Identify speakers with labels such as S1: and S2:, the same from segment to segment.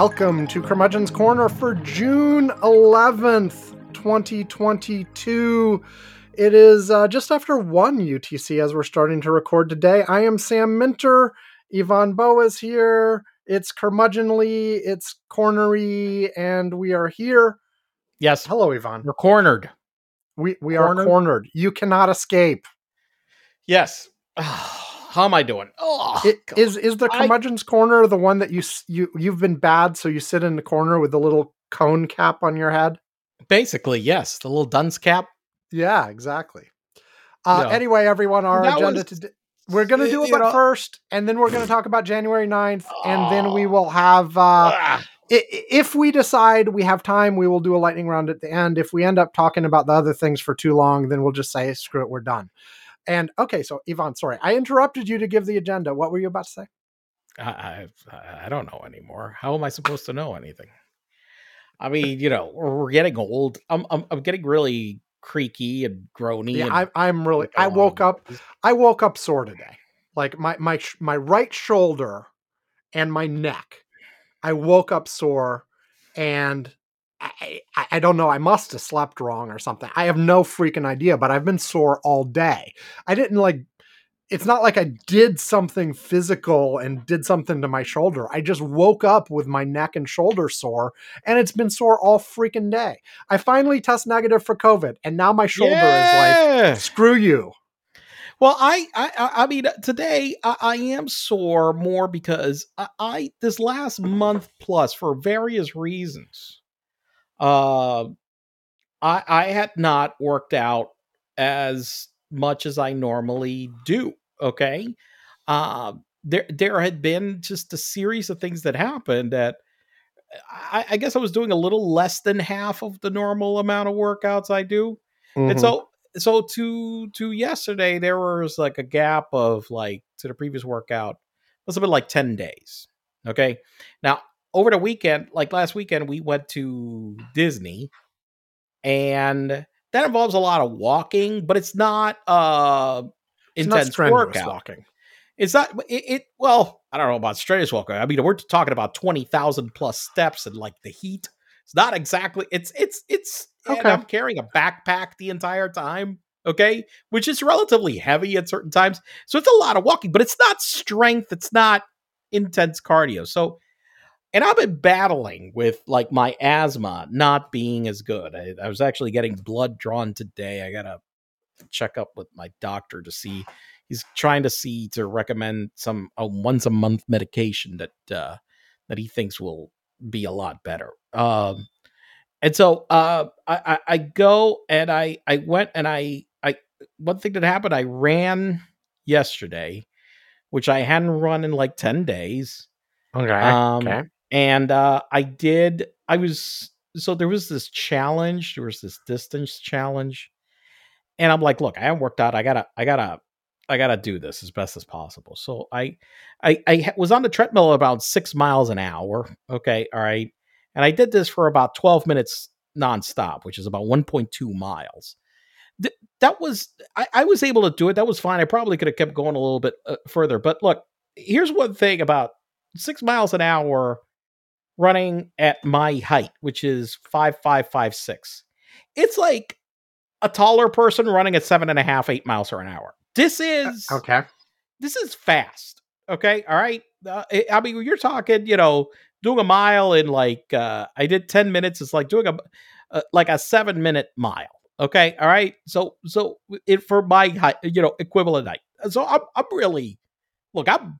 S1: welcome to Curmudgeon's Corner for June 11th, 2022. It is uh, just after 1 UTC as we're starting to record today. I am Sam Minter. Ivan Boal is here. It's curmudgeonly, it's cornery, and we are here.
S2: Yes.
S1: Hello, Ivan.
S2: We're cornered.
S1: We we
S2: Cornered?
S1: are cornered. You cannot escape.
S2: Yes. How am I doing? Oh,
S1: It, is is the
S2: I-
S1: curmudgeon's corner the one that you you you've been bad, so you sit in the corner with the little cone cap on your head?
S2: basically yes. The little dunce cap.
S1: Yeah, exactly. Uh,
S2: Yeah.
S1: Anyway, everyone, our
S2: That
S1: agenda today. We're going to do it
S2: know-
S1: first, and then we're going to talk about January 9th, and then we
S2: Oh.
S1: will have, uh,
S2: Ah,
S1: i- i- if we decide we have time, we will do a lightning round at the end. If we end up talking about the other things for too long, then we'll just say, screw it, we're done. And okay, so Yvonne, sorry, I interrupted you to give the agenda. What were you about to say?
S2: I, I I don't know anymore. How am I supposed to know anything? I mean, you know, we're, getting old. I'm, I'm I'm getting really creaky and groany.
S1: Yeah,
S2: and
S1: I, I'm really. I woke um,
S2: up.
S1: I woke up sore today. Like my my my right shoulder and my neck. I woke up sore, and I, I don't know. I must have slept wrong or something. I have no freaking idea. But I've been sore all day. I didn't like. It's not like I did something physical and did something to my shoulder. I just woke up with my neck and shoulder sore, and it's been sore all freaking day. I finally test negative for COVID, and now my shoulder is like, screw you.
S2: Well, I, I, I I mean, uh, today I, I am sore more because I, I this last month plus for various reasons, uh, I, I had not worked out as much as I normally do. Okay, uh, there, there had been just a series of things that happened that I, I guess I was doing a little less than half of the normal amount of workouts I do
S1: Mm-hmm.
S2: and so so to to yesterday there was like a gap of like to the previous workout must have been like 10 days okay now over the weekend like last weekend we went to disney and that involves a lot of walking but it's not uh
S1: It's not
S2: intense
S1: strenuous
S2: workout.
S1: walking.
S2: it's not it, it well i don't know about strenuous walking. I mean we're talking about 20000 plus steps and like the heat. It's not exactly it's it's it's and
S1: Okay.
S2: i'm carrying a backpack the entire time okay? Which is relatively heavy at certain times. So it's a lot of walking but it's not strength it's not intense cardio. So and i've been battling with like my asthma not being as good. I, I was actually getting blood drawn today. I gotta check up with my doctor to see. He's trying to see to recommend some a once a month medication that uh that he thinks will be a lot better. Um and so uh I, I i go and i i went and i i one thing that happened i ran yesterday which i hadn't run in like 10 days.
S1: Okay.
S2: um and uh i did i was so there was this challenge there was this distance challenge and i'm like look i haven't worked out i gotta i gotta i gotta do this as best as possible. So i i i was on the treadmill about six miles an hour okay all right and i did this for about 12 minutes nonstop which is about 1.2 miles. Th- that was I, I was able to do it that was fine i probably could have kept going a little bit uh, further but look here's one thing about six miles an hour running at my height, which is five five five six. It's like a taller person running at seven and a half, eight miles per an hour. This is
S1: okay.
S2: this is fast. Okay, all right. Uh, I- I mean, you're talking, you know, doing a mile in like uh, I did ten minutes. It's like doing a uh, like a seven minute mile. Okay, all right. So so it for my height, you know, equivalent height. So I'm I'm really look. I'm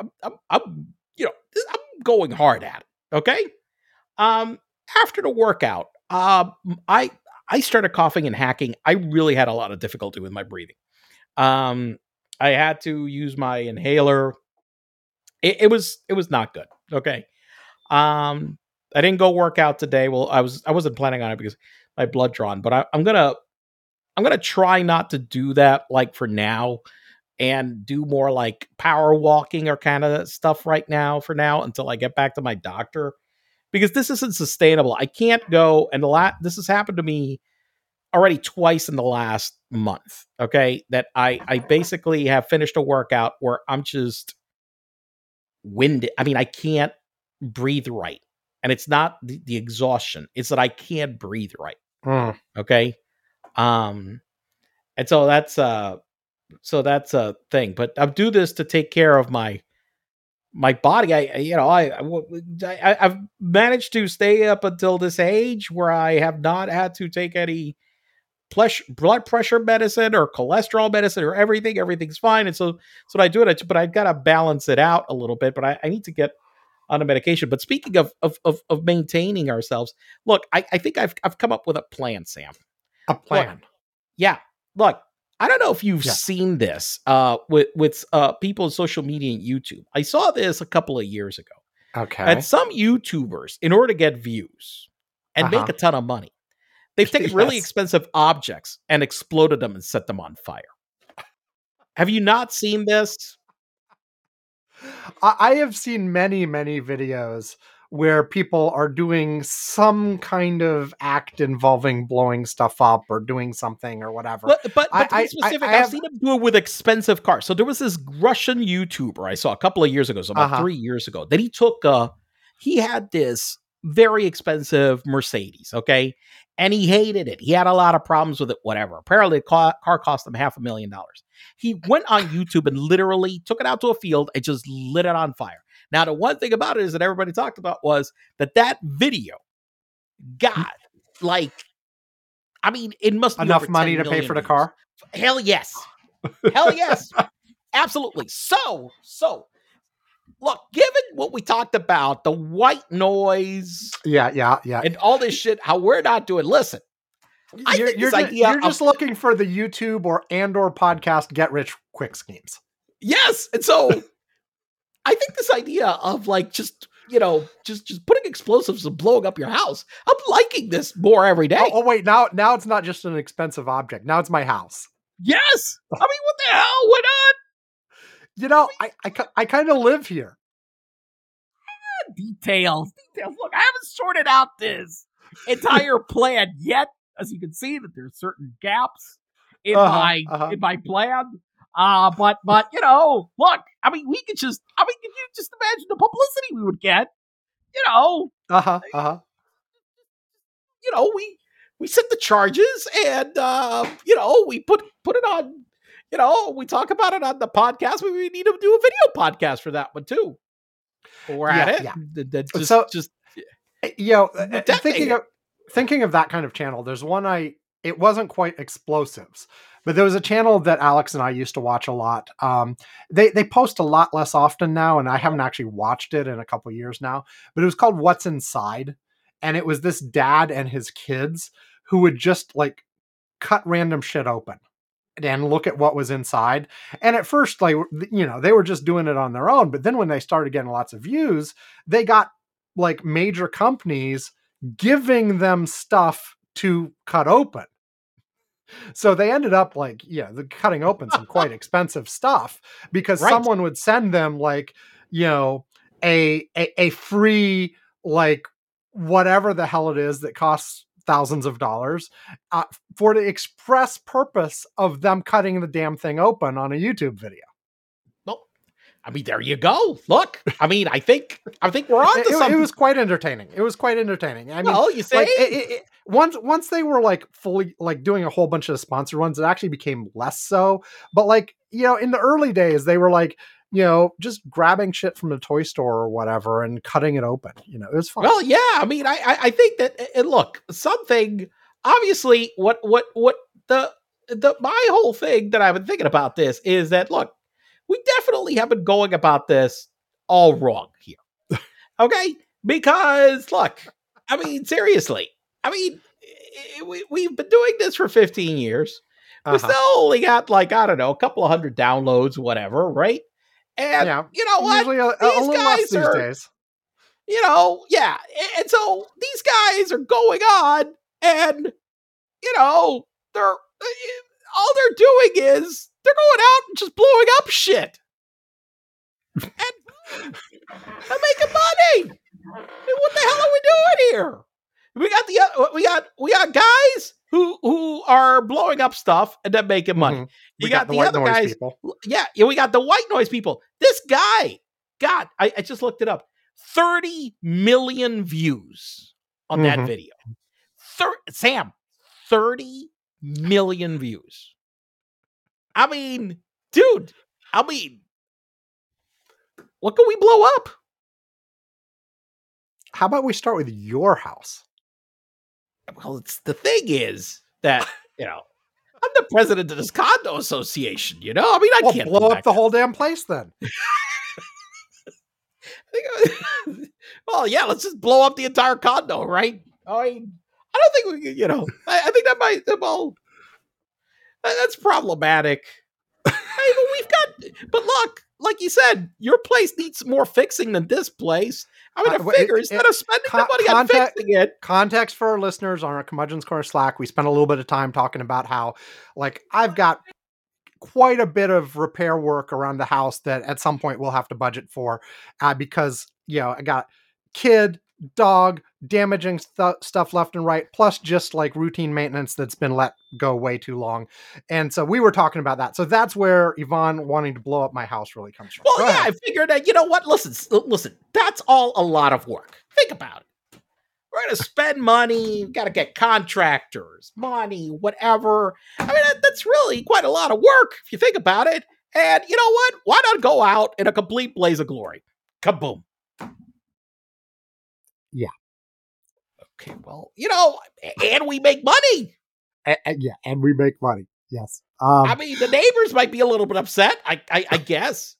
S2: I'm I'm, I'm you know I'm going hard at it. Okay. Um, after the workout, um, I I started coughing and hacking. I really had a lot of difficulty with my breathing. Um, I had to use my inhaler. It, it was it was not good. Okay. Um, I didn't go work out today. Well, I was I wasn't planning on it because my blood drawn, but I, I'm gonna I'm gonna try not to do that like for now and do more like power walking or kind of stuff right now for now until I get back to my doctor because this isn't sustainable. I can't go and a lot this has happened to me already twice in the last month. Okay, that I I basically have finished a workout where I'm just winded. I mean, I can't breathe right. And it's not the, the exhaustion, it's that I can't breathe right.
S1: Mm.
S2: Okay. Um, and so that's uh so that's a thing. But I do this to take care of my my body. I you know I, I have managed to stay up until this age where I have not had to take any plush blood pressure medicine or cholesterol medicine or everything. Everything's fine. And so so I do it. But I've got to balance it out a little bit. But I, I need to get on a medication. But speaking of of of, of maintaining ourselves, look, I, I think I've I've come up with a plan, Sam.
S1: A plan.
S2: Yeah. Look, I don't know if you've
S1: Yeah.
S2: seen this uh with with uh people on social media and YouTube. I saw this a couple of years ago.
S1: Okay.
S2: And some YouTubers, in order to get views and
S1: Uh-huh.
S2: make a ton of money, they've taken really expensive objects and exploded them and set them on fire. Have you not seen this?
S1: I have seen many, many videos where people are doing some kind of act involving blowing stuff up or doing something or whatever.
S2: But but, but
S1: I-
S2: to be specific,
S1: I
S2: have
S1: have-
S2: seen them do it with expensive cars. So there was this Russian YouTuber I saw a couple of years ago, so about
S1: Uh-huh.
S2: three years ago, that he took uh he had this very expensive Mercedes, okay? And he hated it. He had a lot of problems with it, whatever. Apparently the car, car cost him half a million dollars. He went on YouTube and literally took it out to a field and just lit it on fire. Now, the one thing about it is that everybody talked about was that that video got like, I mean, it must be
S1: Enough money to pay for the
S2: million
S1: car.
S2: views. Hell yes. Hell yes. Absolutely. So, so look, given what we talked about, the white noise
S1: Yeah, yeah, yeah.
S2: and all this shit, how we're not doing, listen, I
S1: you're
S2: think
S1: you're,
S2: this
S1: ju-
S2: idea
S1: you're
S2: of-
S1: just looking for the YouTube or and or podcast get rich quick schemes.
S2: yes. And so I think this idea of like just, you know, just just putting explosives and blowing up your house, I'm liking this more every day.
S1: Oh, oh, wait, now now it's not just an expensive object. Now it's my house.
S2: Yes. I mean, what the hell? Why not?
S1: You know, I I, I kind of live here.
S2: details. Details. Look, I haven't sorted out this entire plan yet. As you can see, that there's certain gaps in
S1: Uh-huh,
S2: my
S1: uh-huh.
S2: in my plan. Uh, but but you know, look, I mean, we could just, I mean, can you just imagine the publicity we would get? You know,
S1: Uh huh. Uh huh.
S2: you know, we we set the charges and uh, you know, we put put it on. You know, we talk about it on the podcast. We, we need to do a video podcast for that one too. But we're at it.
S1: yeah.
S2: Just,
S1: So-
S2: just
S1: You know, uh,
S2: We're
S1: uh, thinking of thinking of that kind of channel. There's one I. It wasn't quite explosives, but there was a channel that Alex and I used to watch a lot. Um, they they post a lot less often now, and I haven't actually watched it in a couple years now. But it was called What's Inside, and it was this dad and his kids who would just like cut random shit open and look at what was inside. And at first, like you know, they were just doing it on their own. But then when they started getting lots of views, they got like major companies giving them stuff to cut open. So they ended up like, yeah, the cutting open some quite expensive stuff because
S2: Right.
S1: someone would send them like, you know, a, a a free like whatever the hell it is that costs thousands of dollars uh, for the express purpose of them cutting the damn thing open on a YouTube video.
S2: I mean, there you go. Look, I mean, I think I think we're on to
S1: it-
S2: something.
S1: it was quite entertaining. It was quite entertaining. I mean,
S2: well, you say
S1: like it, it, it- once once they were like fully like doing a whole bunch of sponsored ones, it actually became less so. But like you know, in the early days, they were like you know just grabbing shit from a toy store or whatever and cutting it open. You know, it was fun.
S2: well, yeah. I mean, I I, I think that and look, something obviously what what what the the my whole thing that I've been thinking about this is that look, we definitely have been going about this all wrong here. okay, because look, I mean, seriously, I mean, i- we we've been doing this for 15 years. we
S1: Uh-huh.
S2: still only got like I don't know a couple of hundred downloads, whatever, right? And
S1: yeah,
S2: you know what?
S1: usually a, a-
S2: These
S1: little less
S2: guys
S1: these
S2: are-
S1: days.
S2: You know, yeah. And so these guys are going on, and you know they're uh, all they're doing is they're going out and just blowing up shit, and they're making money. What the hell are we doing here? We got the uh, we got we got guys who who are blowing up stuff and then making money.
S1: Mhm.
S2: You
S1: We
S2: got, the, other
S1: noise
S2: guys.
S1: people.
S2: Yeah, we got the white noise people. This guy, God, I, I just looked it up. 30 million views on that
S1: Mhm.
S2: video. Thir- Sam, 30 million views. I mean, dude, I mean, what can we blow up?
S1: How about we start with your house?
S2: Well, it's the thing is that, you know, I'm the president of this condo association, you know? I mean, I
S1: Well,
S2: can't
S1: blow up the whole damn place then.
S2: well, yeah, let's just blow up the entire condo, right? I mean, I don't think we, can, you know, I, I think that might, well, that's problematic. I mean, we've got, but look, like you said, your place needs more fixing than this place. I mean,
S1: Uh,
S2: I
S1: well, it-
S2: figure instead of spending
S1: con-
S2: the money on
S1: contact-
S2: fixing it,
S1: Context for our listeners on our Curmudgeon's Corner Slack, we spent a little bit of time talking about how, like, I've got quite a bit of repair work around the house that at some point we'll have to budget for uh, because, you know, I got kid, dog, damaging stu- stuff left and right, plus just like routine maintenance that's been let go way too long. And so we were talking about that. So that's where Yvonne wanting to blow up my house really comes from.
S2: Well,
S1: Go
S2: yeah,
S1: ahead.
S2: I figured that. You know what? Listen, listen. That's all a lot of work. Think about it. We're gonna spend money. Got to get contractors, money, whatever. I mean, that, that's really quite a lot of work if you think about it. And you know what? Why not go out in a complete blaze of glory? Kaboom.
S1: Yeah.
S2: Okay. Well, you know, and we make money.
S1: A- a- yeah, and we make money. Yes. Um,
S2: I mean, the neighbors might be a little bit upset. I, I, I guess.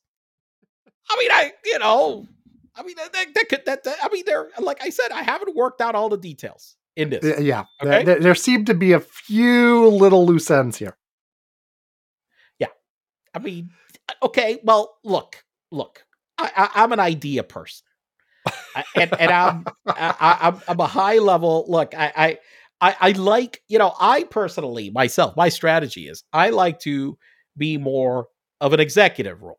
S2: I mean, I, you know, I mean, that, that, that could, that, that, I mean, there, like I said, I haven't worked out all the details in this.
S1: y- yeah, there-
S2: Okay.
S1: there, there seem to be a few little loose ends here. Yeah.
S2: I mean, okay, well, look, look, I, I, I'm an idea person, I- and, and I'm, I, I- I'm, I'm a high level. Look, I, I, I, I like, you know, I personally myself, my strategy is I like to be more of an executive role.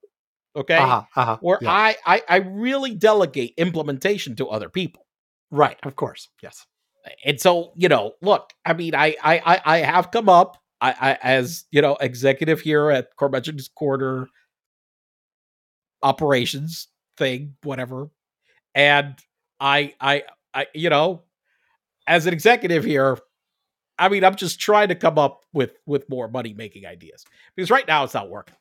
S2: Okay.
S1: Uh-huh, uh-huh.
S2: where
S1: yeah.
S2: I, I I really delegate implementation to other people.
S1: right, of course. Yes.
S2: And so, you know, look, I mean, I I I, I have come up I, I as you know, executive here at Curmudgeon's Quarter operations thing, whatever. And I I I you know, as an executive here, I mean, I'm just trying to come up with with more money making ideas because right now it's not working.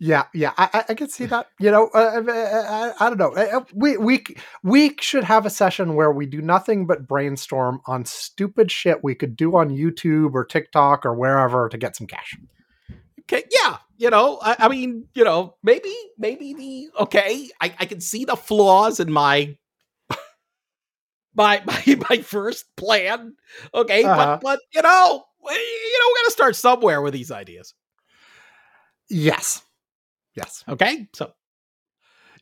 S1: Yeah, yeah, I, I, I can see that. You know, uh, uh, I, I don't know. Uh, We we we should have a session where we do nothing but brainstorm on stupid shit we could do on YouTube or TikTok or wherever to get some cash.
S2: Okay, yeah, you know, I, I mean, you know, maybe, maybe the okay, I, I can see the flaws in my my my my first plan. Okay,
S1: Uh-huh.
S2: but but you know, you know, we got to start somewhere with these ideas.
S1: Yes, yes.
S2: Okay, so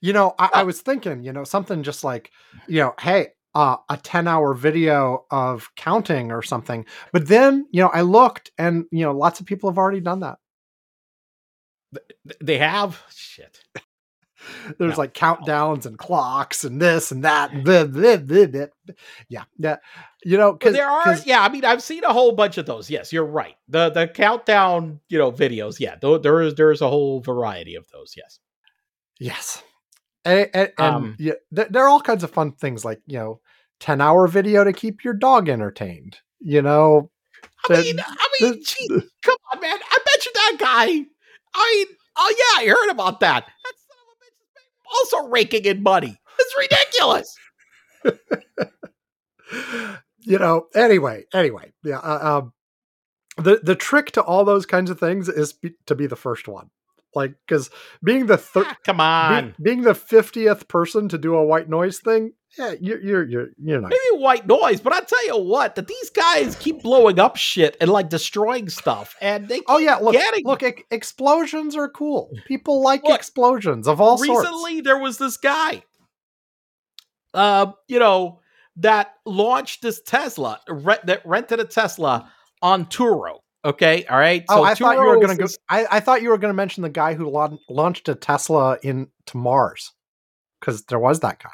S1: You know, I, I
S2: Oh.
S1: was thinking, you know, something just like, you know, hey, uh, a 10 hour video of counting or something. But then, you know, I looked and, you know, lots of people have already done that.
S2: Th- they have shit.
S1: There's
S2: No.
S1: like countdowns and clocks and this and that. And blah, blah, blah. Yeah. Yeah. You know, because
S2: there are, yeah. I mean, I've seen a whole bunch of those. Yes, you're right. The the countdown, you know, videos. Yeah, there is there is a whole variety of those. Yes.
S1: yes. And, and, and
S2: Um,
S1: yeah, there, there are all kinds of fun things like, you know, 10 hour video to keep your dog entertained. You know,
S2: I mean, I mean, gee, come on, man. I bet you that guy. I mean, oh yeah, I heard about that. That son of a bitch is also raking in money. It's ridiculous.
S1: you know anyway anyway yeah uh, um the the trick to all those kinds of things is be, to be the first one like because being the third
S2: Ah, come on.
S1: being the 50th person to do a white noise thing yeah you're you're you're, you're not
S2: Maybe white noise, but I tell you what, that these guys keep blowing up shit and like destroying stuff, and they
S1: oh yeah look
S2: getting-
S1: look ex- explosions are cool. People like
S2: Look,
S1: explosions of all sorts.
S2: recently there was this guy uh you know that launched this tesla re- that rented a tesla on turo okay all right
S1: oh i thought you were gonna go I, I thought you were gonna mention the guy who laun- launched a tesla in to mars because there was that guy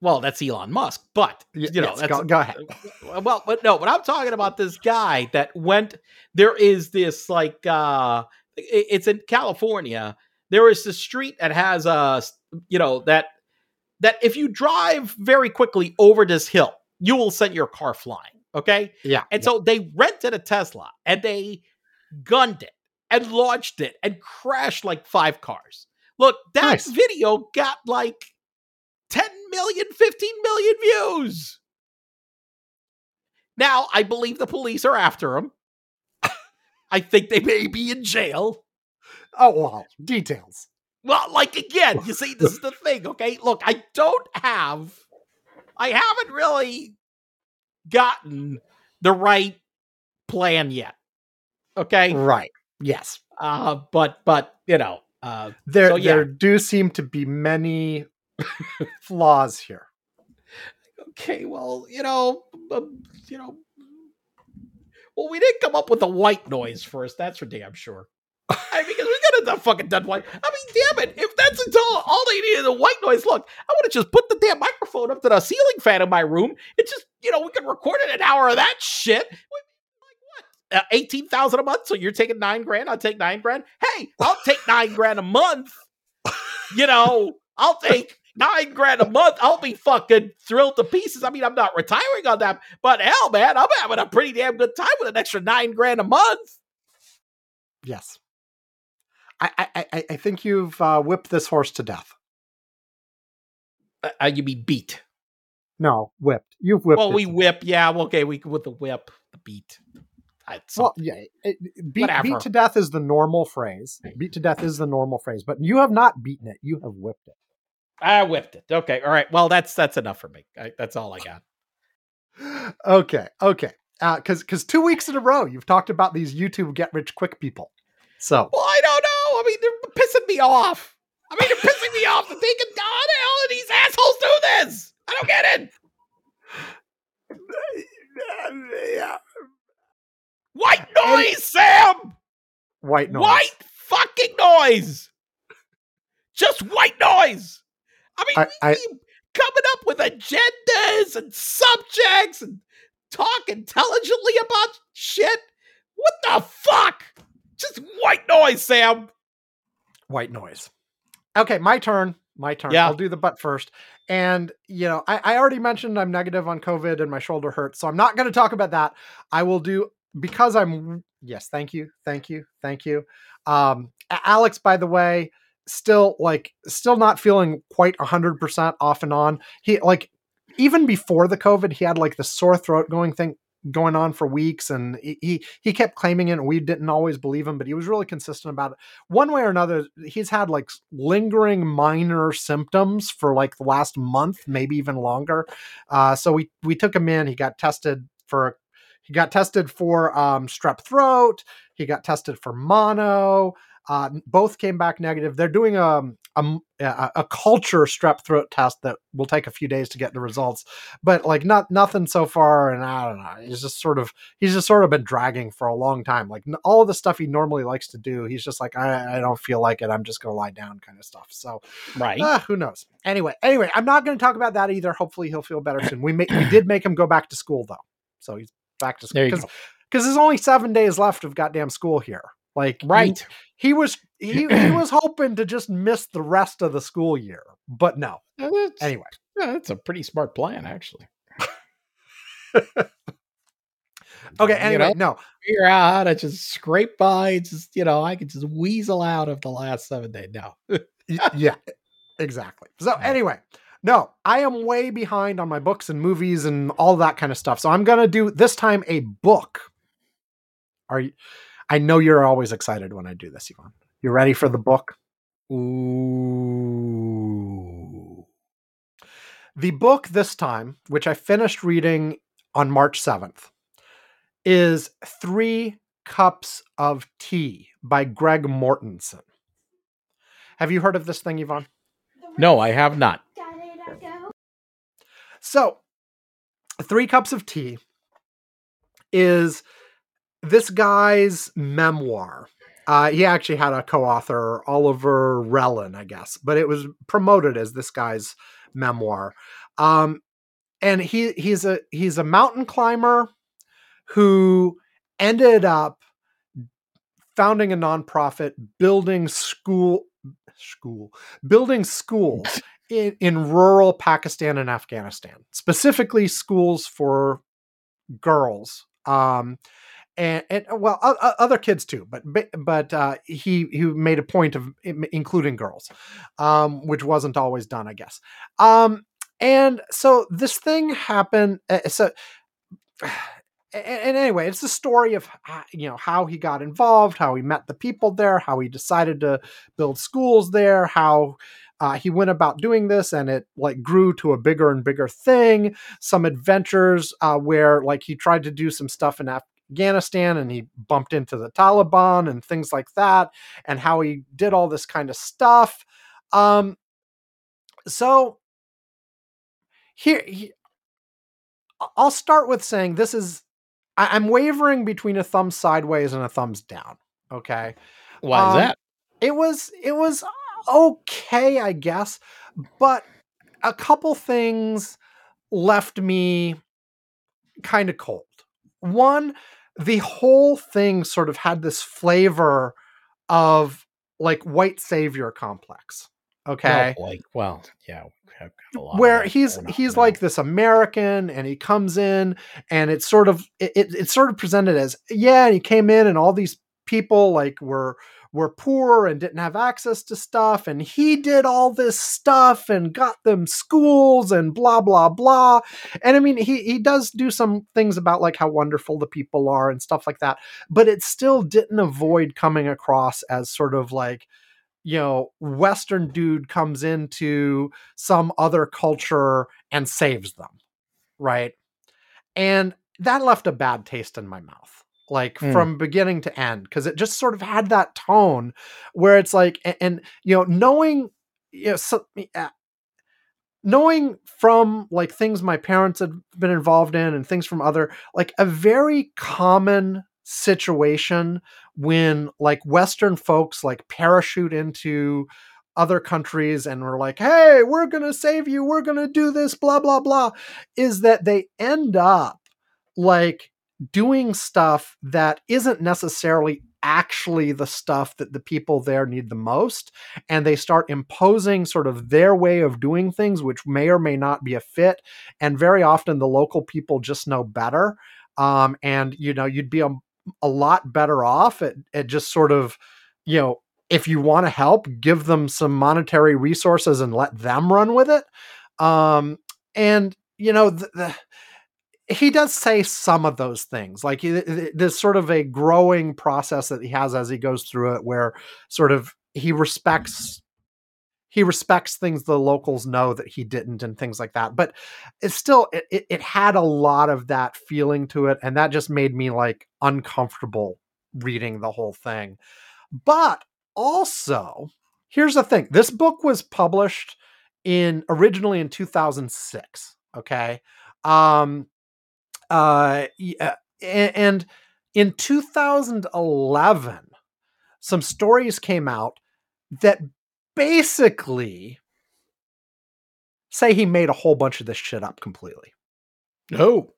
S2: well that's elon musk but you know
S1: yes,
S2: that's
S1: go, go ahead
S2: well but no but i'm talking about this guy that went there is this like uh it's in california there is this street that has a you know that that if you drive very quickly over this hill, you will send your car flying. Okay.
S1: Yeah.
S2: And
S1: yeah.
S2: so they rented a Tesla and they gunned it and launched it and crashed like five cars. Look, that
S1: Nice.
S2: video got like 10 million, 15 million views. Now, I believe the police are after him. I think they may be in jail.
S1: oh well, details.
S2: Well, like again, you see, this is the thing, okay? Look, I don't have, I haven't really gotten the right plan yet. Okay.
S1: Right. Yes.
S2: Uh, but, but, you know, uh,
S1: There
S2: So, yeah.
S1: there do seem to be many flaws here.
S2: okay, well, you know, um, you know, well, we didn't come up with the white noise first. That's for damn sure. I mean, because we could have done fucking done white. I mean, damn it! If that's until all they need is a white noise, look, I would have just put the damn microphone up to the ceiling fan in my room. It's just, you know, we could record it an hour of that shit. Like what? Uh, Eighteen thousand a month. So you're taking nine grand. I'll take nine grand. Hey, I'll take nine grand a month. You know, I'll take nine grand a month. I'll be fucking thrilled to pieces. I mean, I'm not retiring on that, but hell, man, I'm having a pretty damn good time with an extra nine grand a month.
S1: Yes. I I I, think you've uh, whipped this horse to death.
S2: Uh, uh, you be beat.
S1: No, whipped. You've whipped.
S2: well, we
S1: death.
S2: whip. Yeah, well, okay, we with the whip, the beat. That's
S1: Well, yeah, it, it- beat, beat to death is the normal phrase. Beat to death is the normal phrase, but you have not beaten it. You have whipped it.
S2: I whipped it. Okay, all right. Well, that's that's enough for me. I, that's all I got.
S1: Okay, okay. Because because two weeks in a row you've talked about these YouTube get rich quick people. So
S2: Well, I don't know. I mean, they're pissing me off. I mean, you're pissing me off that they can. How the hell do these assholes do this? I don't get it. White noise, Sam.
S1: white noise.
S2: White fucking noise. Just white noise. I mean,
S1: I-
S2: we
S1: I-
S2: keep coming up with agendas and subjects and talk intelligently about shit. What the fuck? Just white noise, Sam.
S1: White noise. Okay, my turn. My turn.
S2: Yeah.
S1: I'll do the butt first. And you know, I, I already mentioned I'm negative on COVID and my shoulder hurts, so I'm not going to talk about that. I will do because I'm. Yes, thank you, thank you, thank you. Um, Alex, by the way, still like still not feeling quite hundred percent off and on. He like even before the COVID, he had like the sore throat going thing going on for weeks and he, he kept claiming it and we didn't always believe him but he was really consistent about it. One way or another he's had like lingering minor symptoms for like the last month maybe even longer. Uh so we we took him in he got tested for he got tested for um strep throat he got tested for mono uh both came back negative. They're doing um, a a, a culture strep throat test that will take a few days to get the results. But like not nothing so far and i don't know he's just sort of he's just sort of been dragging for a long time. Like all the stuff he normally likes to do he's just like i, I don't feel like it. I'm just gonna lie down kind of stuff. So
S2: Right.
S1: ah, who knows? Anyway anyway i'm not gonna talk about that either. Hopefully he'll feel better soon. We ma- we did make him go back to school though. So he's back to school
S2: There you
S1: because there's only seven days left of goddamn school here. Like
S2: Right.
S1: He was he, he was hoping to just miss the rest of the school year but no
S2: That's,
S1: anyway
S2: yeah, that's a pretty smart plan, actually.
S1: okay
S2: You
S1: anyway
S2: know,
S1: no
S2: figure out how to just scrape by. Just you know, I can just weasel out of the last seven days. No,
S1: yeah, exactly. So anyway, no, I am way behind on my books and movies and all that kind of stuff. So I'm gonna do this time a book. Are you? I know you're always excited when I do this, Yvonne. You ready for the book?
S2: ooh,
S1: The book this time, which I finished reading on March 7th, is Three Cups of Tea by Greg Mortenson. Have you heard of this thing, Yvonne?
S2: no, I have not.
S1: So, Three Cups of Tea is this guy's memoir. Uh, he actually had a co-author, Oliver Relin, I guess, but it was promoted as this guy's memoir. Um, and he he's a he's a mountain climber who ended up founding a nonprofit, building school school building schools in, in rural Pakistan and Afghanistan, specifically schools for girls. Um, and, and well, uh, other kids too, but but uh, he he made a point of including girls, um, which wasn't always done, I guess. Um, and so this thing happened. Uh, so and anyway, it's the story of you know how he got involved, how he met the people there, how he decided to build schools there, how uh, he went about doing this, and it like grew to a bigger and bigger thing. Some adventures uh, where like he tried to do some stuff in Afghanistan and he bumped into the Taliban and things like that, and how he did all this kind of stuff. Um, so here, he, I'll start with saying this is I, am wavering between a thumb sideways and a thumbs down. Okay.
S2: Why um, is that?
S1: It was it was okay, I guess, but a couple things left me kind of cold. One, the whole thing sort of had this flavor of like white savior complex. Okay.
S2: Well, like, well, yeah
S1: where he's he's like this American and he comes in and it's sort of it, it's sort of presented as yeah and he came in and all these people like were were poor and didn't have access to stuff and he did all this stuff and got them schools and blah blah blah and i mean he he does do some things about like how wonderful the people are and stuff like that but it still didn't avoid coming across as sort of like you know, Western dude comes into some other culture and saves them. Right. And that left a bad taste in my mouth, like mm. from beginning to end, because it just sort of had that tone where it's like, and, and you know, knowing, you know, so, uh, knowing from like things my parents had been involved in and things from other, like a very common situation when like Western folks like parachute into other countries and we're like, hey, we're going to save you. We're going to do this, blah, blah, blah, is that they end up like doing stuff that isn't necessarily actually the stuff that the people there need the most. And they start imposing sort of their way of doing things, which may or may not be a fit. And very often the local people just know better. Um, and, you know, you'd be a a lot better off at, at just sort of, you know, if you want to help, give them some monetary resources and let them run with it. Um, and you know, the, the, he does say some of those things. Like there's sort of a growing process that he has as he goes through it, where sort of he respects he respects things the locals know that he didn't and things like that but it's still it, it had a lot of that feeling to it and that just made me like uncomfortable reading the whole thing but also here's the thing this book was published in originally in 2006 okay um uh yeah, and in 2011 some stories came out that basically say he made a whole bunch of this shit up completely.
S2: No.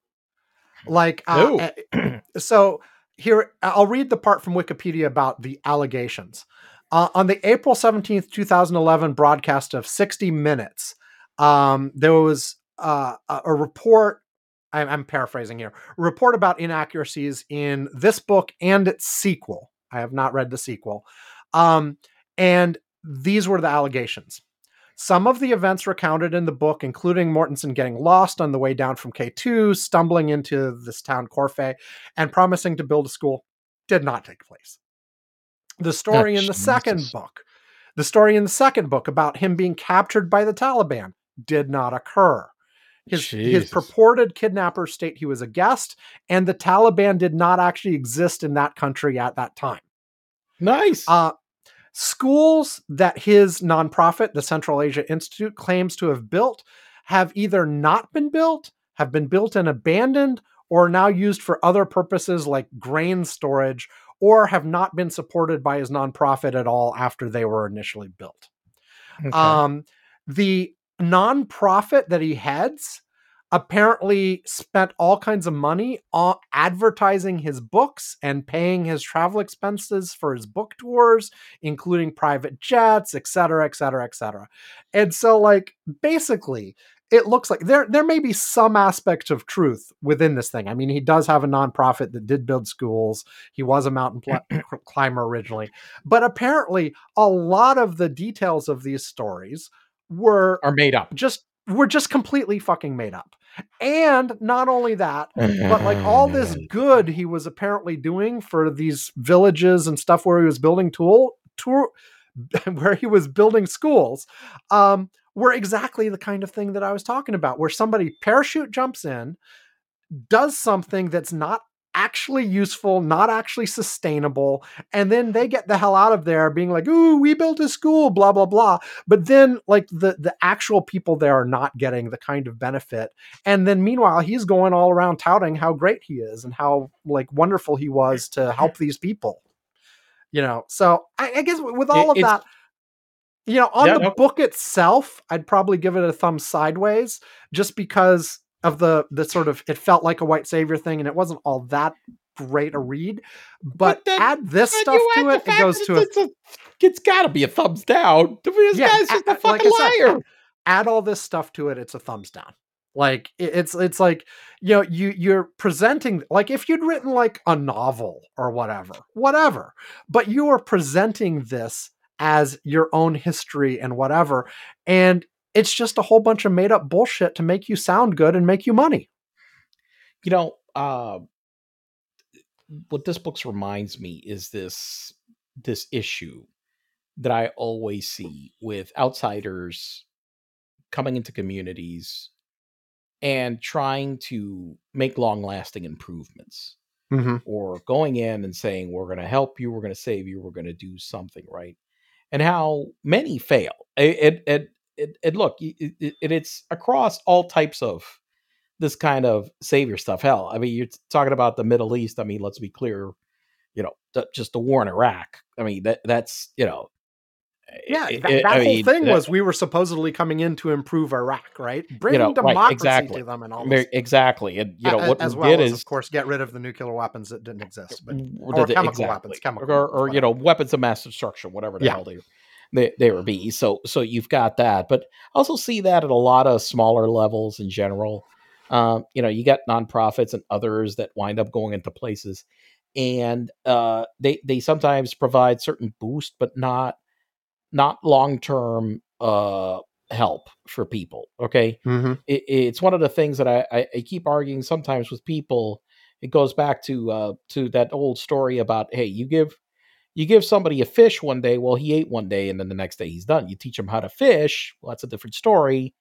S1: Like, uh, no. Uh, so here, I'll read the part from Wikipedia about the allegations. Uh, on the April 17th, 2011 broadcast of 60 Minutes, um, there was uh, a report. I'm, I'm paraphrasing here. Report about inaccuracies in this book and its sequel. I have not read the sequel. Um, and these were the allegations. Some of the events recounted in the book, including Mortenson getting lost on the way down from K2, stumbling into this town Korphe, and promising to build a school, did not take place. The story in the second book, the story in the second book about him being captured by the Taliban, did not occur. His, his purported kidnappers state he was a guest, and the Taliban did not actually exist in that country at that time.
S2: Nice.
S1: Uh, Schools that his nonprofit, the Central Asia Institute, claims to have built have either not been built, have been built and abandoned, or are now used for other purposes like grain storage, or have not been supported by his nonprofit at all after they were initially built. Okay. Um, the nonprofit that he heads apparently spent all kinds of money on advertising his books and paying his travel expenses for his book tours, including private jets, et cetera, et cetera, et cetera. And so, like, basically, it looks like there there may be some aspect of truth within this thing. I mean, he does have a nonprofit that did build schools. He was a mountain pl- climber originally, but apparently, a lot of the details of these stories were
S2: are made up.
S1: Just were just completely fucking made up. And not only that, but like all this good he was apparently doing for these villages and stuff where he was building tool tour where he was building schools um, were exactly the kind of thing that I was talking about, where somebody parachute jumps in, does something that's not actually useful, not actually sustainable. And then they get the hell out of there being like, ooh, we built a school, blah, blah, blah. But then like the the actual people there are not getting the kind of benefit. And then meanwhile, he's going all around touting how great he is and how like wonderful he was to help these people. You know, so I, I guess with all of that, you know, on yeah, the no. book itself, I'd probably give it a thumb sideways just because of the the sort of it felt like a white savior thing and it wasn't all that great a read but, but then, add this stuff to it it goes to
S2: it's, a, it's gotta be a thumbs down. This yeah, guy's just a fucking like liar
S1: said, add all this stuff to it it's a thumbs down. Like it's it's like you know you you're presenting like if you'd written like a novel or whatever whatever but you are presenting this as your own history and whatever and it's just a whole bunch of made up bullshit to make you sound good and make you money.
S2: You know, uh, what this book reminds me is this this issue that I always see with outsiders coming into communities and trying to make long lasting improvements mm-hmm. or going in and saying, We're going to help you, we're going to save you, we're going to do something right. And how many fail. It, it, it, it look it, it, it's across all types of this kind of savior stuff. Hell, I mean, you're talking about the Middle East. I mean, let's be clear. You know, th- just the war in Iraq. I mean, that that's you know.
S1: Yeah, eh, that, eh, that whole mean, thing was we were supposedly coming in to improve Iraq, right? Bring you know, democracy right,
S2: exactly.
S1: to them and all
S2: this. Exactly, and you know what
S1: as
S2: we
S1: well
S2: did
S1: as,
S2: is,
S1: of course, get rid of the nuclear weapons that didn't exist, but or chemical exactly. weapons, chemical
S2: or,
S1: or
S2: you know, weapons of mass destruction, whatever the yeah. hell they they, they were be. So so you've got that, but I also see that at a lot of smaller levels in general. Um, you know, you got nonprofits and others that wind up going into places, and uh, they they sometimes provide certain boost, but not not long term uh, help for people. Okay, mm-hmm. it, it's one of the things that I, I, I keep arguing sometimes with people. It goes back to uh, to that old story about hey, you give you give somebody a fish one day, well, he ate one day, and then the next day he's done. You teach them how to fish, well, that's a different story.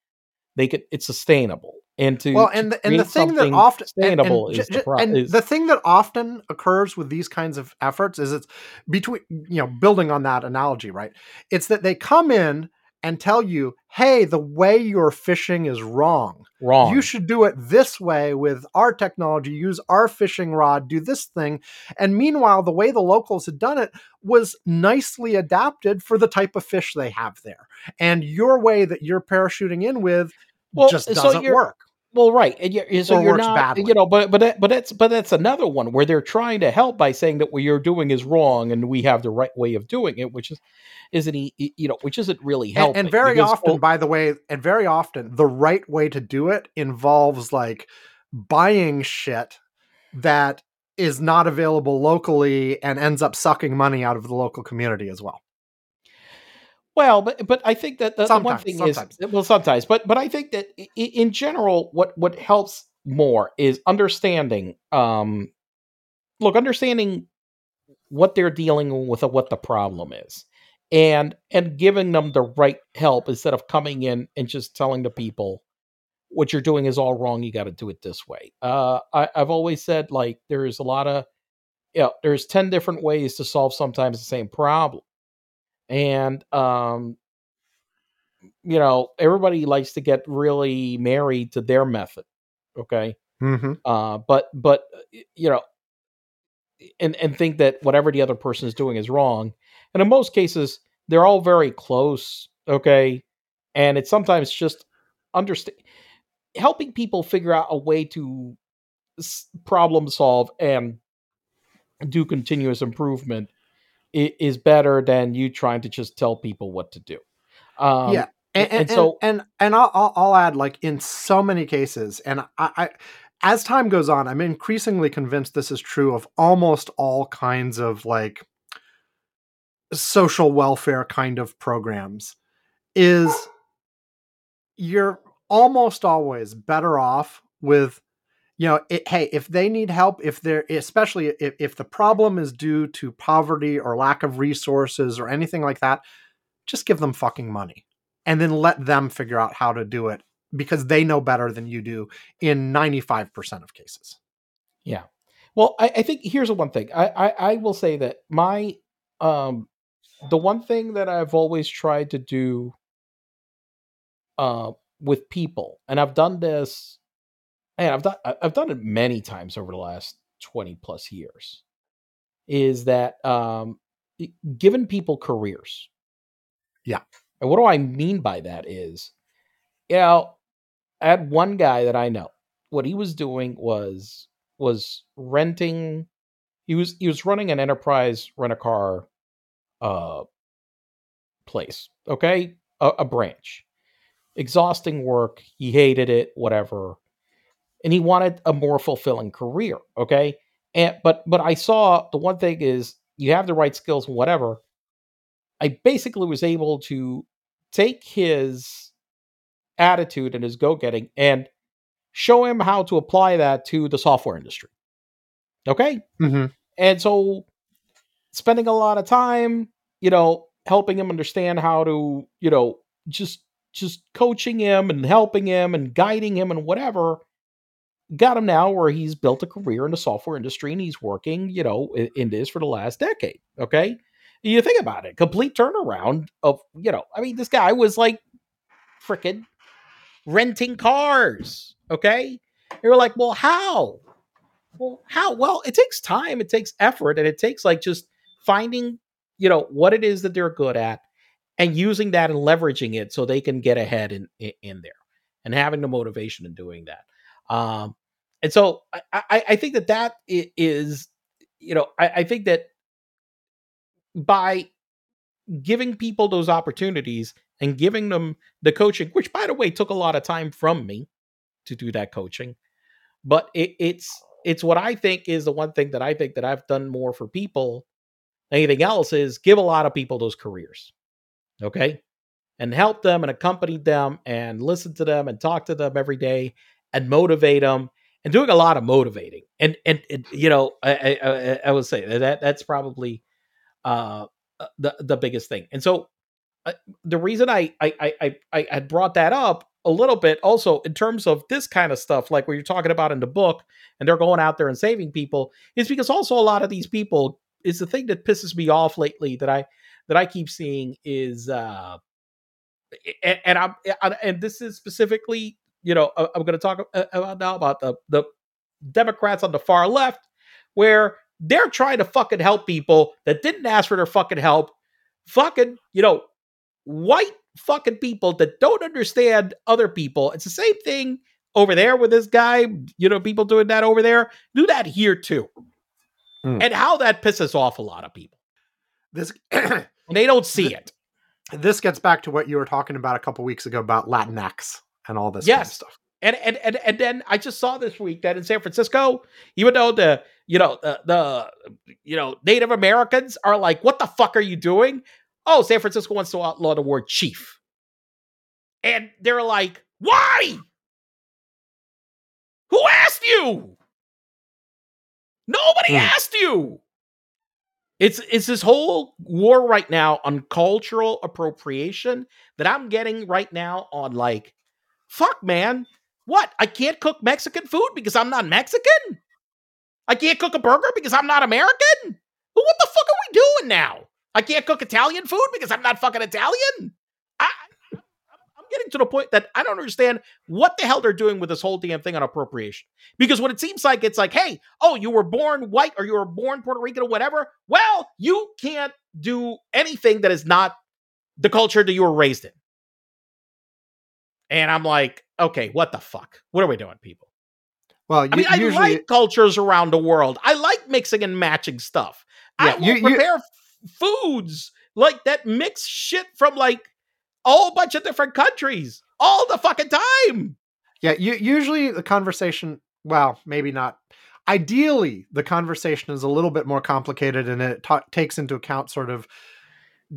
S2: They could it's sustainable. And to
S1: well, and the, and the thing that often sustainable and, and, is, the pro- and is, the thing that often occurs with these kinds of efforts is it's between you know building on that analogy, right? It's that they come in and tell you, hey, the way you're fishing is wrong.
S2: Wrong.
S1: You should do it this way with our technology, use our fishing rod, do this thing. And meanwhile, the way the locals had done it was nicely adapted for the type of fish they have there. And your way that you're parachuting in with well, just doesn't
S2: so
S1: work.
S2: Well, right, and you're, so or you're not, badly. you know, but but that, but that's but that's another one where they're trying to help by saying that what you're doing is wrong and we have the right way of doing it, which is isn't he, you know, which isn't really helping.
S1: And, and very because, often, oh, by the way, and very often, the right way to do it involves like buying shit that is not available locally and ends up sucking money out of the local community as well.
S2: Well, but but I think that the, the one thing sometimes. is well sometimes, but but I think that in general, what what helps more is understanding. Um, look, understanding what they're dealing with, what the problem is, and and giving them the right help instead of coming in and just telling the people what you're doing is all wrong. You got to do it this way. Uh, I, I've always said like there's a lot of yeah, you know, there's ten different ways to solve sometimes the same problem and um you know everybody likes to get really married to their method okay? Mm-hmm. uh but but you know and and think that whatever the other person is doing is wrong. And in most cases they're all very close okay? And it's sometimes just understand helping people figure out a way to s- problem solve and do continuous improvement is better than you trying to just tell people what to do. Um,
S1: yeah, and,
S2: and
S1: and,
S2: so-
S1: and and, I'll I'll add like in so many cases, and I, I as time goes on, I'm increasingly convinced this is true of almost all kinds of like social welfare kind of programs. Is you're almost always better off with you know it, hey if they need help if they're especially if, if the problem is due to poverty or lack of resources or anything like that just give them fucking money and then let them figure out how to do it because they know better than you do in 95% of cases
S2: Yeah. Well, I, I think here's the one thing. I, I I will say that my um the one thing that I've always tried to do uh with people, and I've done this and I've done I've done it many times over the last 20 plus years, is that um giving people careers.
S1: Yeah.
S2: And what do I mean by that is, you know, I had one guy that I know. What he was doing was was renting he was he was running an enterprise rent a car uh place okay a, a branch exhausting work he hated it whatever and he wanted a more fulfilling career okay? And but but i saw the one thing is you have the right skills whatever. I basically was able to take his attitude and his go-getting and show him how to apply that to the software industry okay?
S1: Mm-hmm.
S2: and so spending a lot of time, you know, helping him understand how to, you know, just just coaching him and helping him and guiding him and whatever got him now where he's built a career in the software industry and he's working, you know, in, in this for the last decade, okay? You think about it, complete turnaround of, you know, I mean this guy was like freaking renting cars, okay? You're like, "Well, how?" Well, how? Well, it takes time, it takes effort, and it takes like just finding, you know, what it is that they're good at and using that and leveraging it so they can get ahead in in, in there and having the motivation in doing that. Um, and so I, I, I think that that is, you know, I, I think that by giving people those opportunities and giving them the coaching, which by the way took a lot of time from me to do that coaching, but it, it's it's what I think is the one thing that I think that I've done more for people anything else is give a lot of people those careers. Okay. And help them and accompany them and listen to them and talk to them every day and motivate them and doing a lot of motivating. And and, and you know, I, I I would say that that's probably uh the the biggest thing. And so uh, the reason I I I I I brought that up a little bit also in terms of this kind of stuff, like what you're talking about in the book, and they're going out there and saving people, is because also a lot of these people is the thing that pisses me off lately that I that I keep seeing is uh and, and I'm and this is specifically you know I- I'm going to talk about now about the the Democrats on the far left where they're trying to fucking help people that didn't ask for their fucking help fucking you know white fucking people that don't understand other people. It's the same thing over there with this guy, you know, people doing that over there. Do that here too.
S1: Hmm.
S2: And how that pisses off a lot of people.
S1: this
S2: They don't see it.
S1: this gets back to what you were talking about a couple weeks ago about latinx and all this kind of
S2: Yes.
S1: stuff
S2: And and and and then I just saw this week that in San Francisco, even though the you know the, the you know Native Americans are like, what the fuck are you doing? Oh, San Francisco wants to outlaw the word chief, and they're like, why? Who asked you? Nobody
S1: Hmm.
S2: asked you. It's it's this whole war right now on cultural appropriation that I'm getting right now on like, fuck man, what? I can't cook Mexican food because I'm not Mexican? I can't cook a burger because I'm not American? Well, what the fuck are we doing now? I can't cook Italian food because I'm not fucking Italian? I, I'm getting to the point that I don't understand what the hell they're doing with this whole damn thing on appropriation. Because what it seems like, it's like, hey, oh, you were born white or you were born Puerto Rican or whatever. Well, you can't do anything that is not the culture that you were raised in. And I'm like, okay, what the fuck? What are we doing, people?
S1: Well,
S2: I mean, I
S1: usually,
S2: like cultures around the world. I like mixing and matching stuff. I
S1: Yeah,
S2: will
S1: you- you-
S2: prepare f- foods like that mix shit from like a whole bunch of different countries all the fucking time.
S1: yeah, you, usually the conversation. Well, maybe not. Ideally, the conversation is a little bit more complicated, and it ta- takes into account sort of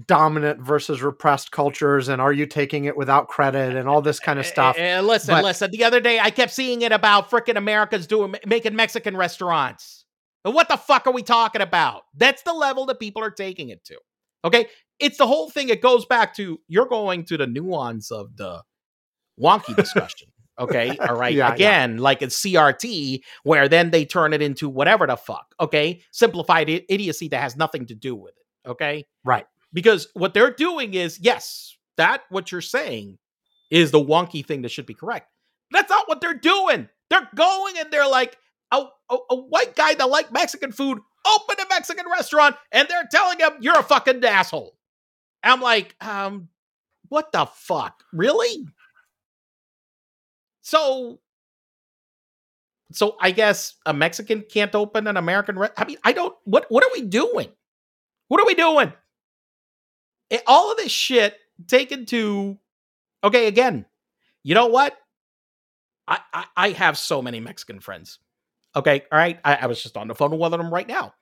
S1: dominant versus repressed cultures, and are you taking it without credit, and all this kind of stuff.
S2: Eh, eh, listen,
S1: But-
S2: listen. The other day, I kept seeing it about freaking Americans doing making Mexican restaurants. What the fuck are we talking about? That's the level that people are taking it to. Okay, it's the whole thing. It goes back to you're going to the nuance of the wonky discussion. Okay, all right.
S1: Yeah, yeah.
S2: Again, like it's CRT, where then they turn it into whatever the fuck. Okay, simplified i- idiocy that has nothing to do with it. Okay,
S1: Right.
S2: Because what they're doing is yes that what you're saying is the wonky thing that should be correct. That's not what they're doing. They're going and they're like a, a, a white guy that like mexican food open a mexican restaurant and they're telling him you're a fucking asshole. I'm like um what the fuck? Really? So so i guess a mexican can't open an american re- i mean i don't what what are we doing? What are we doing it- all of this shit taken to okay again you know what? I, I i have so many mexican friends. Okay all right I, I was just on the phone with one of them right now.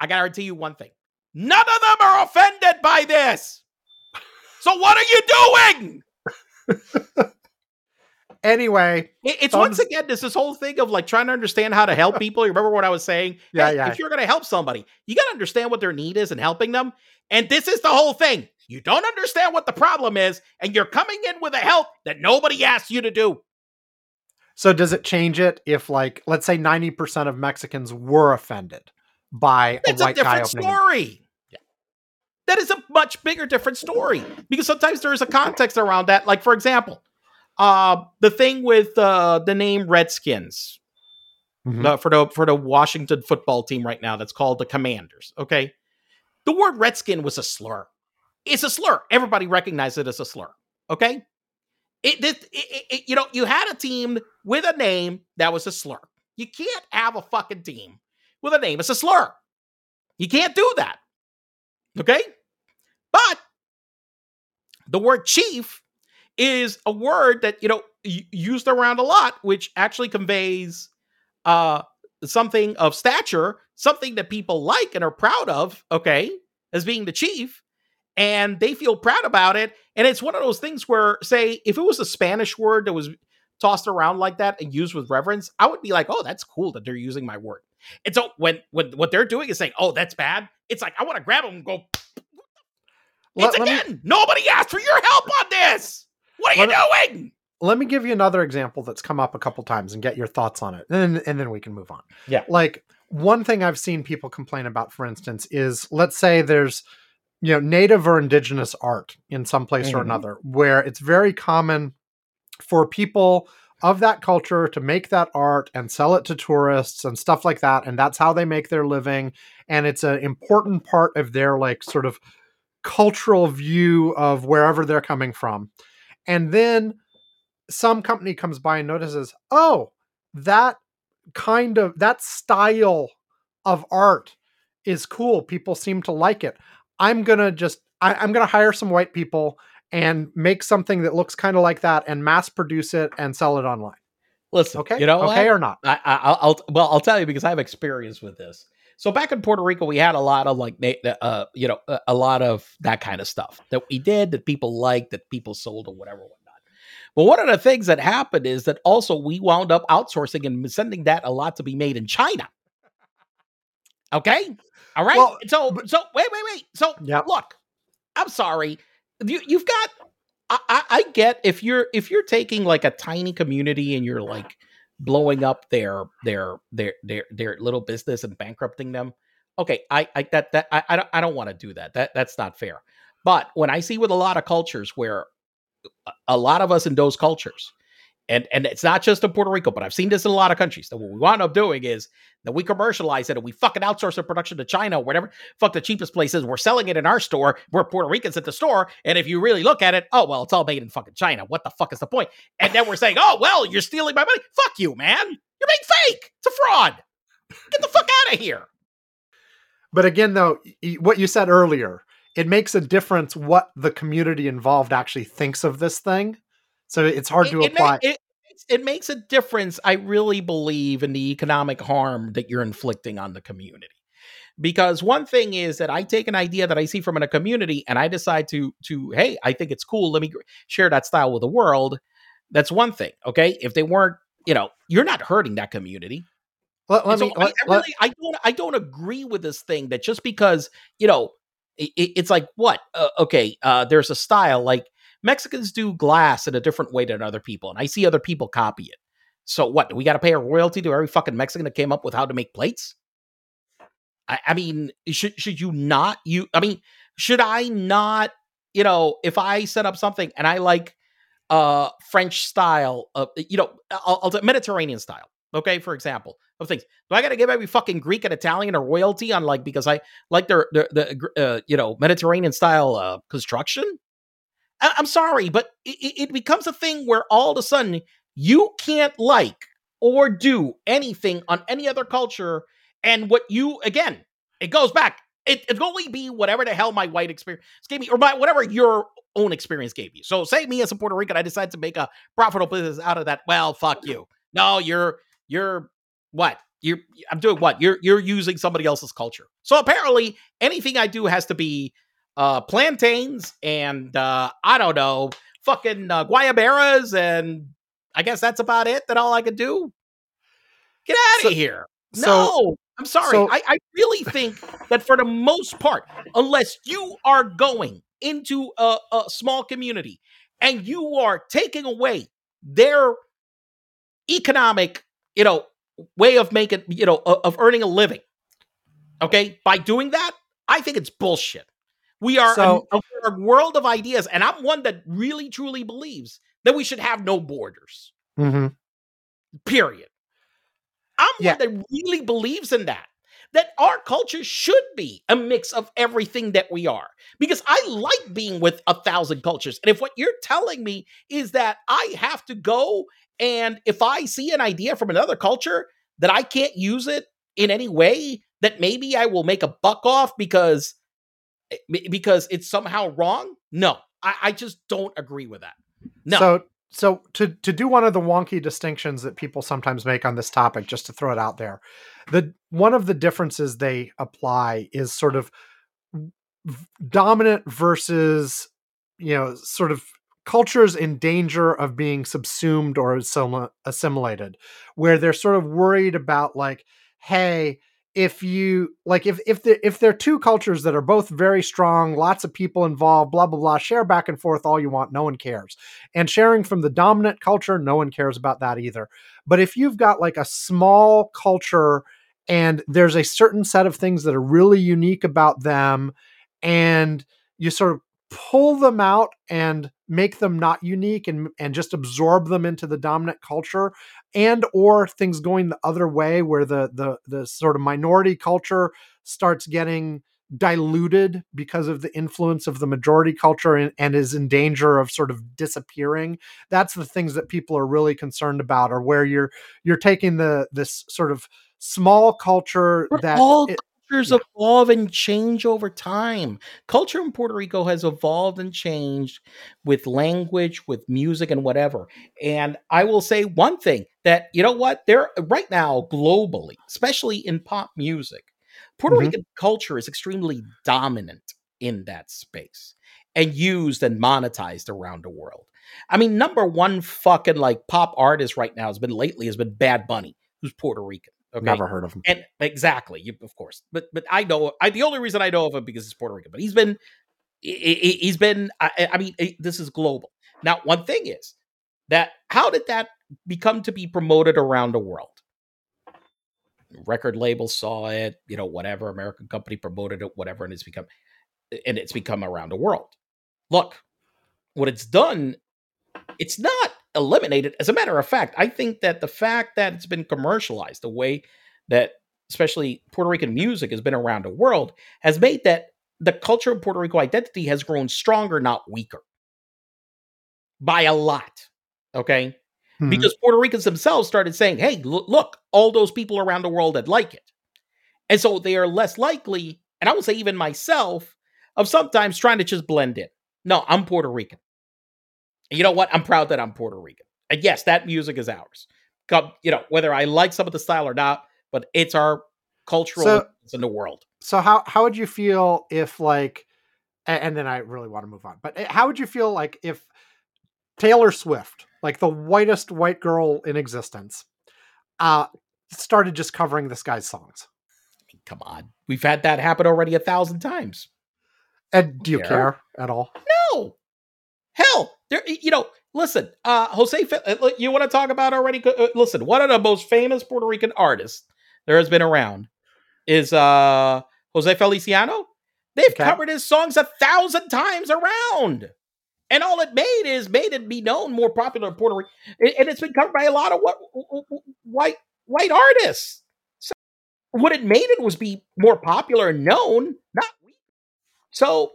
S2: I guarantee you one thing. None of them are offended by this. So what are you doing
S1: Anyway,
S2: It- It's um,
S1: once
S2: again this this whole thing of like trying to understand how to help people. You remember what I was saying?
S1: Yeah,
S2: Hey,
S1: yeah.
S2: If you're going to help somebody, you got to understand what their need is and helping them. And this is the whole thing. You don't understand what the problem is, and you're coming in with a help that nobody asked you to do.
S1: so does it change it if, like, let's say ninety percent of Mexicans were offended by a
S2: It's a
S1: white guy
S2: different
S1: opening?
S2: story. That is a much bigger, different story because sometimes there is a context around that. Like, for example, uh, the thing with uh, the name Redskins.
S1: Mhm.
S2: the- for the for the Washington football team right now that's called the Commanders. Okay, the word Redskin was a slur. It's a slur. Everybody recognizes it as a slur. Okay, it, this- it, it, it- you know you had a team with a name that was a slur. You can't have a fucking team with a name as a slur. You can't do that. Okay, but the word chief is a word that you know used around a lot, which actually conveys uh something of stature, something that people like and are proud of, okay, as being the chief, and they feel proud about it. And it's one of those things where, say, if it was a Spanish word that was tossed around like that and used with reverence, I would be like, oh, that's cool that they're using my word. And so when when what they're doing is saying, oh, that's bad, it's like I want to grab them and go,
S1: Let-
S2: it's
S1: let me-
S2: again, nobody asked for your help on this. What are you doing?
S1: let me give you another example that's come up a couple times and get your thoughts on it and, and then we can move on
S2: Yeah.
S1: like one thing i've seen people complain about for instance is let's say there's you know native or indigenous art in some place or
S2: Mhm.
S1: another where it's very common for people of that culture to make that art and sell it to tourists and stuff like that and that's how they make their living and it's an important part of their like sort of cultural view of wherever they're coming from and then some company comes by and notices, oh, that kind of that style of art is cool. People seem to like it. I'm gonna just I, I'm gonna hire some white people and make something that looks kind of like that and mass produce it and sell it online.
S2: Listen,
S1: Okay,
S2: you know
S1: okay
S2: what?
S1: or not?
S2: I, I, I'll, I'll well, I'll tell you because I have experience with this. So back in Puerto Rico, we had a lot of like, uh, you know, a, lot of that kind of stuff that we did that people liked, that people sold or whatever, whatnot. But one of the things that happened is that also we wound up outsourcing and sending that a lot to be made in China. Okay, all right.
S1: Well,
S2: so, so wait, wait, wait. So
S1: yeah.
S2: look, I'm sorry. You, you've got. I, I, I get if you're if you're taking like a tiny community and you're like blowing up their their their their their little business and bankrupting them. Okay, I I that that I I don't, I don't want to do that. That that's not fair. But when I see with a lot of cultures where a- a lot of us in those cultures, and and it's not just in Puerto Rico, but I've seen this in a lot of countries. That what we wind up doing is that we commercialize it and we fucking outsource the production to China or whatever. Fuck the cheapest places. We're selling it in our store. We're Puerto Ricans at the store, and if you really look at it, oh well, it's all made in fucking China. What the fuck is the point? And then we're saying, oh well, you're stealing my money. Fuck you, man. You're being fake. It's a fraud. Get the fuck out of here.
S1: But again, though, what you said earlier, it makes a difference what the community involved actually thinks of this thing. So it's hard
S2: it,
S1: to
S2: it
S1: apply.
S2: May, it, it makes a difference. I really believe in the economic harm that you're inflicting on the community. Because one thing is that I take an idea that I see from in a community and I decide to to hey, I think it's cool. Let me share that style with the world. That's one thing. Okay, if they weren't, you know, you're not hurting that community.
S1: Let, let so
S2: me, I, I really, I don't, I don't agree with this thing that just because you know, it, it's like what? Uh, okay, uh, there's a style like Mexicans do glass in a different way than other people, and I see other people copy it. So what? Do we got to pay a royalty to every fucking Mexican that came up with how to make plates? I, I mean, should should you not? You, I mean, should I not? You know, if I set up something and I like uh French style, uh, you know, I'll, I'll Mediterranean style. Okay, for example, of things. Do I got to give every fucking Greek and Italian a royalty on like because I like their their the uh, you know Mediterranean style uh, construction? I- am sorry, but it, it becomes a thing where all of a sudden you can't like or do anything on any other culture, and what you again, it goes back. It, it only be whatever the hell my white experience gave me, or my whatever your own experience gave you. So, say me as a Puerto Rican, I decide to make a profitable business out of that. Well, fuck you. No, you're you're what? You're I'm doing what? You're you're using somebody else's culture. So apparently anything I do has to be uh plantains and uh I don't know, fucking uh, guayaberas and I guess that's about it. That all I could do. Get out of so, here. No, I'm sorry. So, I, I really think that for the most part, unless you are going into a, a small community and you are taking away their economic, you know, way of making, you know, of earning a living. Okay. By doing that, I think it's bullshit. We are so, a, a, world of ideas, and I'm one that really truly believes that we should have no borders.
S1: Mm-hmm.
S2: Period. I'm yeah. one that really believes in that. That our culture should be a mix of everything that we are. Because I like being with a thousand cultures. And if what you're telling me is that I have to go and if I see an idea from another culture that I can't use it in any way, that maybe I will make a buck off because Eh, because it's somehow wrong. No, I, I just don't agree with that. No.
S1: So so to to do one of the wonky distinctions that people sometimes make on this topic, just to throw it out there, the one of the differences they apply is sort of dominant versus you know sort of cultures in danger of being subsumed or assimilated where they're sort of worried about like hey if you like if if the if there are two cultures that are both very strong lots of people involved blah blah blah share back and forth all you want no one cares. And sharing from the dominant culture no one cares about that either. But if you've got like a small culture and there's a certain set of things that are really unique about them and you sort of pull them out and make them not unique and and just absorb them into the dominant culture and or things going the other way where the the the sort of minority culture starts getting diluted because of the influence of the majority culture and, and, is in danger of sort of disappearing. That's the things that people are really concerned about or where you're you're taking the this sort of small culture
S2: We're
S1: that
S2: all it, cultures yeah. evolve and change over time. Culture in Puerto Rico has evolved and changed with language, with music, and whatever. And I will say one thing that, you know what, there right now, globally, especially in pop music, Puerto mm-hmm. Rican culture is extremely dominant in that space and used and monetized around the world. I mean, number one fucking like pop artist right now has been lately has been Bad Bunny, who's Puerto Rican.
S1: Okay? Never heard of him.
S2: And exactly, you, of course. But but I know I the only reason I know of him because he's Puerto Rican. But he's been he, has been I, I mean this is global. Now one thing is that how did that become to be promoted around the world? Record labels saw it, you know, whatever American company promoted it, whatever, and it's become and it's become around the world. Look, what it's done, it's not eliminate it. As a matter of fact, I think that the fact that it's been commercialized, the way that especially Puerto Rican music has been around the world, has made that the culture of Puerto Rico identity has grown stronger, not weaker. By a lot. Okay.
S1: Mhm.
S2: Because Puerto Ricans themselves started saying, hey, look, look, all those people around the world that like it. And so they are less likely, and I would say even myself, of sometimes trying to just blend in. No, I'm Puerto Rican. You know what? I'm proud that I'm Puerto Rican. And yes, that music is ours. Come, you know, whether I like some of the style or not, but it's our cultural
S1: So-
S2: in the world.
S1: So how how would you feel if like, and then I really want to move on, but eh, how would you feel like if Taylor Swift, like the whitest white girl in existence, uh, started just covering this guy's songs?
S2: Come on. We've had that happen already a thousand times.
S1: And do you
S2: Care?
S1: care at all?
S2: No. Hell, there. You know, listen. Uh, Jose, uh, you want to talk about already? Uh, listen, one of the most famous Puerto Rican artists there has been around is uh Jose Feliciano. They've
S1: Okay.
S2: covered his songs a thousand times around, and all it made is made it be known more popular in Puerto Rico, and it's been covered by a lot of what white white artists. So what it made it was be more popular and known, not weak. So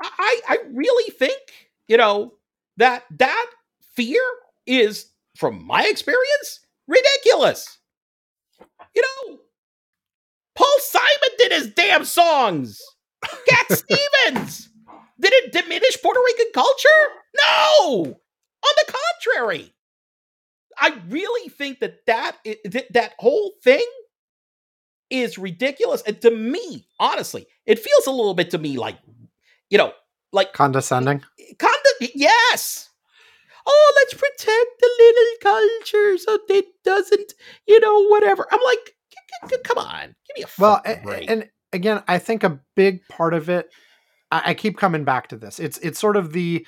S2: I I really think you know that that fear is, from my experience, ridiculous. You know, Paul Simon did his damn songs. Cat Stevens. Did it diminish Puerto Rican culture? No. On the contrary, I really think that that that, that whole thing is ridiculous. And to me, honestly, it feels a little bit to me like, you know, like
S1: Condescending.
S2: Yes. Oh, let's protect the little culture so it doesn't, you know, whatever. I'm like, come on, give me a
S1: Well,
S2: fucking
S1: a-
S2: break.
S1: and again, I think a big part of it, I, I keep coming back to this. It's it's sort of the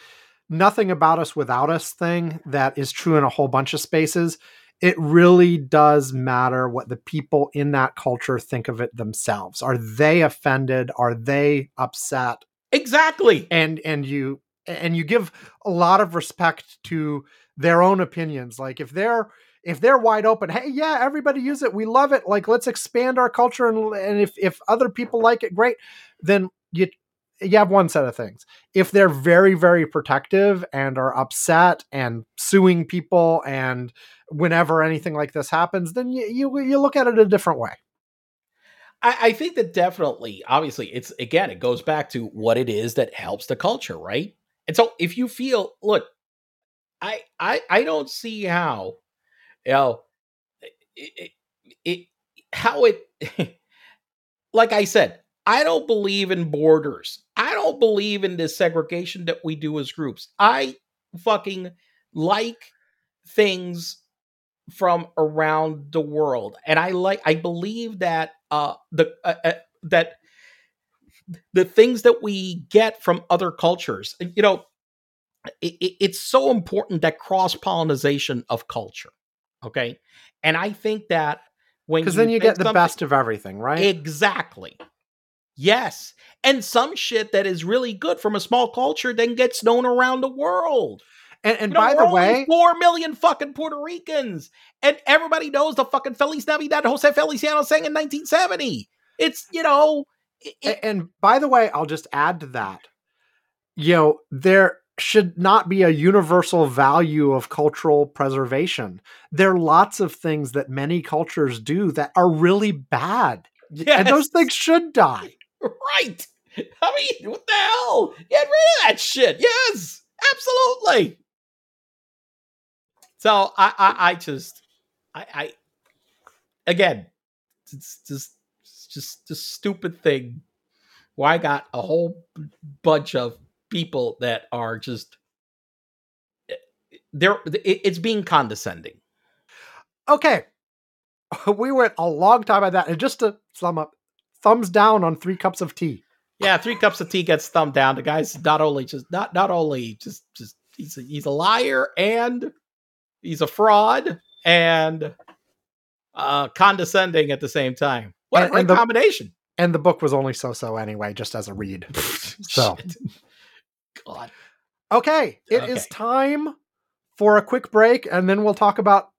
S1: nothing about us without us thing that is true in a whole bunch of spaces. It really does matter what the people in that culture think of it themselves. Are they offended? Are they upset?
S2: exactly.
S1: and and you and you give a lot of respect to their own opinions like if they're if they're wide open hey yeah everybody use it we love it like let's expand our culture and, and if if other people like it great then you you have one set of things if they're very very protective and are upset and suing people and whenever anything like this happens then you you, you look at it a different way
S2: I, I think that definitely, obviously, it's again, it goes back to what it is that helps the culture, right? And so, if you feel, look, I I I don't see how, you know, it, it, how it, like I said, I don't believe in borders. I don't believe in this segregation that we do as groups. I fucking like things from around the world and i like i believe that uh the uh, uh, that the things that we get from other cultures you know it, it- it's so important that cross pollination of culture okay and i think that when
S1: because then you get the best of everything right
S2: Exactly. Yes. And some shit that is really good from a small culture then gets known around the world.
S1: and, and
S2: You know,
S1: by the way
S2: four million fucking Puerto Ricans, and everybody knows the fucking Feliz Navidad Jose Feliciano sang in 1970. It's you know, it-
S1: and by the way, I'll just add to that. You know, there should not be a universal value of cultural preservation. There are lots of things that many cultures do that are really bad, and those things should die.
S2: right. I mean, what the hell? Get rid of that shit. Yes, absolutely. So I, I, I just, I, I, again, it's just, just a stupid thing. Where I got a whole bunch of people that are just, eh, they're, it's being condescending.
S1: Okay, we went a long time on that, and just to sum up, thumbs down on three cups of tea.
S2: Yeah, three cups of tea gets thumbed down. The guy's not only just not not only just just he's a, he's a liar and he's a fraud and uh condescending at the same time. What
S1: And-
S2: a great
S1: and the-
S2: combination.
S1: And the book was only so-so anyway, just as a read. So.
S2: God.
S1: Okay, it is
S2: Okay.
S1: time for a quick break, and then we'll talk about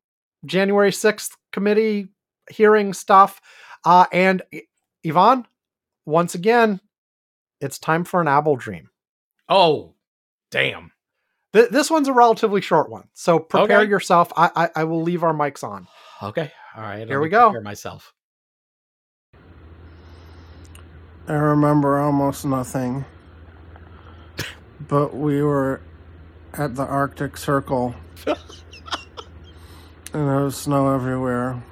S1: January 6th committee hearing stuff. Uh, and Ivan, once again, it's time for an Apple dream.
S2: Oh, damn.
S1: Th- this one's a relatively short one, so prepare
S2: Okay.
S1: yourself. I-, I I will leave our mics on.
S2: Okay. All right.
S1: Here we go.
S2: prepare Myself.
S3: I remember almost nothing. But we were at the Arctic Circle. and there was snow everywhere.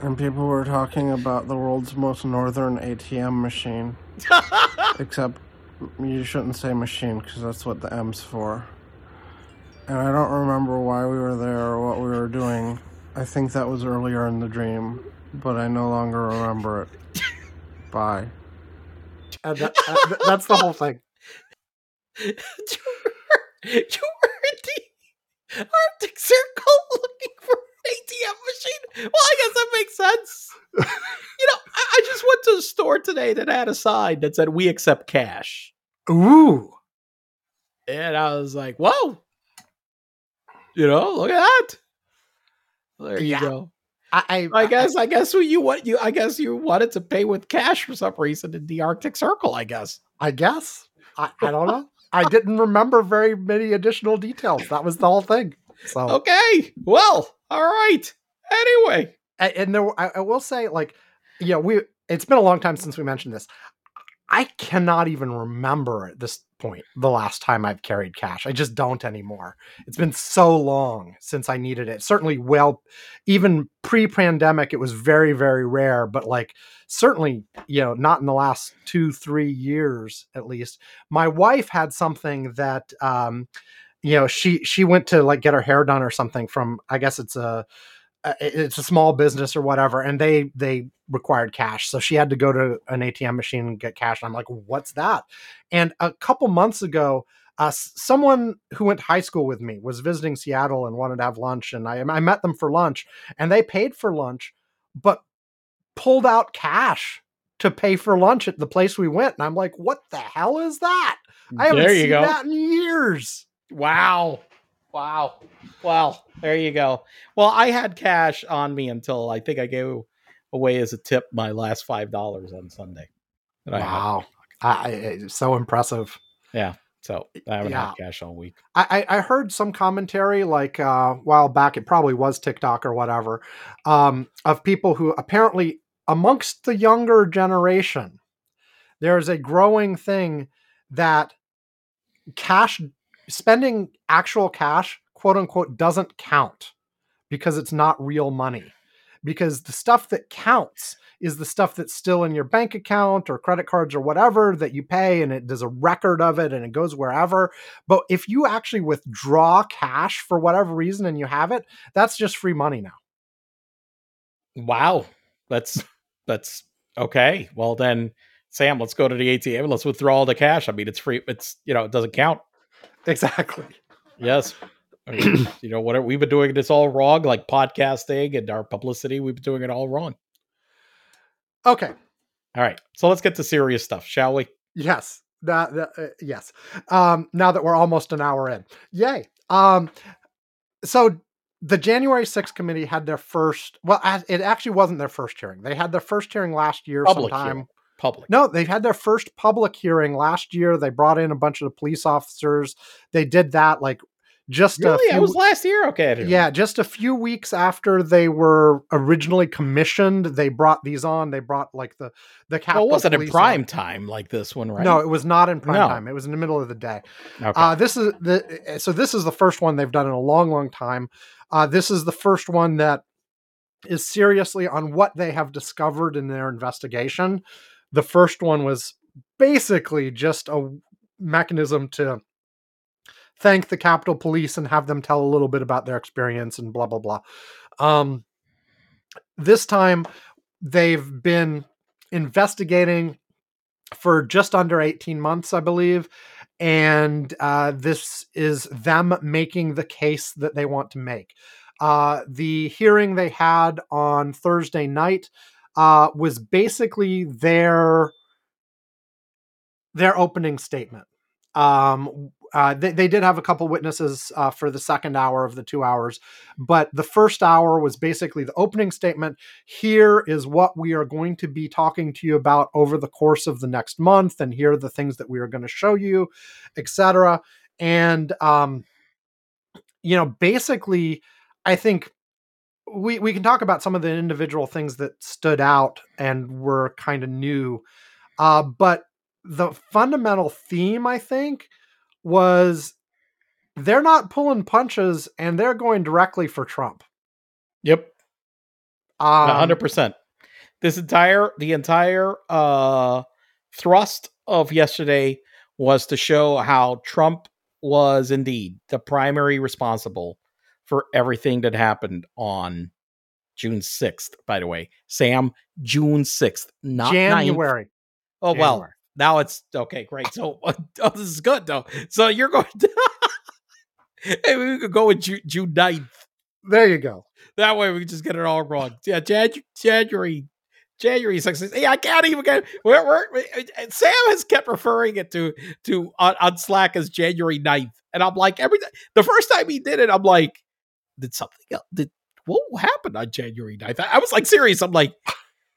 S3: And people were talking about the world's most northern ATM machine. Except you shouldn't say machine because that's what the M's for. And I don't remember why we were there or what we were doing. I think that was earlier in the dream, but I no longer remember it. Bye.
S1: And that- uh, that's the whole thing.
S2: you were you in the Arctic Circle looking for an ATM machine. Well, I guess that makes sense. you know, I, I just went to a store today that had a sign that said "We accept cash,"
S1: Ooh,
S2: and I was like, "Whoa!" You know, look at that. There you go.
S1: I I,
S2: I guess. I guess you what you. I guess you wanted to pay with cash for some reason in the Arctic Circle. I guess.
S1: I guess I, I don't know. I didn't remember very many additional details. That was the whole thing. So
S2: Okay. Well. All right. Anyway.
S1: A- and there, I, I will say, like, you know, we it's been a long time since we mentioned this. I cannot even remember this point the last time I've carried cash. I just don't anymore. It's been so long since I needed it. Certainly, well, even pre-pandemic, it was very, very rare. But like, certainly, you know, not in the last two, three years at least. My wife had something that, um, you know, she she went to like get her hair done or something from. I guess it's a uh, it's a small business or whatever and they they required cash so she had to go to an atm machine and get cash and i'm like what's that and a couple months ago uh, someone who went to high school with me was visiting seattle and wanted to have lunch and I, I met them for lunch and they paid for lunch but pulled out cash to pay for lunch at the place we went and i'm like what the hell is that i haven't seen
S2: go.
S1: that in years
S2: Wow. Wow. Well, there you go. Well, I had cash on me until I think I gave away as a tip my last five dollars on Sunday.
S1: Wow I, it's so impressive Yeah.
S2: So I haven't
S1: Yeah.
S2: had cash all week.
S1: I, I heard some commentary like uh, a while back. It probably was TikTok or whatever, um, of people who apparently amongst the younger generation, there is a growing thing that cash spending actual cash, quote unquote, doesn't count because it's not real money. Because the stuff that counts is the stuff that's still in your bank account or credit cards or whatever that you pay and it does a record of it and it goes wherever. But if you actually withdraw cash for whatever reason and you have it, that's just free money now.
S2: Wow. That's that's okay. Well then, Sam, let's go to the ATM. Let's withdraw all the cash. I mean, it's free. It's you know, it doesn't count.
S1: Exactly.
S2: Yes. I mean, you know, what we've been doing this all wrong, like podcasting and our publicity, we've been doing it all wrong.
S1: Okay.
S2: All right. So let's get to serious stuff, shall we?
S1: Yes. That, that uh, yes. Um, now that we're almost an hour in, yay. Um, so the January 6th committee had their first. Well, it actually wasn't their first hearing. They had their first hearing last year
S2: Public
S1: sometime.
S2: hearing. Public.
S1: No, they've had their first public hearing last year. They brought in a bunch of the police officers. They did that like just a
S2: Really?
S1: few
S2: I was last year. Okay.
S1: Yeah, just a few weeks after they were originally commissioned, they brought these on. They brought like the the
S2: Well,
S1: Capitol
S2: it wasn't in prime
S1: on.
S2: time like this one, right?
S1: No, it was not in prime
S2: No.
S1: time. It was in the middle of the day.
S2: Okay.
S1: Uh, this is the so this is the first one they've done in a long, long time. Uh, this is the first one that is seriously on what they have discovered in their investigation. The first one was basically just a mechanism to thank the Capitol Police and have them tell a little bit about their experience and blah blah blah. Um, this time, they've been investigating for just under 18 months, I believe. And uh, this is them making the case that they want to make. Uh, the hearing they had on Thursday night uh, was basically their their opening statement. Um, uh, they, they did have a couple witnesses uh, for the second hour of the two hours, but the first hour was basically the opening statement. Here is what we are going to be talking to you about over the course of the next month, and here are the things that we are going to show you, etc. And um, you know, basically, I think we we can talk about some of the individual things that stood out and were kind of new, uh, but the fundamental theme, I think, was they're not pulling punches and they're going directly for Trump.
S2: Yep.
S1: Um,
S2: hundred percent. This entire the entire uh thrust of yesterday was to show how Trump was indeed the primary responsible for everything that happened on June 6th, by the way. Sam, June 6th, not 9th.
S1: January.
S2: Oh well, now it's okay. Great. So oh, this is good though. So you're going to. hey, we could go with June, June 9th.
S1: There you go.
S2: That way we can just get it all wrong. Yeah, Jan- January. January 6th. Hey, I can't even get. We're, we're, uh, uh, Sam has kept referring it to to on, on Slack as January 9th. and I'm like every the first time he did it, I'm like, did something else? Did what happened on January 9th? I, I was like serious. I'm like,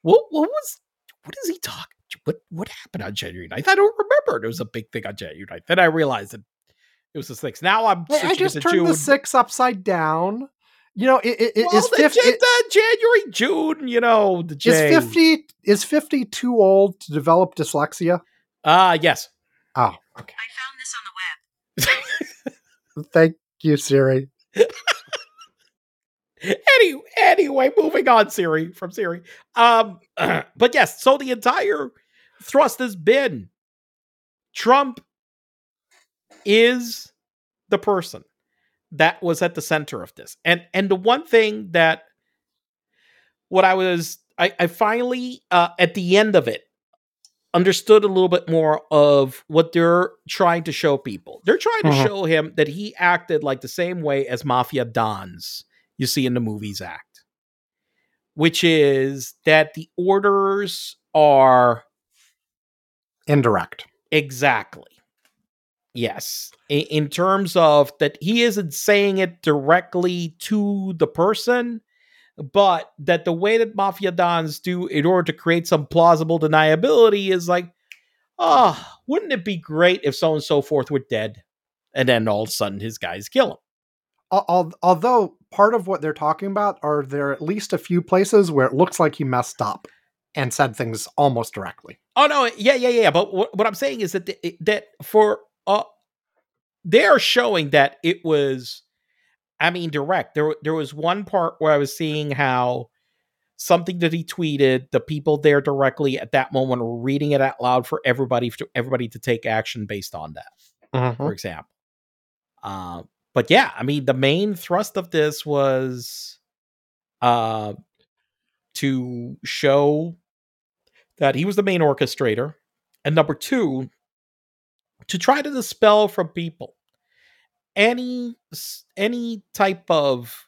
S2: what? What was? What is he talking? What what happened on January 9th? I don't remember. It was a big thing on January 9th. Then I realized that it was the six. Now I'm.
S1: Hey, I just
S2: it to
S1: turned the six upside down. You know, it, it,
S2: Well,
S1: is
S2: the,
S1: 50,
S2: Jan- the January, June, you know, the J.
S1: is 50 is 50 too old to develop dyslexia?
S2: Ah, yes.
S1: Oh, okay.
S4: I found this on the web.
S1: Thank you, Siri.
S2: Any, anyway, moving on, Siri from Siri. Um, but yes, so the entire thrust has been Trump is the person that was at the center of this, and and the one thing that what I was, I, I finally uh, at the end of it understood a little bit more of what they're trying to show people. They're trying to
S1: Mhm.
S2: show him that he acted like the same way as mafia dons you see in the movies act, which is that the orders are
S1: Indirect.
S2: exactly. Yes. In, terms of that, he isn't saying it directly to the person, but that the way that mafia dons do in order to create some plausible deniability is like, oh, wouldn't it be great if so and so forth were dead? And then all of a sudden his guys kill him.
S1: Al- al- Although part of what they're talking about are there at least a few places where it looks like he messed up and said things almost directly.
S2: Oh no, yeah, yeah, yeah. But what, what I'm saying is that the, that for uh, they are showing that it was, I mean, direct. There, there was one part where I was seeing how something that he tweeted, the people there directly at that moment were reading it out loud for everybody, for everybody to take action based on that. For example, uh, but yeah, I mean, the main thrust of this was uh, to show that he was the main orchestrator, and number two, to try to dispel from people any any type of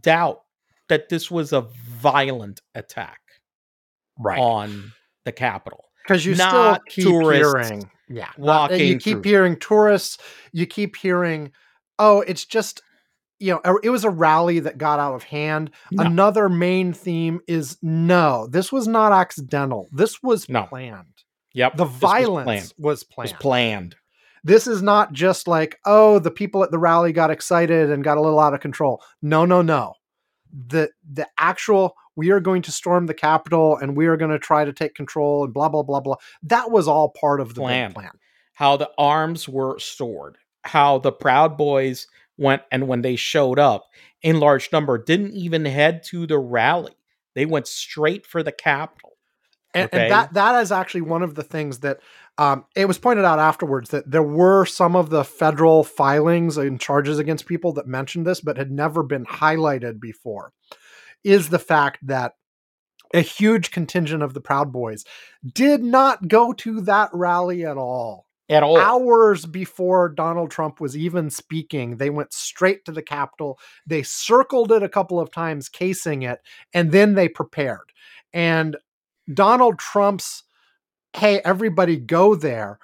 S2: doubt that this was a violent attack
S1: Right.
S2: on the Capitol.
S1: Because you still keep
S2: tourists
S1: hearing, yeah, not-
S2: uh,
S1: you keep
S2: through.
S1: hearing tourists. You keep hearing, oh, it's just, you know, er, it was a rally that got out of hand.
S2: No.
S1: Another main theme is no, this was not accidental. This was
S2: No.
S1: planned.
S2: Yep,
S1: The
S2: this was
S1: violence
S2: planned.
S1: was planned.
S2: was planned.
S1: This is not just like, oh, the people at the rally got excited and got a little out of control. No, no, no. The the actual we are going to storm the Capitol and we are going to try to take control and blah blah blah blah. That was all part of the
S2: Plan.
S1: plan.
S2: how the arms were stored, how the Proud Boys went and when they showed up in large number, didn't even head to the rally. They went straight for the Capitol.
S1: And,
S2: Okay.
S1: and that that is actually one of the things that um, it was pointed out afterwards that there were some of the federal filings and charges against people that mentioned this, but had never been highlighted before. Is the fact that a huge contingent of the Proud Boys did not go to that rally at all.
S2: At all.
S1: Hours before Donald Trump was even speaking, they went straight to the Capitol. They circled it a couple of times, casing it, and then they prepared. And Donald Trump's, hey, everybody go there,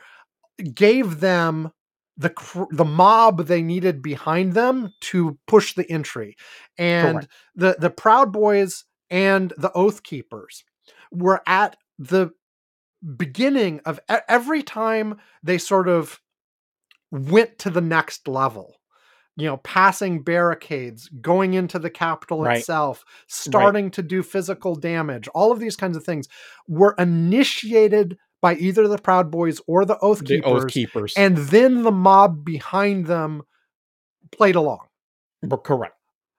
S1: gave them the cr- the mob they needed behind them to push the entry, and
S2: Correct.
S1: the the Proud Boys and the Oath Keepers were at the beginning of every time they sort of went to the next level you know passing barricades going into the capitol
S2: Right.
S1: itself starting to do physical damage all of these kinds of things were initiated by either the proud boys or the oath
S2: The
S1: keepers
S2: Oath Keepers.
S1: and then the mob behind them played along
S2: But correct.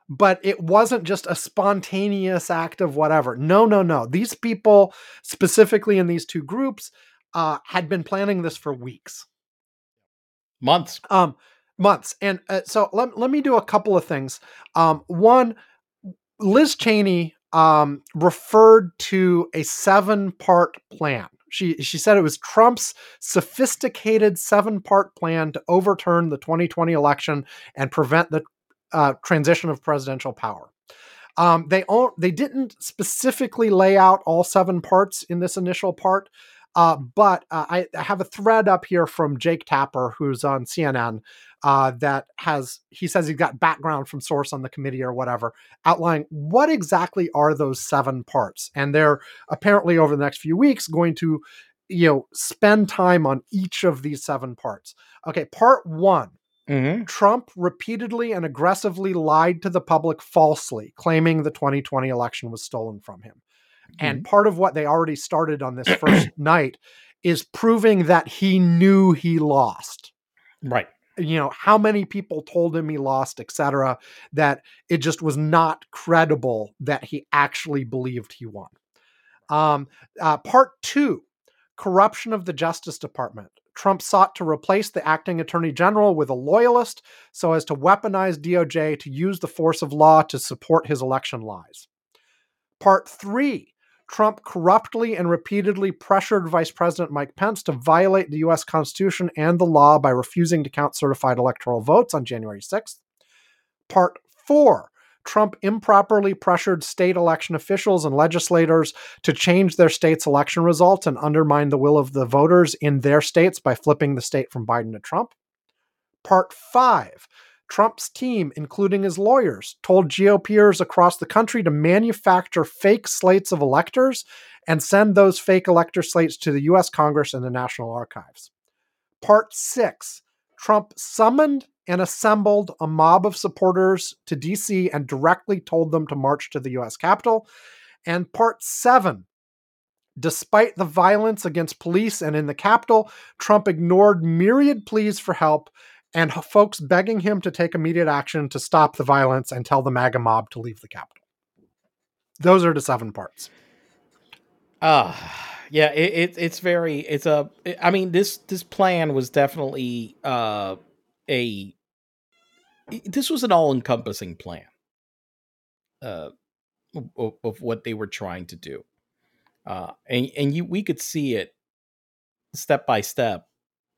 S1: but it wasn't just a spontaneous act of whatever. No, no, no. These people, specifically in these two groups, uh, had been planning this for weeks,
S2: Months.
S1: um, months. And uh, so let, let me do a couple of things. Um, one, Liz Cheney um, referred to a seven part plan. She, she said it was Trump's sophisticated seven part plan to overturn the 2020 election and prevent the uh, transition of presidential power. Um, they all, they didn't specifically lay out all seven parts in this initial part, uh, but uh, I, I have a thread up here from Jake Tapper, who's on CNN, uh, that has he says he's got background from source on the committee or whatever, outlining what exactly are those seven parts, and they're apparently over the next few weeks going to, you know, spend time on each of these seven parts. Okay, part one.
S2: Mm-hmm.
S1: Trump repeatedly and aggressively lied to the public falsely, claiming the 2020 election was stolen from him. And part of what they already started on this first night is proving that he knew he lost.
S2: Right.
S1: You know, how many people told him he lost, etc., that it just was not credible that he actually believed he won. Um, uh, part two corruption of the Justice Department. Trump sought to replace the acting attorney general with a loyalist so as to weaponize DOJ to use the force of law to support his election lies. Part three Trump corruptly and repeatedly pressured Vice President Mike Pence to violate the U.S. Constitution and the law by refusing to count certified electoral votes on January 6th. Part four Trump improperly pressured state election officials and legislators to change their state's election results and undermine the will of the voters in their states by flipping the state from Biden to Trump. Part five Trump's team, including his lawyers, told GOPers across the country to manufacture fake slates of electors and send those fake elector slates to the US Congress and the National Archives. Part six Trump summoned and assembled a mob of supporters to DC and directly told them to march to the US Capitol. And part seven, despite the violence against police and in the Capitol, Trump ignored myriad pleas for help and folks begging him to take immediate action to stop the violence and tell the MAGA mob to leave the Capitol. Those are the seven parts.
S2: Uh yeah, it, it it's very it's a I mean this this plan was definitely uh a this was an all-encompassing plan uh of, of what they were trying to do. Uh and and you we could see it step by step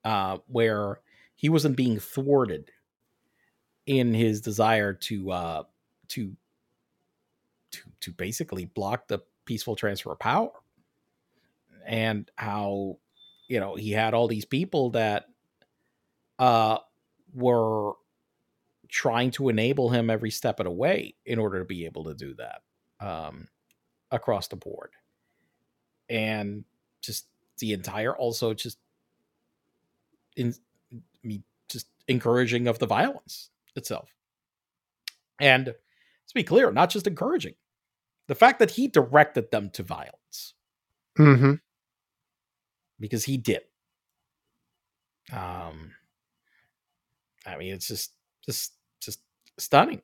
S2: uh where he wasn't being thwarted in his desire to uh to to to basically block the peaceful transfer of power. And how you know he had all these people that uh were trying to enable him every step of the way in order to be able to do that um across the board. And just the entire also just in encouraging of the violence itself and to be clear not just encouraging the fact that he directed them to violence
S1: Mm-hmm.
S2: because he did. Um, I mean, it's just, just, just stunning.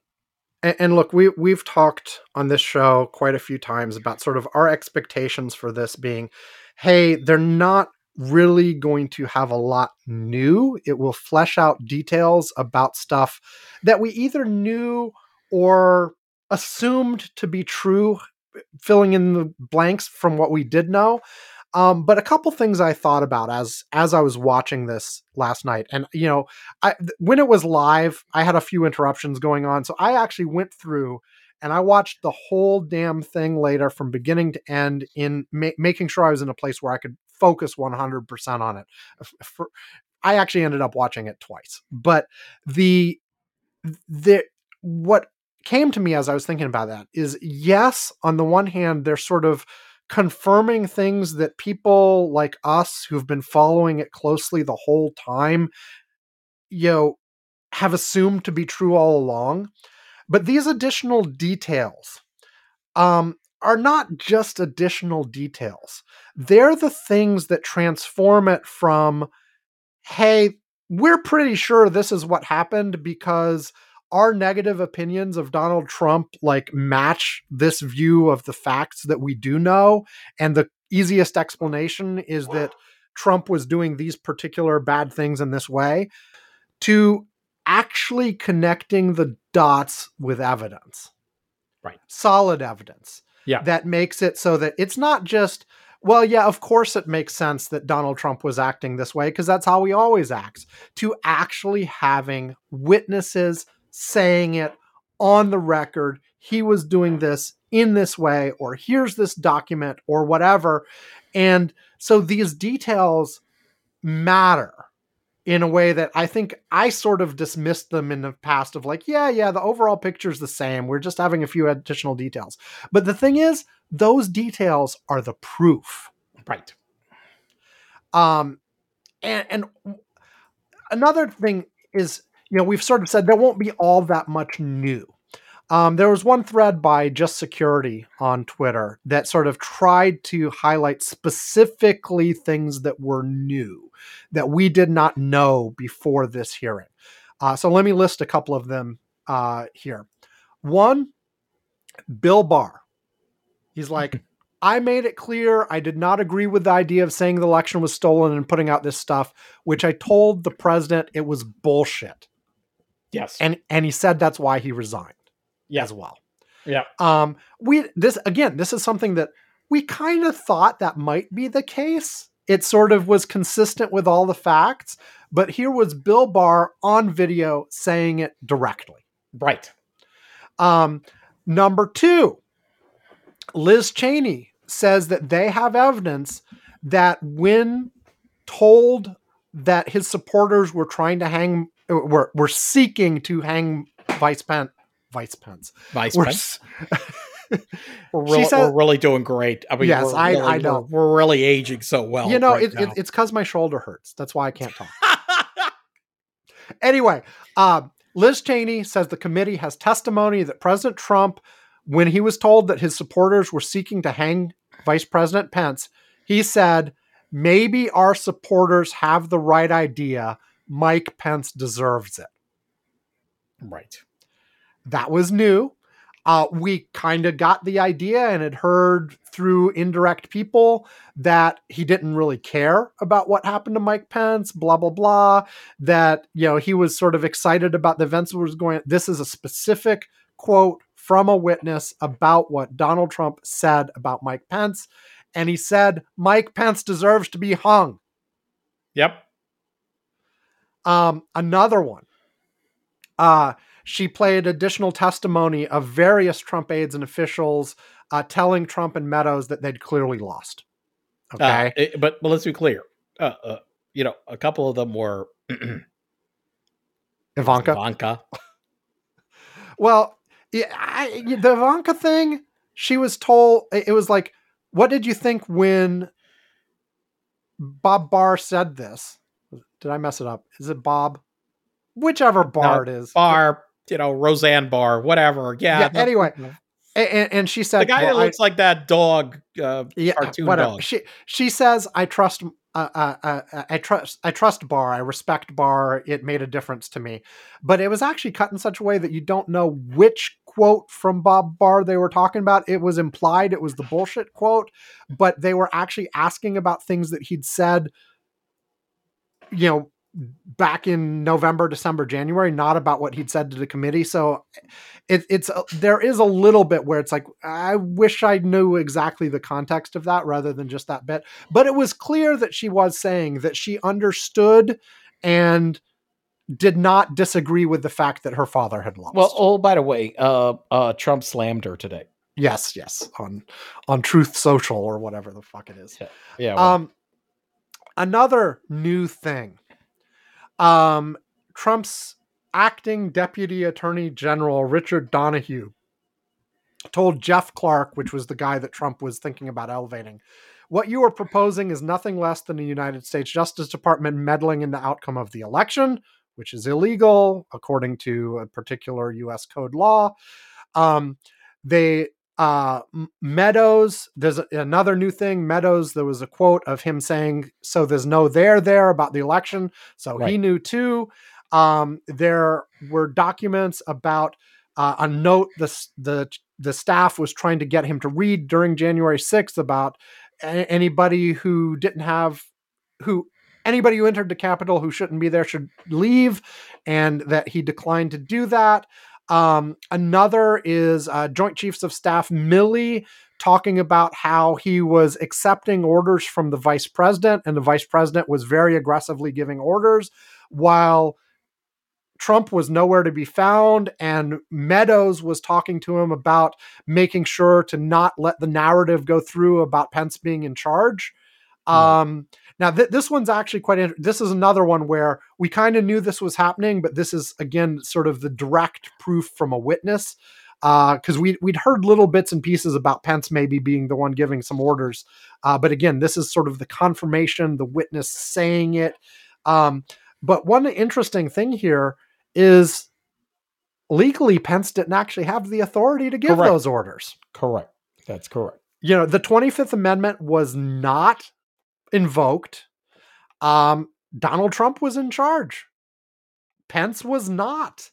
S1: And, and look, we we've talked on this show quite a few times about sort of our expectations for this being, hey, they're not really going to have a lot new. It will flesh out details about stuff that we either knew or assumed to be true, filling in the blanks from what we did know. Um, but a couple things I thought about as as I was watching this last night, and you know, I when it was live, I had a few interruptions going on, so I actually went through and I watched the whole damn thing later from beginning to end in ma- making sure I was in a place where I could focus 100% on it. For, I actually ended up watching it twice. But the the what came to me as I was thinking about that is yes, on the one hand, they're sort of confirming things that people like us who've been following it closely the whole time, you know, have assumed to be true all along. But these additional details um, are not just additional details. They're the things that transform it from, hey, we're pretty sure this is what happened because our negative opinions of Donald Trump like match this view of the facts that we do know. And the easiest explanation is that Trump was doing these particular bad things in this way to actually connecting the dots with evidence.
S2: Right.
S1: Solid evidence.
S2: Yeah.
S1: That makes it so that it's not just, well, yeah, of course it makes sense that Donald Trump was acting this way because that's how he always acts, to actually having witnesses saying it on the record. He was doing this in this way, or here's this document, or whatever. And so these details matter in a way that I think I sort of dismissed them in the past of like, yeah, yeah, the overall picture is the same. We're just having a few additional details. But the thing is, those details are the proof.
S2: Right.
S1: Um, and, and another thing is, you know, we've sort of said there won't be all that much new. Um, there was one thread by Just Security on Twitter that sort of tried to highlight specifically things that were new that we did not know before this hearing. Uh, so let me list a couple of them uh, here. One, Bill Barr. He's like, I made it clear I did not agree with the idea of saying the election was stolen and putting out this stuff, which I told the president it was bullshit.
S2: Yes.
S1: And and he said that's why he resigned
S2: yeah.
S1: as well.
S2: Yeah.
S1: Um, we this again, this is something that we kind of thought that might be the case. It sort of was consistent with all the facts, but here was Bill Barr on video saying it directly.
S2: Right.
S1: Um, number two, Liz Cheney says that they have evidence that when told that his supporters were trying to hang, were, were seeking to hang Vice Pence, Vice Pence,
S2: Vice
S1: were
S2: Pence. We're, really,
S1: said-
S2: we're really doing great. I mean,
S1: Yes, I-
S2: really-
S1: I know.
S2: We're, we're really aging so well.
S1: you know,
S2: right
S1: it, it, it's because my shoulder hurts. That's why I can't talk. anyway, uh, Liz Cheney says the committee has testimony that President Trump, when he was told that his supporters were seeking to hang Vice President Pence, he said, maybe our supporters have the right idea. Mike Pence deserves it.
S2: right.
S1: That was new. Uh, we kind of got the idea and had heard through indirect people that he didn't really care about what happened to Mike Pence, blah, blah, blah. That, you know, he was sort of excited about the events that was going. This is a specific quote from a witness about what Donald Trump said about Mike Pence. And he said, Mike Pence deserves to be hung.
S2: Yep.
S1: Um, another one. Uh, she played additional testimony of various Trump aides and officials uh, telling Trump and Meadows that they'd clearly lost. Okay.
S2: Uh, it- but, but let's be clear. Uh, uh, you know, a couple of them were
S1: Ivanka.
S2: Ivanka.
S1: Well, yeah, I, the Ivanka thing, she was told, it was like, what did you think when Bob Barr said this? Did I mess it up? Is it Bob? Whichever Barr it is.
S2: Bar, you know, Roseanne Barr, whatever. Yeah.
S1: Yeah, anyway, And, and she said,
S2: the guy
S1: well,
S2: that
S1: I-
S2: looks like that dog, uh,
S1: yeah,
S2: cartoon
S1: whatever.
S2: dog.
S1: She she says, "I trust, uh, uh, uh, I trust, I trust Barr. I respect Barr. It made a difference to me." But it was actually cut in such a way that you don't know which quote from Bob Barr they were talking about. It was implied it was the bullshit quote, but they were actually asking about things that he'd said. You know, back in November, December, January, not about what he'd said to the committee. So it, it's a, there is a little bit where it's like I wish I knew exactly the context of that rather than just that bit. But it was clear that she was saying that she understood and did not disagree with the fact that her father had lost.
S2: Well, oh, by the way, uh, uh, Trump slammed her today.
S1: yes, yes, on on Truth Social or whatever the fuck it is.
S2: Yeah. well,
S1: Um, another new thing. Um, Trump's acting deputy attorney general, Richard Donoghue, told Jeff Clark, which was the guy that Trump was thinking about elevating, what you are proposing is nothing less than the United States Justice Department meddling in the outcome of the election, which is illegal according to a particular U.S. code law. Um, they uh, Meadows, there's another new thing. Meadows, there was a quote of him saying, "So there's no there there about the election." So right. he knew too. Um, there were documents about uh, a note the the the staff was trying to get him to read during January 6th about a- anybody who didn't have who anybody who entered the Capitol who shouldn't be there should leave, and that he declined to do that. Um, another is uh, Joint Chiefs of Staff Milley talking about how he was accepting orders from the vice president, and the vice president was very aggressively giving orders while Trump was nowhere to be found, and Meadows was talking to him about making sure to not let the narrative go through about Pence being in charge. Um, now, th- this one's actually quite interesting. This is another one where we kind of knew this was happening, but this is, again, sort of the direct proof from a witness. Because uh, we, we'd heard little bits and pieces about Pence maybe being the one giving some orders. Uh, but again, this is sort of the confirmation, the witness saying it. Um, but one interesting thing here is legally Pence didn't actually have the authority to give correct. those orders.
S2: Correct. That's correct.
S1: You know, the 25th Amendment was not invoked. Um, Donald Trump was in charge. Pence was not.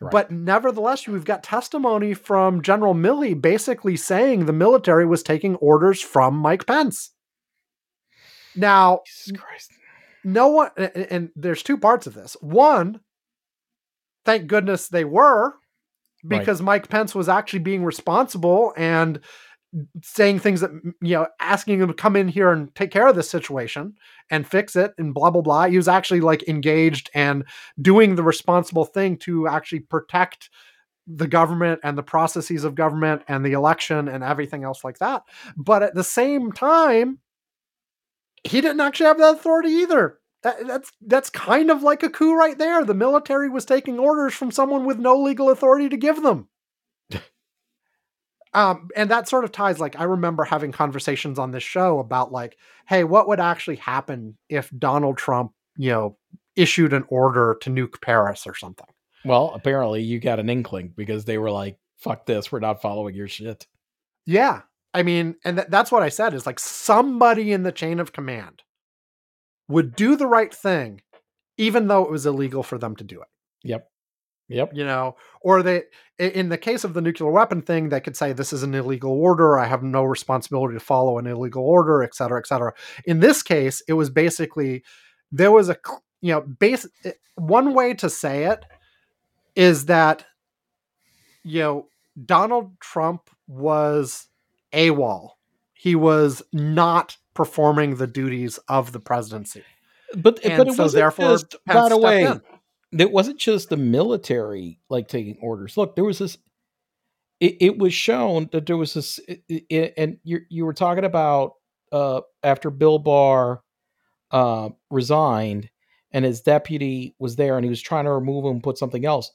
S1: Right. But nevertheless, we've got testimony from General Milley basically saying the military was taking orders from Mike Pence. Now, no one, and, and there's two parts of this. One, thank goodness they were, because right. Mike Pence was actually being responsible and saying things that you know asking him to come in here and take care of this situation and fix it and blah blah blah. He was actually like engaged and doing the responsible thing to actually protect the government and the processes of government and the election and everything else like that. But at the same time he didn't actually have that authority either. That, that's that's kind of like a coup right there. The military was taking orders from someone with no legal authority to give them um, and that sort of ties like I remember having conversations on this show about like, hey, what would actually happen if Donald Trump, you know, issued an order to nuke Paris or something?
S2: Well, apparently you got an inkling because they were like, fuck this, we're not following your shit.
S1: Yeah. I mean, and th- that's what I said is like somebody in the chain of command would do the right thing, even though it was illegal for them to do it.
S2: Yep. Yep.
S1: You know, or they, in the case of the nuclear weapon thing, they could say this is an illegal order. I have no responsibility to follow an illegal order, et cetera, et cetera. In this case, it was basically there was a, you know, base. One way to say it is that, you know, Donald Trump was AWOL. He was not performing the duties of the presidency.
S2: But, and but it so was therefore, just, by the way, in it wasn't just the military like taking orders. Look, there was this. It, it was shown that there was this, it, and you you were talking about uh, after Bill Barr uh, resigned and his deputy was there and he was trying to remove him, put something else.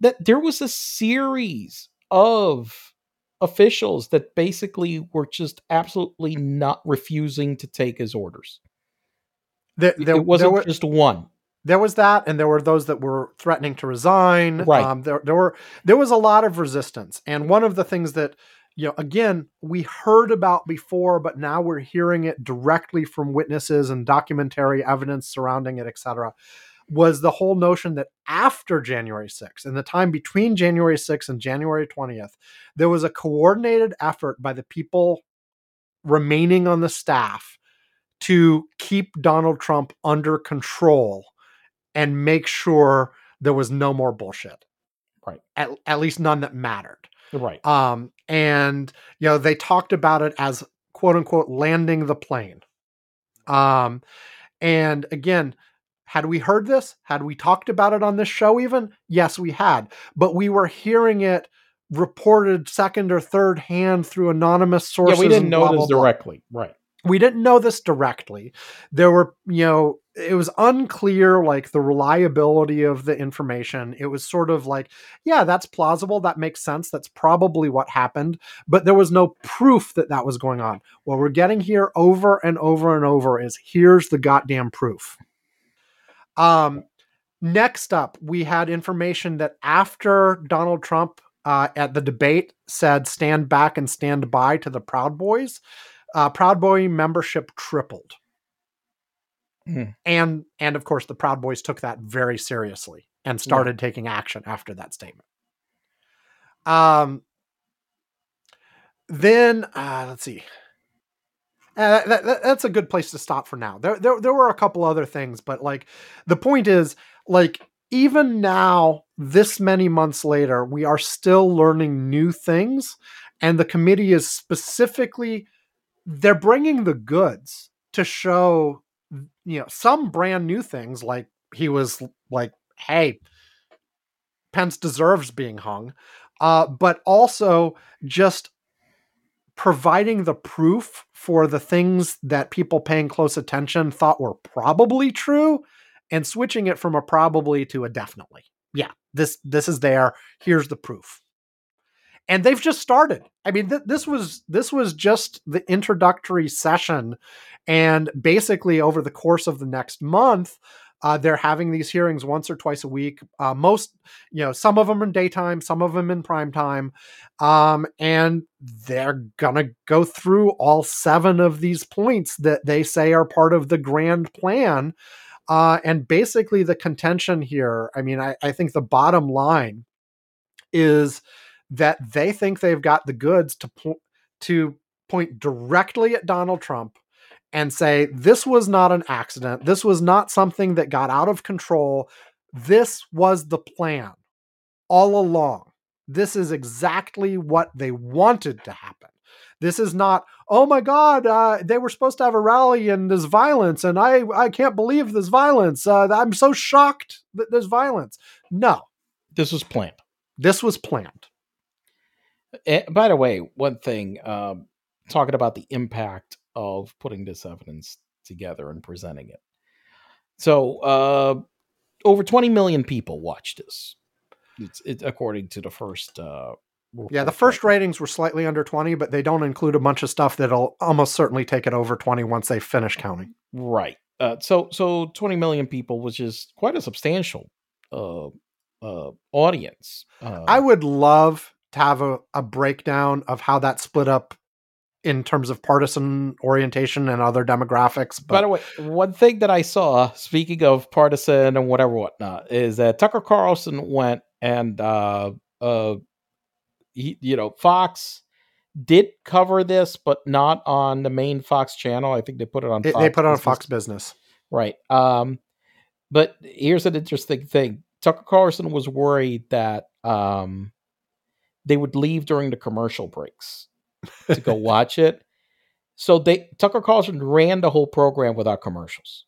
S2: That there was a series of officials that basically were just absolutely not refusing to take his orders. There, there, it wasn't there were, just one
S1: there was that, and there were those that were threatening to resign.
S2: Right.
S1: Um, there, there were there was a lot of resistance, and one of the things that you know, again, we heard about before, but now we're hearing it directly from witnesses and documentary evidence surrounding it, etc. Was the whole notion that after January 6th, in the time between January 6th and January 20th, there was a coordinated effort by the people remaining on the staff to keep Donald Trump under control and make sure there was no more bullshit.
S2: Right.
S1: At, at least none that mattered.
S2: Right.
S1: Um, and you know, they talked about it as quote unquote landing the plane. Um, and again, had we heard this? Had we talked about it on this show even? Yes, we had. But we were hearing it reported second or third hand through anonymous sources.
S2: Yeah, we didn't know blah, this blah, directly. Blah. Right.
S1: We didn't know this directly. There were, you know, it was unclear like the reliability of the information. It was sort of like, yeah, that's plausible. That makes sense. That's probably what happened. But there was no proof that that was going on. What we're getting here over and over and over is here's the goddamn proof. Um, next up, we had information that after Donald Trump uh, at the debate said stand back and stand by to the Proud Boys, uh, Proud Boy membership tripled.
S2: Hmm.
S1: And and of course the Proud Boys took that very seriously and started taking action after that statement. Um then uh, let's see. Uh, that, that- that's a good place to stop for now. There, there, there were a couple other things, but like the point is, like even now, this many months later, we are still learning new things, and the committee is specifically they're bringing the goods to show, you know, some brand new things. Like he was like, "Hey, Pence deserves being hung," uh, but also just providing the proof for the things that people paying close attention thought were probably true and switching it from a probably to a definitely. Yeah, this this is there. Here's the proof. And they've just started. I mean, th- this was this was just the introductory session, and basically over the course of the next month, uh, they're having these hearings once or twice a week. Uh, most, you know, some of them in daytime, some of them in prime time, um, and they're gonna go through all seven of these points that they say are part of the grand plan. Uh, and basically, the contention here, I mean, I, I think the bottom line is that they think they've got the goods to po- to point directly at Donald Trump and say this was not an accident. This was not something that got out of control. This was the plan all along. This is exactly what they wanted to happen. This is not, oh my God, uh, they were supposed to have a rally and there's violence, and I, I can't believe there's violence. Uh, I'm so shocked that there's violence. No,
S2: This was planned.
S1: this was planned.
S2: Eh, by the way, one thing, um, talking about the impact of putting this evidence together and presenting it. So, uh, over 20 million people watched this. It's, it's according to the first. Uh,
S1: Yeah, the first ratings were slightly under 20, but they don't include a bunch of stuff that'll almost certainly take it over 20 once they finish counting.
S2: Right. Uh, so so 20 million people, which is quite a substantial uh, uh, audience. Uh,
S1: I would love to have a, a breakdown of how that split up in terms of partisan orientation and other demographics.
S2: By
S1: But
S2: the way, one thing that I saw, speaking of partisan and whatever whatnot, is that Tucker Carlson went and uh uh he, you know, Fox did cover this, but not on the main Fox channel. I think they put it on
S1: it- they put it on
S2: Business.
S1: Fox Business.
S2: Right. Um, but here's an interesting thing. Tucker Carlson was worried that um, they would leave during the commercial breaks to go watch it. So they Tucker Carlson ran the whole program without commercials.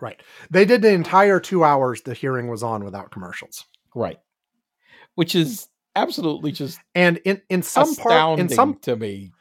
S1: Right. They did the entire two hours the hearing was on without commercials.
S2: Right. Which is absolutely just
S1: And in, in some part, in some
S2: to me.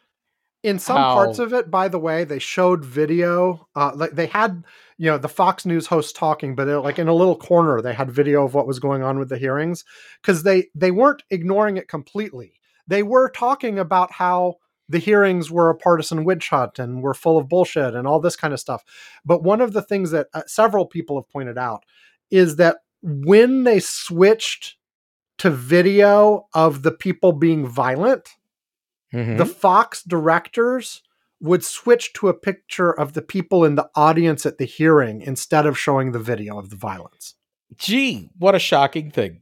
S1: in some parts of it by the way they showed video uh like they had you know the fox news host talking but they're like in a little corner they had video of what was going on with the hearings because they they weren't ignoring it completely they were talking about how the hearings were a partisan witch hunt and were full of bullshit and all this kind of stuff but one of the things that uh, several people have pointed out is that when they switched to video of the people being violent
S2: Mm-hmm.
S1: the Fox directors would switch to a picture of the people in the audience at the hearing instead of showing the video of the violence.
S2: Gee, what a shocking thing.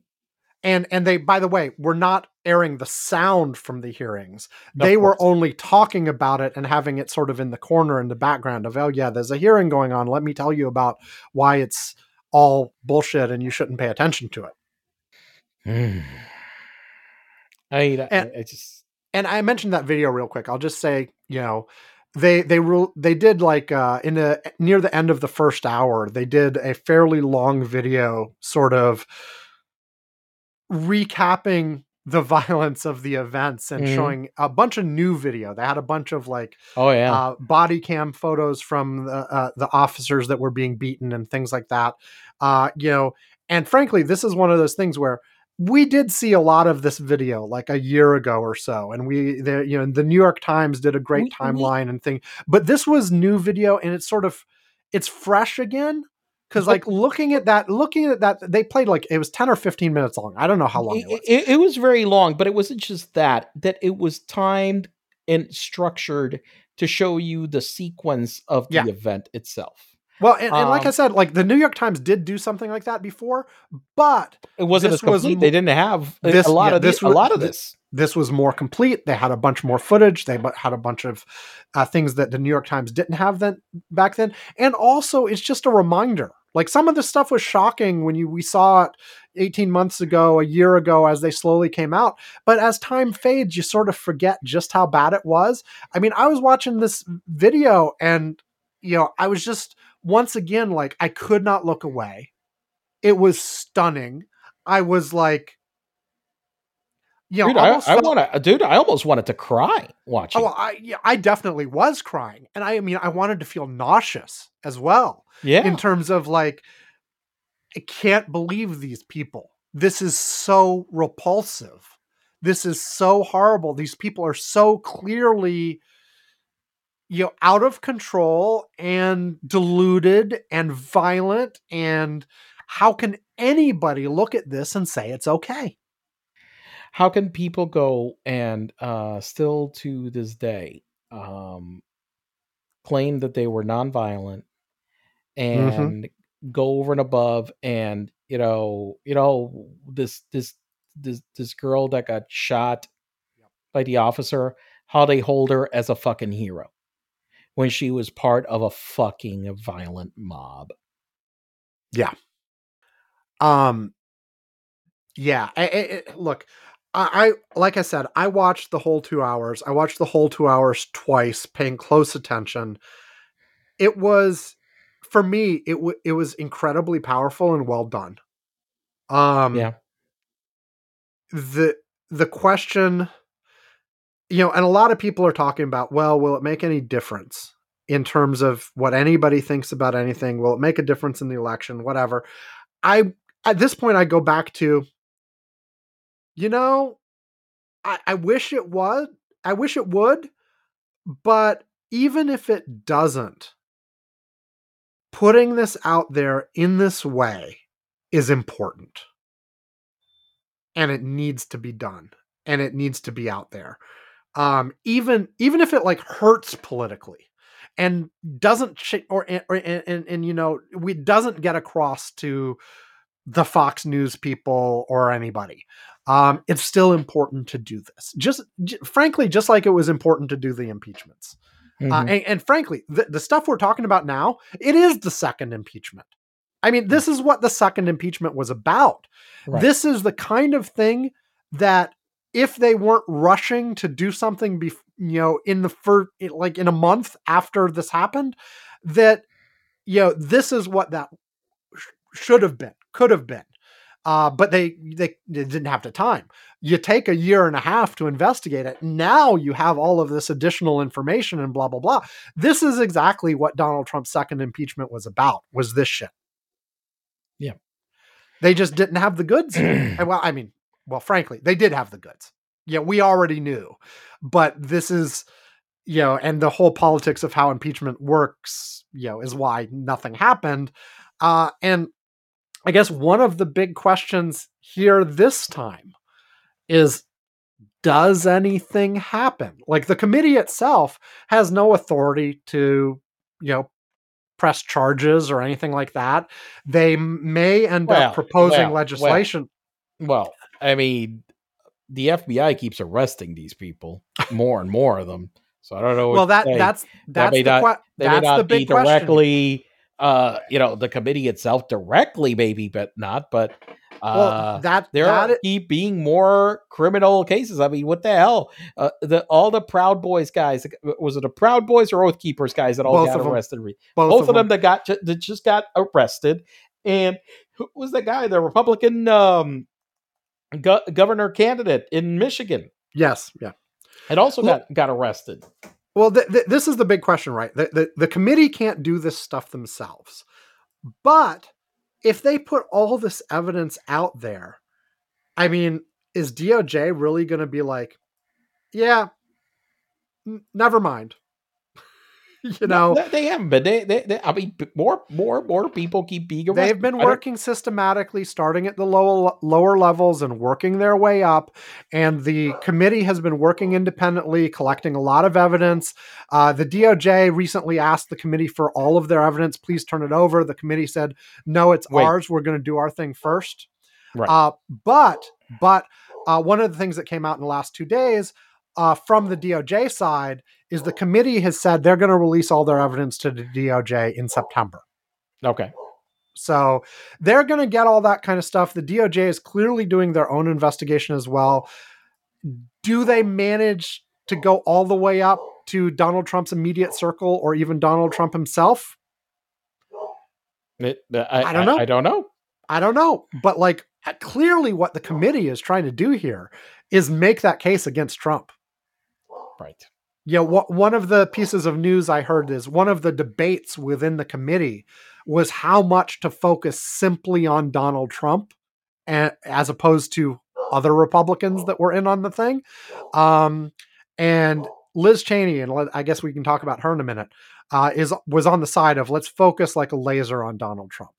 S1: And and they by the way, were not airing the sound from the hearings. They were only talking about it and having it sort of in the corner in the background of, oh yeah, there's a hearing going on. Let me tell you about why it's all bullshit and you shouldn't pay attention to it.
S2: I, mean, I,
S1: And-
S2: I just
S1: and I mentioned that video real quick. I'll just say, you know, they they rule they did like uh in a near the end of the first hour, they did a fairly long video sort of recapping the violence of the events and
S2: Mhm.
S1: showing a bunch of new video. They had a bunch of like
S2: Oh yeah.
S1: uh, body cam photos from the uh, the officers that were being beaten and things like that. Uh, you know, and frankly, this is one of those things where we did see a lot of this video like a year ago or so, and we the you know the New York Times did a great
S2: We- we-
S1: timeline and thing, but this was new video and it's sort of it's fresh again. Because like looking at that, looking at that, they played like it was ten or fifteen minutes long. I don't know how long it,
S2: it,
S1: was.
S2: it- it was very long, but it wasn't just that, that it was timed and structured to show you the sequence of the
S1: Yeah.
S2: event itself.
S1: Well, and, and like I
S2: um,
S1: said, like the New York Times did do something like that before, but
S2: It wasn't as complete.
S1: mo-
S2: they didn't have a-
S1: this-
S2: a lot
S1: yeah,
S2: of
S1: this
S2: this. A
S1: was-
S2: lot of this.
S1: this was more complete. They had a bunch more footage. They had a bunch of uh, things that the New York Times didn't have then back then. And also, it's just a reminder. Like some of the stuff was shocking when you we saw it 18 months ago, a year ago, as they slowly came out. But as time fades, you sort of forget just how bad it was. I mean, I was watching this video, and you know, I was just once again like I could not look away. It was stunning. I was like, you know,
S2: Dude, I,
S1: almost
S2: I want to, dude. I almost wanted to cry watching.
S1: Oh, I yeah, I definitely was crying, and I, mean, I wanted to feel nauseous as well
S2: yeah,
S1: in terms of like, I can't believe these people. This is so repulsive. This is so horrible. These people are so clearly, you know, out of control and deluded and violent. And how can anybody look at this and say it's okay?
S2: how can people go and uh still to this day um claim that they were nonviolent
S1: Mhm.
S2: and go over and above and you know you know this this this this girl that got shot by the officer how they hold her as a fucking hero when she was part of a fucking violent mob Yeah.
S1: Um, yeah. I, I- I- look, I, I like I said, I watched the whole two hours. I watched the whole two hours twice, paying close attention. It was for me. It w- it was incredibly powerful and well done. Um,
S2: Yeah.
S1: The the question, you know, and a lot of people are talking about, well, will it make any difference in terms of what anybody thinks about anything? Will it make a difference in the election? Whatever. I at this point I go back to you know I, I wish it was I wish it would but even if it doesn't putting this out there in this way is important and it needs to be done and it needs to be out there um even even if it like hurts politically and doesn't sh- or, or and, and and you know we doesn't get across to the Fox News people or anybody. Um, it's still important to do this. Just j- frankly, just like it was important to do the impeachments. Uh,
S2: Mhm.
S1: and, and frankly, the, the stuff we're talking about now, it is the second impeachment. I mean, this is what the second impeachment was about.
S2: Right.
S1: This is the kind of thing that if they weren't rushing to do something, bef- you know, in the first, like in a month after this happened, that, you know, this is what that sh- should have been, could have been. Uh, but they, they they didn't have the time. You take a year and a half to investigate it. Now you have all of this additional information and blah blah blah. This is exactly what Donald Trump's second impeachment was about. Was this shit?
S2: Yeah.
S1: They just didn't have the goods. Well, I mean, well, frankly, they did have the goods. Yeah, we already knew. But this is, you know, and the whole politics of how impeachment works, you know, is why nothing happened. Uh, and I guess one of the big questions here this time is does anything happen? Like the committee itself has no authority to, you know, press charges or anything like that. They may end
S2: Well,
S1: up proposing
S2: well, well.
S1: legislation.
S2: Well, I mean, the FBI keeps arresting these people, more and more of them. So I don't know.
S1: Well, that
S2: say.
S1: that's that's
S2: may
S1: the
S2: not-
S1: que-
S2: they may
S1: that's
S2: not
S1: the
S2: be
S1: big question.
S2: directly, uh, you know, the committee itself directly, maybe, but not. But
S1: Well,
S2: uh,
S1: that
S2: there
S1: that
S2: are keep being more criminal cases. I mean, what the hell? Uh, the all the Proud Boys guys was it the Proud Boys or Oath Keepers guys that all got arrested? re-
S1: both,
S2: both, of them, that got that just got arrested. And who was the guy? The Republican um go- governor candidate in Michigan
S1: Yes, yeah.
S2: had also
S1: Look-
S2: got got arrested.
S1: Well, th- th- this is the big question, right? The, the the committee can't do this stuff themselves, but if they put all this evidence out there, I mean, is DOJ really going to be like, yeah, n- never mind? you know,
S2: they, they haven't been. They, they, they, I mean, more, more, more people keep being arrested.
S1: They've been working systematically, starting at the lower lower levels and working their way up. And the committee has been working independently, collecting a lot of evidence. Uh, the DOJ recently asked the committee for all of their evidence. Please turn it over. The committee said, "No, it's
S2: Wait.
S1: ours. We're going to do our thing first.
S2: Right.
S1: Uh, but but uh, one of the things that came out in the last two days uh, from the DOJ side is the committee has said they're going to release all their evidence to the DOJ in September.
S2: Okay.
S1: So they're going to get all that kind of stuff. The DOJ is clearly doing their own investigation as well. Do they manage to go all the way up to Donald Trump's immediate circle or even Donald Trump himself?
S2: It- I,
S1: I don't know.
S2: I, don't know.
S1: I don't know. But like clearly what the committee is trying to do here is make that case against Trump.
S2: Right.
S1: Yeah, wha- one of the pieces of news I heard is one of the debates within the committee was how much to focus simply on Donald Trump and, as opposed to other Republicans that were in on the thing. Um, and Liz Cheney, and I guess we can talk about her in a minute, uh, is was on the side of let's focus like a laser on Donald Trump.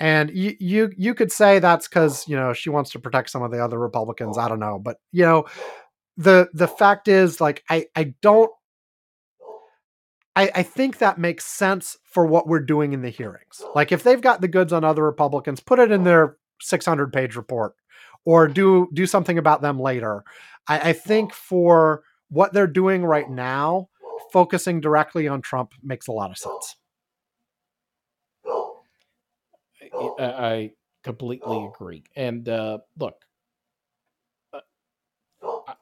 S1: And you you you could say that's because you know she wants to protect some of the other Republicans. I don't know, but you know the the fact is like I I don't I, I think that makes sense for what we're doing in the hearings. Like if they've got the goods on other Republicans, put it in their 600 page report or do do something about them later. I, I think for what they're doing right now, focusing directly on Trump makes a lot of sense.
S2: I, I completely agree. And uh, look,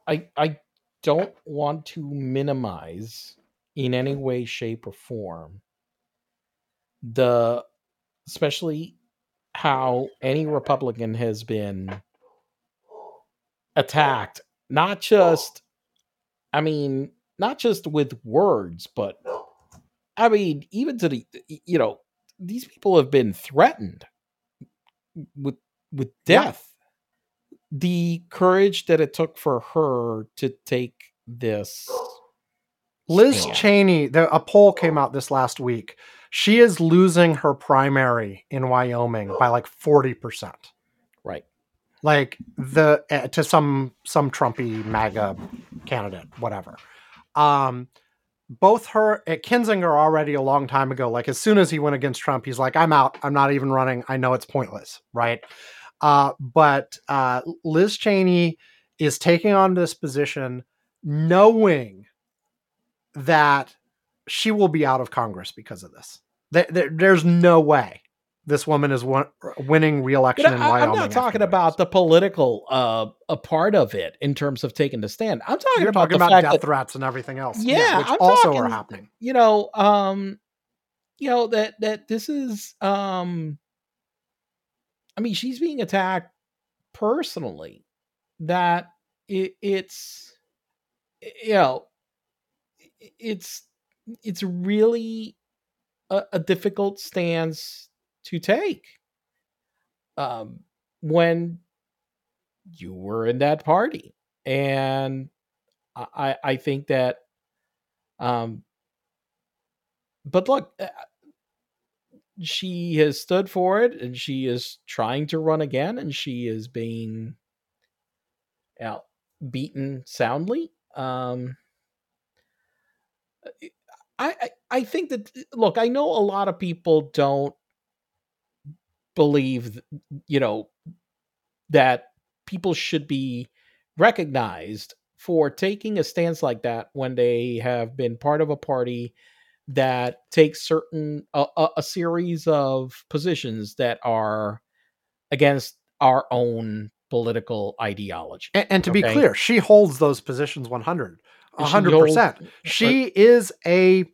S2: I I don't want to minimize in any way, shape, or form the especially how any Republican has been attacked, not just I mean, not just with words, but I mean, even to the you know, these people have been threatened with with death. The courage that it took for her to take this
S1: Liz
S2: stand.
S1: Cheney, the, a poll came out this last week. She is losing her primary in Wyoming by like 40%.
S2: right.
S1: Like the uh, to some some Trumpy MAGA candidate, whatever. Um both her at Kinzinger already a long time ago, like as soon as he went against Trump, he's like, I'm out. I'm not even running. I know it's pointless, right? Uh, but uh, Liz Cheney is taking on this position knowing that she will be out of Congress because of this. There- there- there's no way this woman is won- winning re-election in Wyoming.
S2: am not talking about the political uh, a part of it in terms of taking the stand. I'm talking
S1: You're
S2: about
S1: talking
S2: the
S1: about death
S2: that
S1: threats and everything else.
S2: Yeah,
S1: which
S2: I'm
S1: also are happening.
S2: you know, um, you know that that this is, um, I mean, she's being attacked personally. That it, it's, you know, it's it's really a, a difficult stance to take. Um, when you were in that party, and I I think that, um, but look, uh, she has stood for it and she is trying to run again and she is being know, beaten soundly um I, I i think that look i know a lot of people don't believe you know that people should be recognized for taking a stance like that when they have been part of a party that takes certain a, a, a series of positions that are against our own political ideology.
S1: And, and to be clear, she holds those positions 100.
S2: She
S1: 100%.
S2: holds-
S1: She is a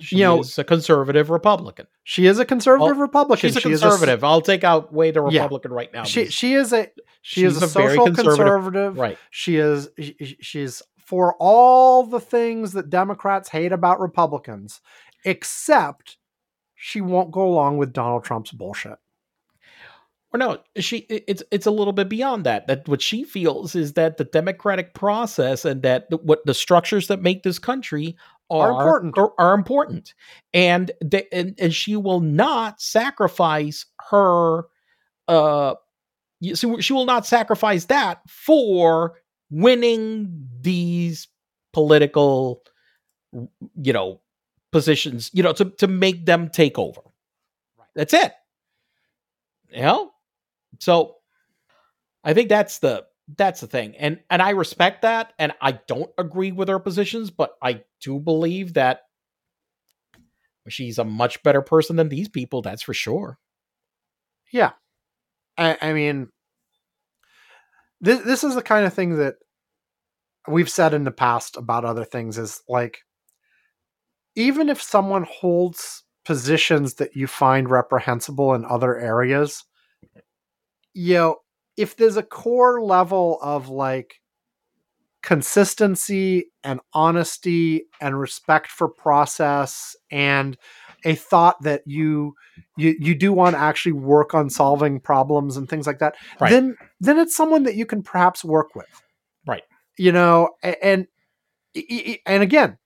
S2: She
S1: You know-
S2: is a conservative Republican.
S1: She is a oh, conservative Republican.
S2: She's a
S1: She is
S2: conservative. I'll take out way the
S1: Yeah.
S2: Republican right now.
S1: she she is a she is a,
S2: a very
S1: social
S2: conservative-
S1: conservative.
S2: right.
S1: She is she- she's for all the things that Democrats hate about Republicans, except she won't go along with Donald Trump's bullshit.
S2: or no she it's it's a little bit beyond that that what she feels is that the democratic process and that the, what the structures that make this country
S1: Are
S2: are
S1: important.
S2: are, are important and, they, and and she will not sacrifice her uh so she will not sacrifice that for winning these political you know positions you know to to make them take over. Right. that's it. You know? So i think that's the that's the thing. And and i respect that and i don't agree with her positions but i do believe that she's a much better person than these people that's for sure.
S1: Yeah. I, I mean, this this is the kind of thing that we've said in the past about other things is like, even if someone holds positions that you find reprehensible in other areas, you know, if there's a core level of like consistency and honesty and respect for process and a thought that you you you do want to actually work on solving problems and things like that
S2: Right.
S1: then then it's someone that you can perhaps work with. You know and and again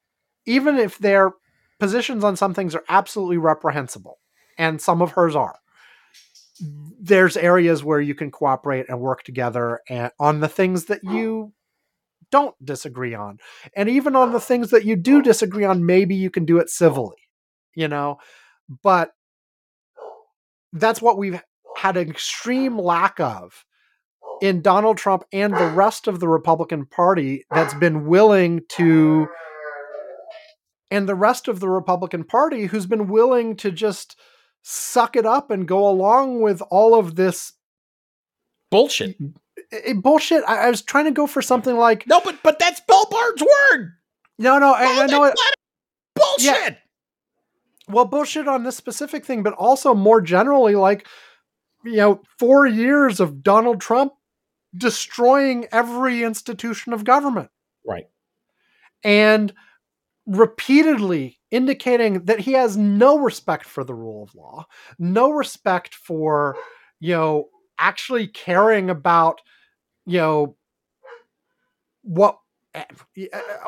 S1: even if their positions on some things are absolutely reprehensible and some of hers are there's areas where you can cooperate and work together and on the things that you don't disagree on. And even on the things that you do disagree on maybe you can do it civilly you know? But that's what we've had an extreme lack of in Donald Trump and the rest of the Republican Party that's been willing to and the rest of the Republican Party who's been willing to just suck it up and go along with all of this
S2: bullshit
S1: eh, bullshit. I, I was trying to go for something like
S2: no but but that's bill barr's word
S1: no, no, I, I know it.
S2: Bullshit
S1: well bullshit on this specific thing but also more generally like you know 4 years of Donald Trump destroying every institution of government.
S2: Right.
S1: And repeatedly indicating that he has no respect for the rule of law no respect for you know actually caring about you know what eh,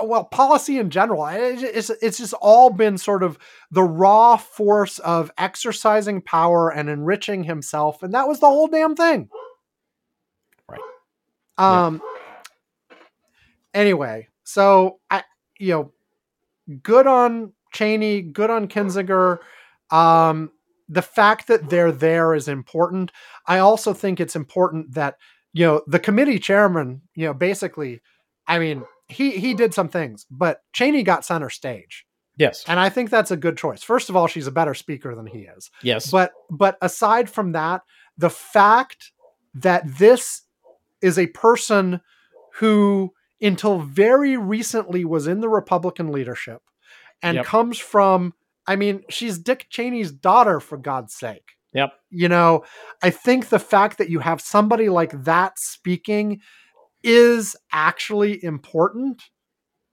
S1: well policy in general. It's, it's just all been sort of the raw force of exercising power and enriching himself and that was the whole damn thing. Um anyway so i you know good on cheney good on kinzinger. Um the fact that they're there is important. I also think it's important that you know the committee chairman you know basically i mean he he did some things but cheney got center stage.
S2: Yes.
S1: And i think that's a good choice. First of all she's a better speaker than he is.
S2: Yes.
S1: But but aside from that the fact that this is a person who until very recently was in the republican leadership and
S2: Yep.
S1: comes from i mean she's dick cheney's daughter for god's sake.
S2: Yep.
S1: You know i think the fact that you have somebody like that speaking is actually important.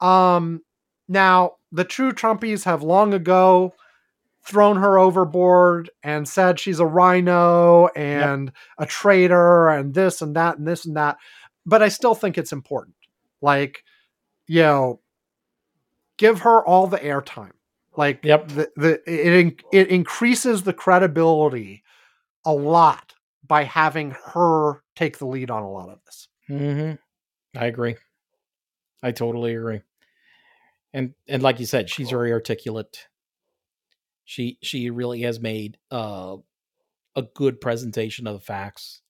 S1: Um now the true trumpies have long ago thrown her overboard and said she's a rhino and a traitor and this and that and this and that but i still think it's important like you know give her all the airtime like
S2: Yep.
S1: the, the it it increases the credibility a lot by having her take the lead on a lot of this
S2: hmm I agree. I totally agree. And and like you said, she's very articulate. She she really has made uh, a good presentation of the facts,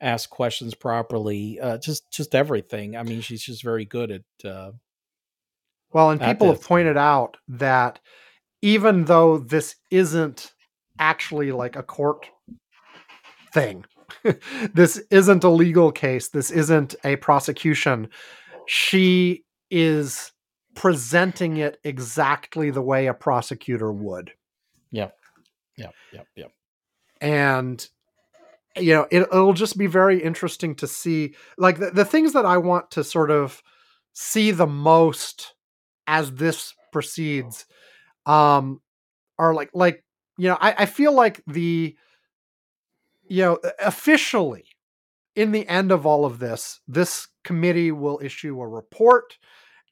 S2: ask questions properly, uh, just just everything. I mean, she's just very good at. Uh,
S1: Well, and
S2: That
S1: people have pointed out that even though this isn't actually like a court thing, this isn't a legal case, this isn't a prosecution, she is presenting it exactly the way a prosecutor would.
S2: Yep. Yep. Yep. Yep.
S1: and you know it, it'll just be very interesting to see like the, the things that i want to sort of see the most as this proceeds um are like like you know i, I feel like the you know officially in the end of all of this this committee will issue a report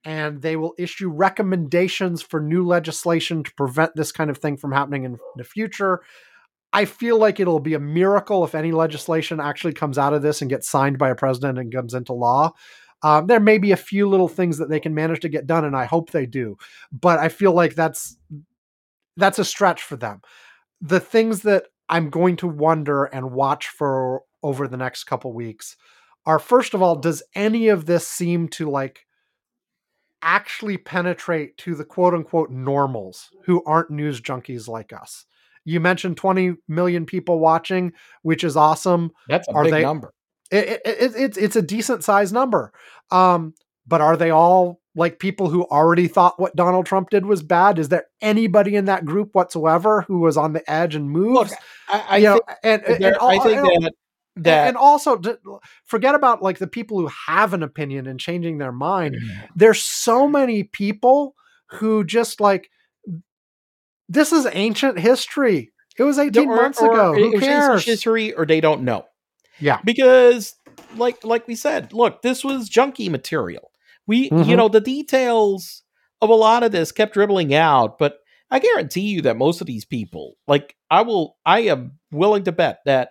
S1: and they will issue recommendations for new legislation to prevent this kind of thing from happening in the future I feel like it'll be a miracle if any legislation actually comes out of this and gets signed by a president and comes into law. Um, there may be a few little things that they can manage to get done, and I hope they do. But I feel like that's that's a stretch for them. The things that I'm going to wonder and watch for over the next couple weeks are first of all, does any of this seem to like actually penetrate to the quote unquote normals who aren't news junkies like us? You mentioned 20 million people watching, which is awesome.
S2: That's a
S1: Are
S2: big
S1: they-
S2: number.
S1: It, it, it, it's it's a decent size number. Um, but are they all like people who already thought what Donald Trump did was bad? Is there anybody in that group whatsoever who was on the edge and moved?
S2: Look, I, I
S1: you know,
S2: think,
S1: and, and, and all-
S2: I think that that
S1: and also forget about like the people who have an opinion and changing their mind. There's so many people who just like this is ancient history. It was 18
S2: or-
S1: months
S2: or
S1: ago. Who cares?
S2: history or they don't know.
S1: Yeah.
S2: because like like we said, look, this was junky material. We you
S1: Mhm.
S2: know the details of a lot of this kept dribbling out, but I guarantee you that most of these people, like I will, I am willing to bet that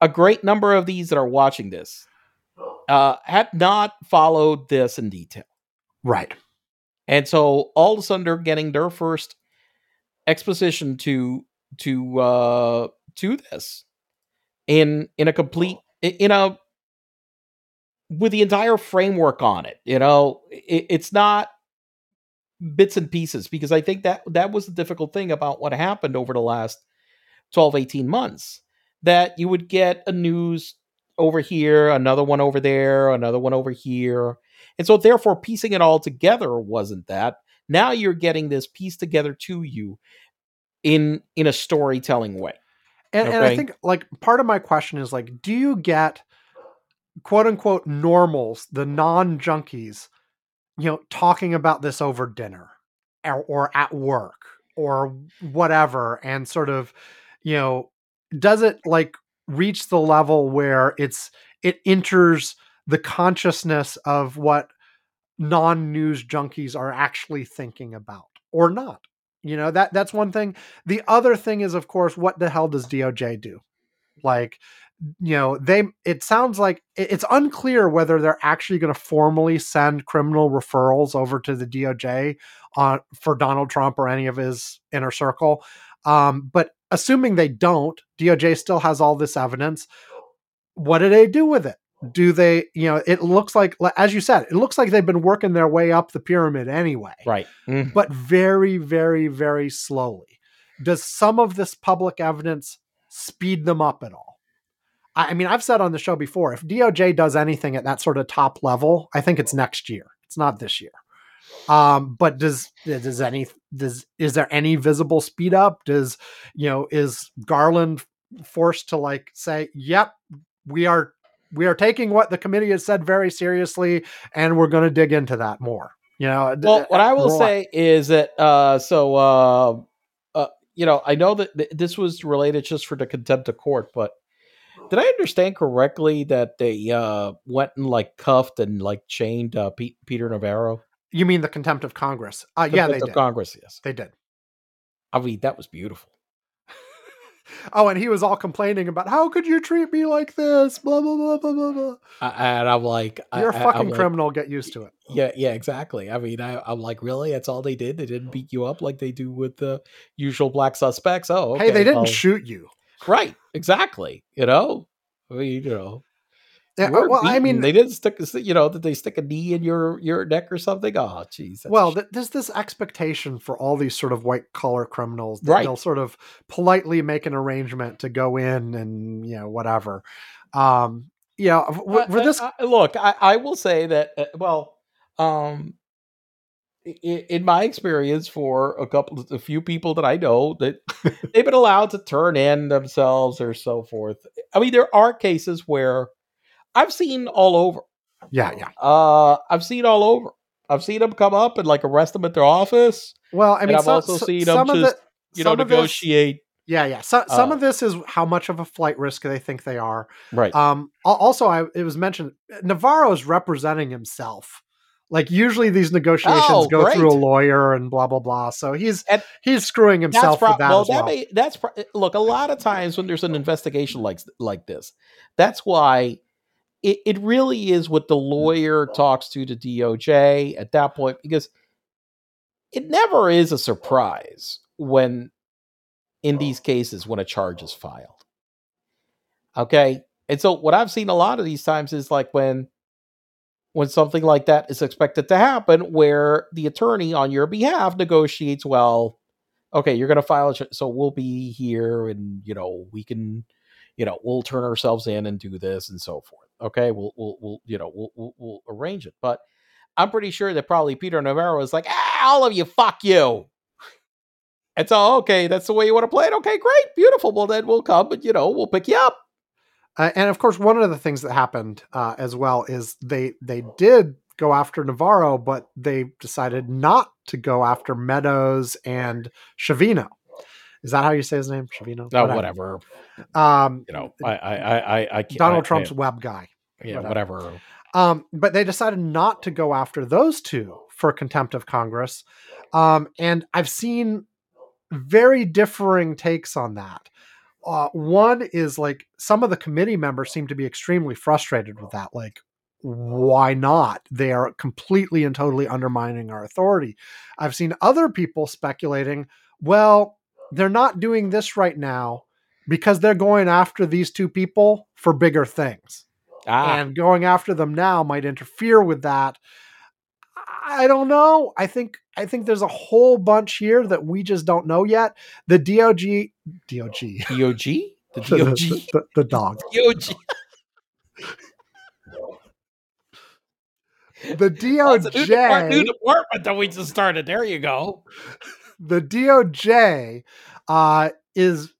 S2: a great number of these that are watching this uh, had not followed this in detail.
S1: Right.
S2: And so all of a sudden they're getting their first exposition to to uh to this in in a complete in a with the entire framework on it. You know, it, it's not bits and pieces because I think that that was the difficult thing about what happened over the last 12 18 months that you would get a news over here, another one over there, another one over here. And so therefore piecing it all together wasn't that. Now you're getting this piece together to you in in a storytelling way.
S1: And, and I think like part of my question is like, do you get quote unquote normals, the non junkies, you know, talking about this over dinner or, or at work or whatever, and sort of, you know, does it like reach the level where it's it enters the consciousness of what non-news junkies are actually thinking about or not? You know, that that's one thing the other thing is, of course, what the hell does DOJ do? Like, you know, they, it sounds like it's unclear whether they're actually going to formally send criminal referrals over to the DOJ on for Donald Trump or any of his inner circle. Um, but assuming they don't, DOJ still has all this evidence. What do they do with it? Do they, you know, it looks like, as you said, it looks like they've been working their way up the pyramid anyway
S2: Right. Mhm.
S1: but very, very, very slowly. Does some of this public evidence speed them up at all? I I mean, I've said on the show before, if DOJ does anything at that sort of top level, I think it's next year. It's not this year. Um, but does does any does is there any visible speed up? Does you know is Garland forced to like say, "Yep, we are we are taking what the committee has said very seriously, and we're going to dig into that more." You know, d-
S2: Well, what I will
S1: rely-
S2: say is that uh so uh uh you know, I know that th- this was related just for the contempt of court, but did I understand correctly that they uh went and like cuffed and like chained uh Pete, Peter Navarro?
S1: You mean the contempt of Congress? Uh, yeah, they
S2: Contempt of
S1: did.
S2: Congress, yes.
S1: They did.
S2: I mean, that was beautiful.
S1: Oh, and he was all complaining about how could you treat me like this? Blah blah blah blah blah blah.
S2: And I'm like,
S1: You're a
S2: I- I'm
S1: fucking
S2: like,
S1: criminal. Get used to it.
S2: Yeah, yeah, exactly. I mean, I, I'm like, really? That's all they did? They didn't beat you up like they do with the usual black suspects? Oh, okay.
S1: hey, they didn't shoot you.
S2: Right, exactly. You know, I mean, you know,
S1: Yeah,
S2: weren't
S1: well, I mean,
S2: they didn't stick, you know, did they stick a knee in your your neck or something? Oh, jeez.
S1: well, th- there's this expectation for all these sort of white collar criminals that
S2: Right.
S1: they'll sort of politely make an arrangement to go in and you know whatever. Um, you know, f- w-
S2: Uh,
S1: for
S2: uh,
S1: this,
S2: uh, look, I, I will say that. Uh, well, um, i- in my experience, for a couple, a few people that I know, that they've been allowed to turn in themselves or so forth. I mean, there are cases where I've seen all over.
S1: Yeah, yeah.
S2: Uh, I've seen all over. I've seen them come up and like arrest them at their office.
S1: Well, I mean,
S2: I've
S1: so-
S2: also
S1: so-
S2: seen them
S1: some
S2: just,
S1: the,
S2: You know,
S1: of this-
S2: negotiate.
S1: yeah, yeah. So, some
S2: Uh,
S1: of this is how much of a flight risk they think they are.
S2: Right.
S1: Um, also, I it was mentioned Navarro is representing himself. Like usually, these negotiations
S2: Oh,
S1: go through a lawyer and blah blah blah. So he's
S2: And
S1: he's screwing himself
S2: pro-
S1: with that
S2: well,
S1: as well.
S2: may, that's pro- look. A lot of times when there's an investigation like like this, that's why it, it really is what the mm. lawyer talks to the DOJ at that point because it never is a surprise when in oh. these cases when a charge is filed. Okay, and so what I've seen a lot of these times is like when when something like that is expected to happen, where the attorney on your behalf negotiates, well, okay, you're going to file, a so we'll be here, and you know we can, you know, we'll turn ourselves in and do this and so forth. Okay, we'll we'll, we'll you know we'll, we'll we'll arrange it, but I'm pretty sure that probably Peter Navarro is like, ah, all of you, fuck you. And so, okay, that's the way you want to play it. Okay, great, beautiful. Well, then we'll come, but you know, we'll pick you up.
S1: Uh, and of course, one of the things that happened uh, as well is they they did go after Navarro, but they decided not to go after Meadows and Chavino. Is that how you say his name? Chavino?
S2: No, whatever.
S1: Um,
S2: You know, I, I, I, I, I.
S1: Donald Trump's
S2: I-
S1: web guy.
S2: yeah,
S1: whatever.
S2: whatever.
S1: Um, but they decided not to go after those two for contempt of Congress. Um, and I've seen very differing takes on that. Uh, one is like some of the committee members seem to be extremely frustrated with that. Like, why not? They are completely and totally undermining our authority. I've seen other people speculating, well, they're not doing this right now because they're going after these two people for bigger things
S2: Ah,
S1: and going after them now might interfere with that. I don't know. I think I think there's a whole bunch here that we just don't know yet. The DOG, DOG,
S2: DOG? The DOG
S1: the,
S2: DOG?
S1: the, the dog,
S2: DOG.
S1: the
S2: a new, new department that we just started. There you go.
S1: The DOJ uh, is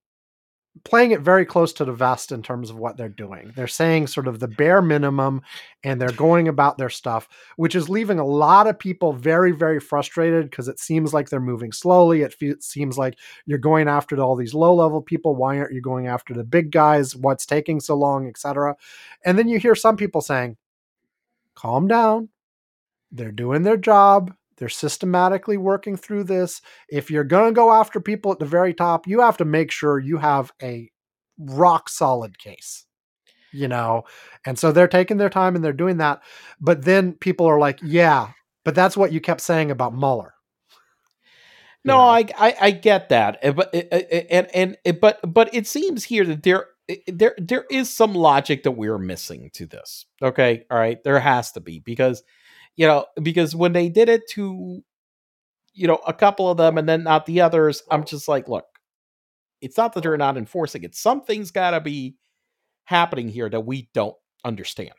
S1: playing it very close to the vest in terms of what they're doing. They're saying sort of the bare minimum and they're going about their stuff, which is leaving a lot of people very, very frustrated because it seems like they're moving slowly. It fe- seems like you're going after all these low level people. Why aren't you going after the big guys? What's taking so long, etc. And then you hear some people saying, calm down. They're doing their job. They're systematically working through this. If you're going to go after people at the very top, you have to make sure you have a rock solid case, you know? And so they're taking their time and they're doing that. But then people are like, yeah, but that's what you kept saying about Mueller. You
S2: No,
S1: know?
S2: I, I I get that, Uh, but uh, uh, and and but but it seems here that there there there is some logic that we're missing to this. Okay, all right, there has to be because you know because when they did it to you know a couple of them and then not the others, I'm just like, look, it's not that they're not enforcing it. Something's got to be happening here that we don't understand.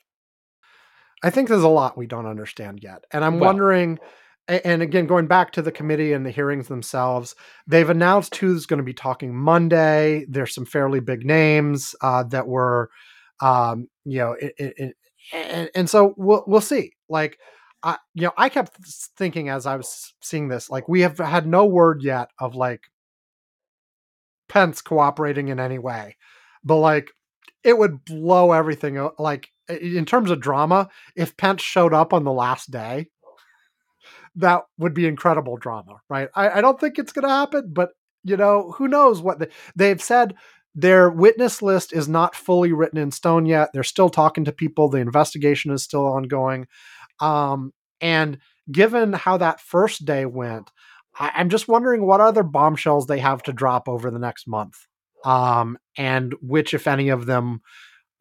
S1: I think there's a lot we don't understand yet. And I'm
S2: Well-
S1: wondering, and again, going back to the committee and the hearings themselves, they've announced who's going to be talking Monday. There's some fairly big names uh, that were, um, you know, it, it, it- and, and so we'll we'll see. Like, I, you know, I kept thinking as I was seeing this, like we have had no word yet of like Pence cooperating in any way, but like it would blow everything. Like in terms of drama, if Pence showed up on the last day, that would be incredible drama, right? I, I don't think it's going to happen, but you know, who knows what the, they've said. Their witness list is not fully written in stone yet. They're still talking to people. The investigation is still ongoing. Um, and given how that first day went, I, I'm just wondering what other bombshells they have to drop over the next month. Um, and which, if any of them,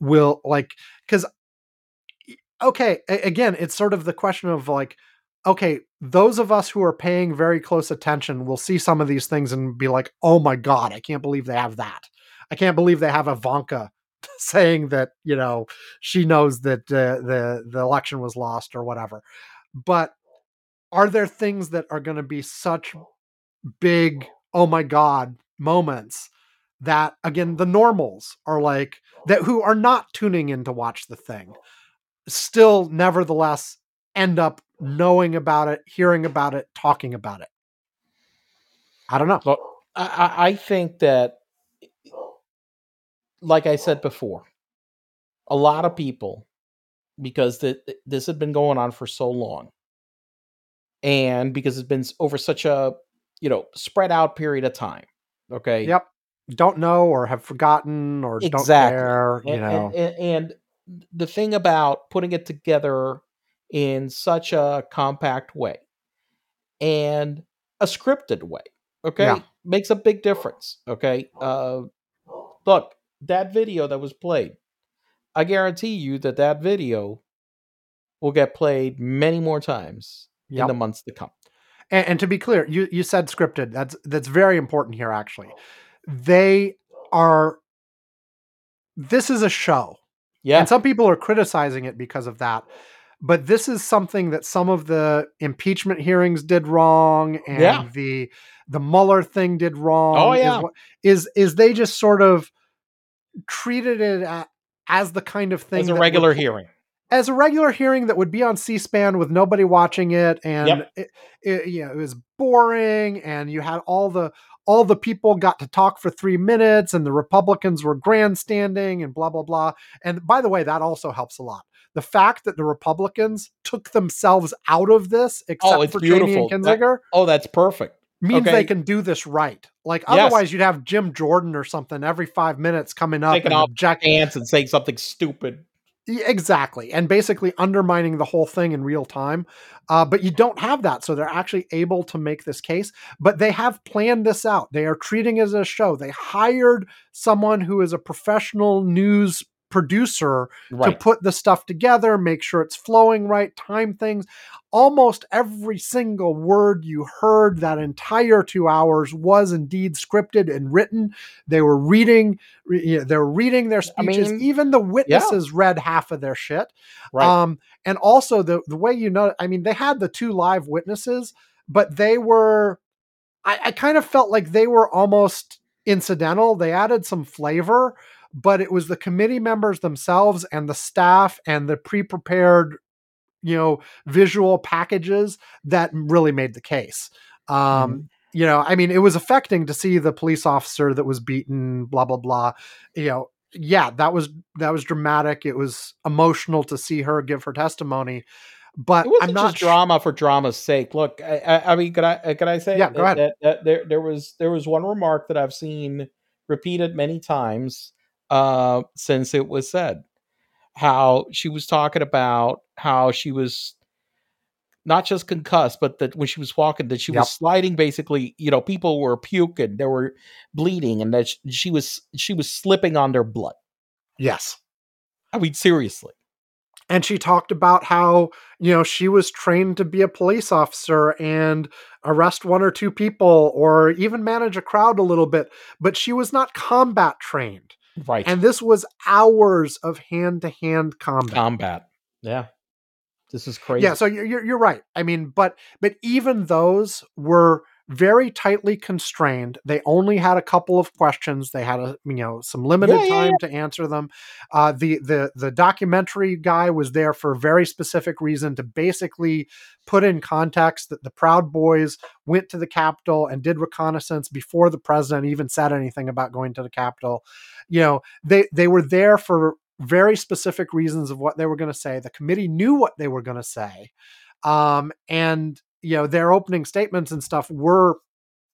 S1: will like, because okay, a- again, it's sort of the question of like, okay, those of us who are paying very close attention will see some of these things and be like, oh my God, I can't believe they have that. I can't believe they have Ivanka saying that, you know, she knows that uh, the, the election was lost or whatever. But are there things that are going to be such big oh my god moments that again the normals are like that who are not tuning in to watch the thing still nevertheless end up knowing about it hearing about it talking about it i don't know
S2: I I think that, like I said before, a lot of people, because th- this had been going on for so long, and because it's been over such a you know spread out period of time. Okay.
S1: yep don't know or have forgotten or don't
S2: Exactly.
S1: care you
S2: and,
S1: know
S2: and, and, and the thing about putting it together in such a compact way and a scripted way okay
S1: Yeah.
S2: makes a big difference okay uh look that video that was played i guarantee you that that video will get played many more times in the months to come
S1: and, and to be clear you you said scripted that's that's very important here actually they are this is a show
S2: yeah
S1: And some people are criticizing it because of that. But this is something that some of the impeachment hearings did wrong and
S2: Yeah.
S1: the the Mueller thing did oh, wrong.
S2: Oh,
S1: is
S2: yeah.
S1: what- Is is, they just sort of treated it as the kind of thing
S2: as a regular
S1: would-
S2: hearing
S1: as a regular hearing that would be on C-SPAN with nobody watching it, and
S2: Yep.
S1: it, it, you know, it was boring, and you had all the all the people got to talk for three minutes, and the Republicans were grandstanding, and blah blah blah. And by the way, that also helps a lot. The fact that the Republicans took themselves out of this, oh, except
S2: Oh, it's
S1: for
S2: beautiful.
S1: and
S2: That- oh that's perfect
S1: means
S2: okay.
S1: they can do this right. Like
S2: Yes.
S1: otherwise, you'd have Jim Jordan or something every five minutes coming up
S2: Taking
S1: and
S2: off
S1: object,
S2: ants and saying something stupid
S1: Exactly. And basically undermining the whole thing in real time. Uh, but you don't have that. So they're actually able to make this case. But they have planned this out. They are treating it as a show. They hired someone who is a professional news producer to put the stuff together, make sure it's flowing right, time things. Almost every single word you heard that entire two hours was indeed scripted and written. They were reading, re- they were reading their
S2: I
S1: speeches.
S2: mean,
S1: Even the witnesses read half of their shit.
S2: right
S1: Um, and also the the way you know, I mean, they had the two live witnesses, but they were, I, I kind of felt like they were almost incidental. They added some flavor, but it was the committee members themselves and the staff and the pre-prepared, you know, visual packages that really made the case. Um,
S2: Mhm.
S1: you know, I mean, it was affecting to see the police officer that was beaten, blah blah blah. You know, yeah, that was that was dramatic. It was emotional to see her give her testimony, but
S2: it wasn't
S1: I'm not
S2: just drama for drama's sake. Look, I, I, I mean, could I uh, could I say?
S1: Yeah, go
S2: that-. That, that there there was there was one remark that I've seen repeated many times uh, since it was said. How she was talking about how she was not just concussed, but that when she was walking, that she
S1: Yep.
S2: was sliding. Basically, you know, people were puking, they were bleeding, and that she was she was slipping on their blood.
S1: yes.
S2: I mean, seriously.
S1: and she talked about how you know she was trained to be a police officer and arrest one or two people or even manage a crowd a little bit but she was not combat trained
S2: Right.
S1: and this was hours of hand-to-hand combat
S2: combat. Yeah. This is crazy.
S1: yeah so you're, you're you're right i mean but but even those were very tightly constrained. They only had a couple of questions. They had a you know some limited
S2: Yeah, yeah,
S1: time to answer them. Uh the the the documentary guy was there for a very specific reason to basically put in context that the proud boys went to the capitol and did reconnaissance before the president even said anything about going to the capitol. You know they they were there for very specific reasons of what they were going to say. The committee knew what they were going to say. Um and you know their opening statements and stuff were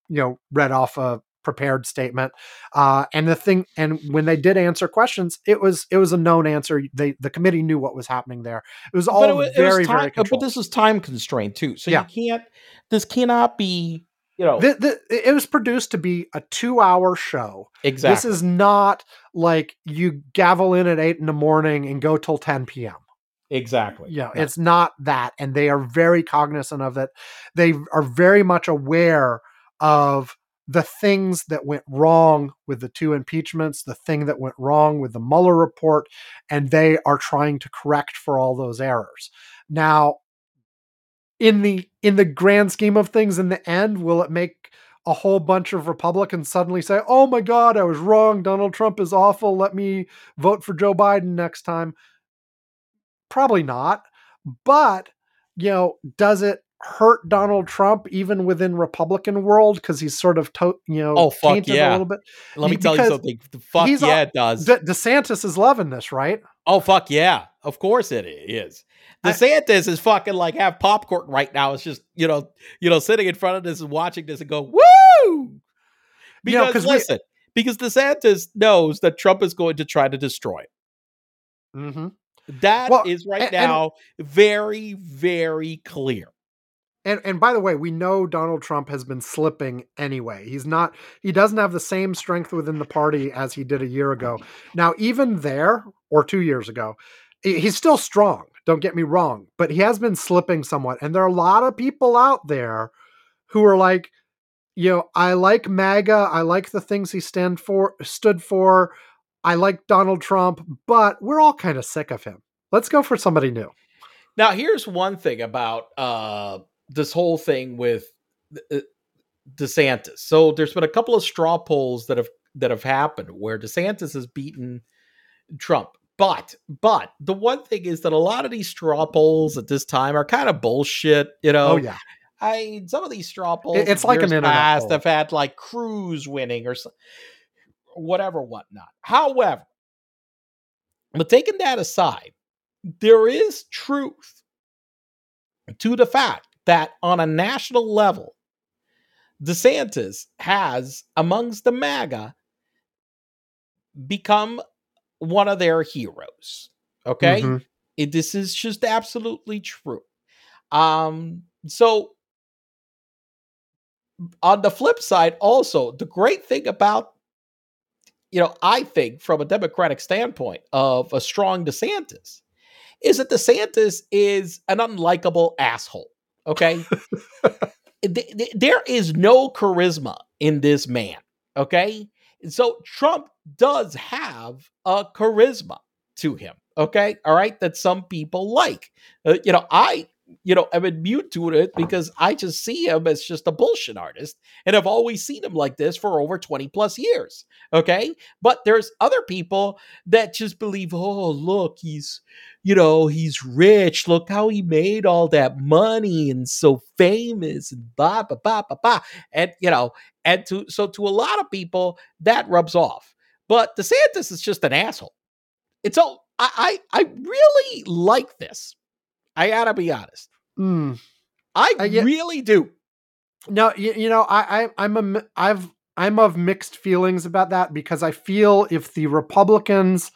S1: you know read off a prepared statement uh and the thing and when they did answer questions it was it was a known answer they the committee knew what was happening there it was all
S2: but it, wa- it was
S1: very
S2: time,
S1: very
S2: but this is time constrained too. So
S1: Yeah.
S2: you can't. This cannot be. You know
S1: the, the, it was produced to be a two hour show
S2: exactly.
S1: this is not like you gavel in at eight in the morning and go till 10 p.m
S2: exactly.
S1: Yeah, it's not that. And they are very cognizant of it. They are very much aware of the things that went wrong with the two impeachments, the thing that went wrong with the Mueller report, and they are trying to correct for all those errors. Now, in the in the grand scheme of things in the end will it make a whole bunch of republicans suddenly say oh my god i was wrong donald trump is awful let me vote for joe biden next time probably not but you know does it hurt donald trump even within republican world because he's sort of to- you know
S2: Oh, fuck yeah.
S1: a little bit
S2: Let me
S1: He-
S2: tell you something. The Fuck yeah,
S1: all-
S2: it does.
S1: De- desantis is loving this right
S2: oh fuck yeah. Of course it is.
S1: I-
S2: DeSantis is fucking like have popcorn right now. It's just you know you know sitting in front of this and watching this and go woo.
S1: You know,
S2: Because
S1: 'cause we-
S2: listen, because DeSantis knows that Trump is going to try to destroy it.
S1: mm-hmm.
S2: That is
S1: Well,
S2: right
S1: and-
S2: now very very clear.
S1: And and by the way, we know Donald Trump has been slipping anyway. He's not he doesn't have the same strength within the party as he did a year ago. Now, even there or 2 years ago, he's still strong. Don't get me wrong, but he has been slipping somewhat. And there are a lot of people out there who are like, you know, I like MAGA, I like the things he stand for stood for. I like Donald Trump, but we're all kind of sick of him. Let's go for somebody new.
S2: Now, here's one thing about uh, this whole thing with uh, DeSantis. So there's been a couple of straw polls that have that have happened where DeSantis has beaten Trump. But but the one thing is that a lot of these straw polls at this time are kind of bullshit. You know,
S1: Oh yeah.
S2: I some of these straw polls,
S1: it's like an internet
S2: past
S1: poll.
S2: have had like Cruz winning or so, whatever, whatnot. However, but taking that aside, there is truth to the fact that on a national level, DeSantis has, amongst the MAGA, become one of their heroes. Okay
S1: Mhm.
S2: it, this is just absolutely true. Um, so on the flip side, also the great thing about you know, I think from a Democratic standpoint of a strong DeSantis is that DeSantis is an unlikable asshole. Okay. Th- th- there is no charisma in this man. Okay. So Trump does have a charisma to him. Okay. All right. That some people like. Uh, you know, I, you know, I'm immune to it because I just see him as just a bullshit artist and I've always seen him like this for over 20 plus years. Okay. But there's other people that just believe, oh, look, he's, you know, he's rich. Look how he made all that money and so famous and blah, blah, blah, blah, blah. And, you know, and to, so to a lot of people, that rubs off. But DeSantis is just an asshole. It's all, I, I, I really like this. I gotta be honest.
S1: Mm.
S2: I
S1: I get-
S2: really do.
S1: No, you, you know, I, I I'm a I've I'm of mixed feelings about that because I feel if the Republicans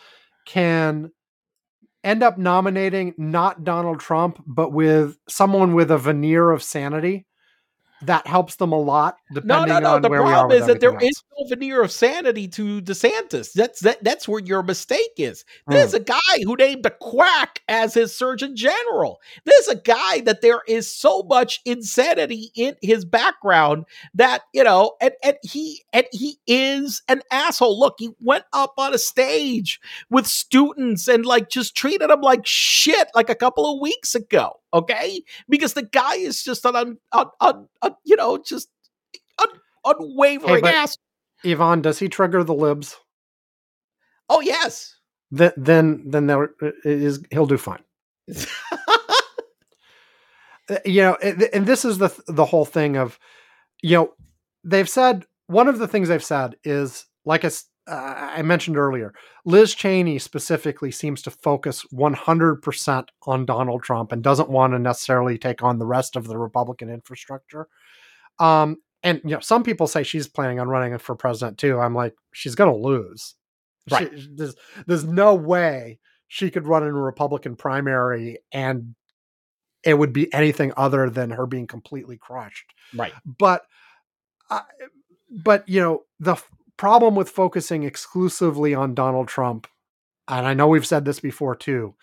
S1: can end up nominating not Donald Trump but with someone with a veneer of sanity, that helps them a lot.
S2: No,
S1: Depending
S2: no, no.
S1: on
S2: The
S1: where we are
S2: problem is that there
S1: everything
S2: is no veneer of sanity to DeSantis. That's that, that's where your mistake is. There's hmm. a guy who named a quack as his surgeon general. There's a guy that there is so much insanity in his background that you know, and and he and he is an asshole. Look, he went up on a stage with students and like just treated them like shit like a couple of weeks ago. Okay, because the guy is just an un, un, un, un you know just un, unwavering
S1: but-
S2: ass.
S1: Ivan, does he trigger the libs?
S2: Oh yes.
S1: Then then then there is he'll do fine. Uh, you know and and this is the the whole thing of you know they've said one of the things they've said is like I, s- uh, I mentioned earlier liz cheney specifically seems to focus 100% on donald trump and doesn't want to necessarily take on the rest of the republican infrastructure um and you know some people say she's planning on running for president too i'm like she's gonna lose
S2: Right.
S1: She- there's, there's no way she could run in a republican primary and it would be anything other than her being completely crushed
S2: right.
S1: but I but you know the problem with focusing exclusively on Donald Trump and I know we've said this before too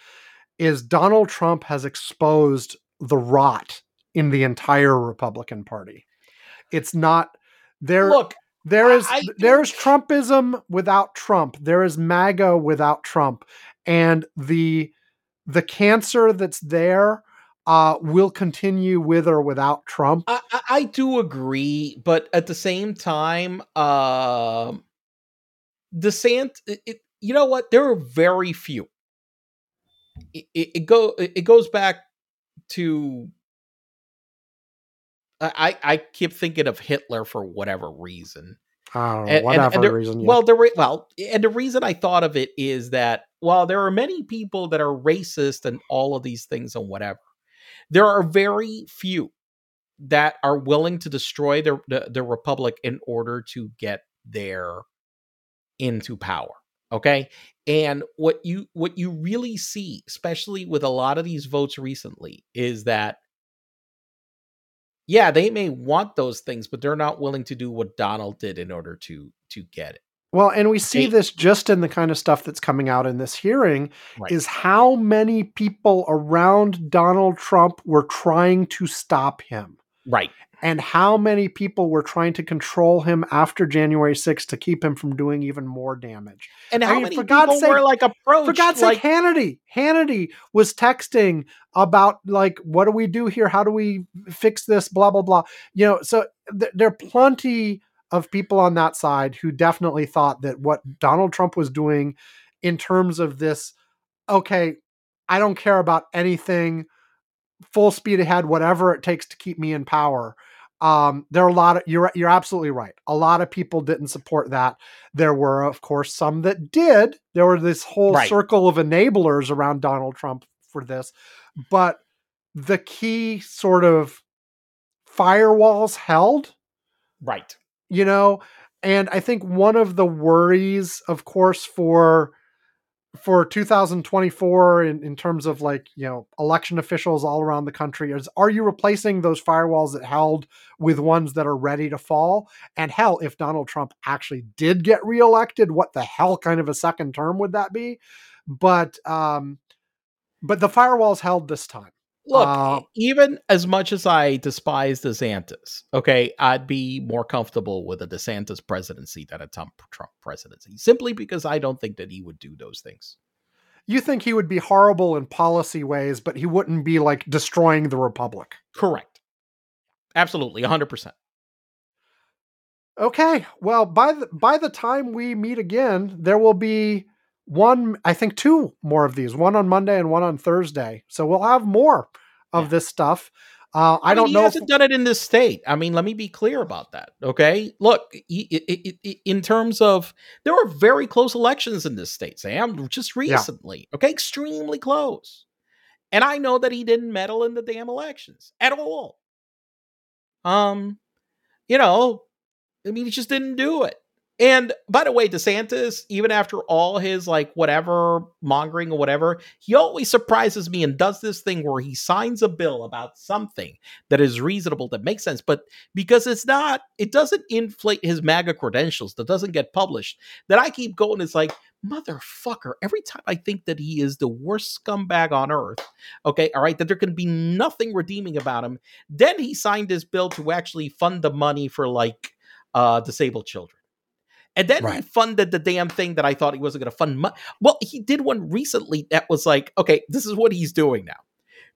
S1: is Donald Trump has exposed the rot in the entire Republican Party it's not there
S2: Look,
S1: there is
S2: I- I
S1: there's Trumpism without Trump. There is MAGA without Trump. And the the cancer that's there uh, will continue with or without Trump.
S2: I, I, do agree, but at the same time, um, DeSantis, it, it, you know what? There are very few. It, it, it go it goes back to I I keep thinking of Hitler for whatever reason.
S1: I don't know,
S2: And- and-
S1: whatever
S2: and the-
S1: reason. yeah.
S2: Well, the re- well, and the reason I thought of it is that while there are many people that are racist and all of these things and whatever, there are very few that are willing to destroy the the, the republic in order to get there into power. Okay, and what you what you really see, especially with a lot of these votes recently, is that yeah, they may want those things, but they're not willing to do what Donald did in order to to get it.
S1: Well, and we see this just in the kind of stuff that's coming out in this hearing
S2: Right.
S1: is how many people around Donald Trump were trying to stop him
S2: Right.
S1: and how many people were trying to control him after January 6th to keep him from doing even more damage.
S2: And
S1: I
S2: how
S1: mean,
S2: many
S1: for
S2: people
S1: God's
S2: were
S1: sake-
S2: like approached?
S1: For God's
S2: like,
S1: sake, Hannity, Hannity was texting about like, what do we do here? How do we fix this? Blah blah blah. You know, so th- there are plenty of people on that side who definitely thought that what Donald Trump was doing in terms of this, okay, I don't care about anything, full speed ahead, whatever it takes to keep me in power. Um, there are a lot of you're you're absolutely right. A lot of people didn't support that. There were, of course, some that did. There were this whole
S2: Right.
S1: circle of enablers around Donald Trump for this, but the key sort of firewalls held
S2: right.
S1: You know and i think one of the worries of course for for 2024 in, in terms of like you know election officials all around the country is are you replacing those firewalls that held with ones that are ready to fall? And hell if donald trump actually did get reelected what the hell kind of a second term would that be? But um but the firewalls held this time
S2: Look,
S1: Uh,
S2: even as much as I despise DeSantis, okay, I'd be more comfortable with a DeSantis presidency than a Trump, Trump presidency, simply because I don't think that he would do those things.
S1: you think he would be horrible in policy ways but he wouldn't be like destroying the republic
S2: Correct. Absolutely, 100%.
S1: Okay. Well, by the by the time we meet again, there will be one, I think two more of these, one on Monday and one on Thursday. So we'll have more of
S2: Yeah.
S1: this stuff. Uh, I,
S2: I, mean,
S1: don't know. He
S2: hasn't done it in this state. I mean, let me be clear about that. Okay, look, in terms of there were very close elections in this state, Sam, just recently. Okay, extremely close, and I know that he didn't meddle in the damn elections at all. Um, you know, I mean, he just didn't do it. And by the way, DeSantis, even after all his like whatever mongering or whatever, he always surprises me and does this thing where he signs a bill about something that is reasonable, that makes sense, but because it's not, it doesn't inflate his MAGA credentials, that doesn't get published, that I keep going, it's like, motherfucker, every time I think that he is the worst scumbag on earth, okay, all right, that there can be nothing redeeming about him, then he signed this bill to actually fund the money for like uh disabled children. And then he funded the damn thing that I thought he wasn't going to fund. Mo- well, he did one recently that was like, okay, this is what he's doing now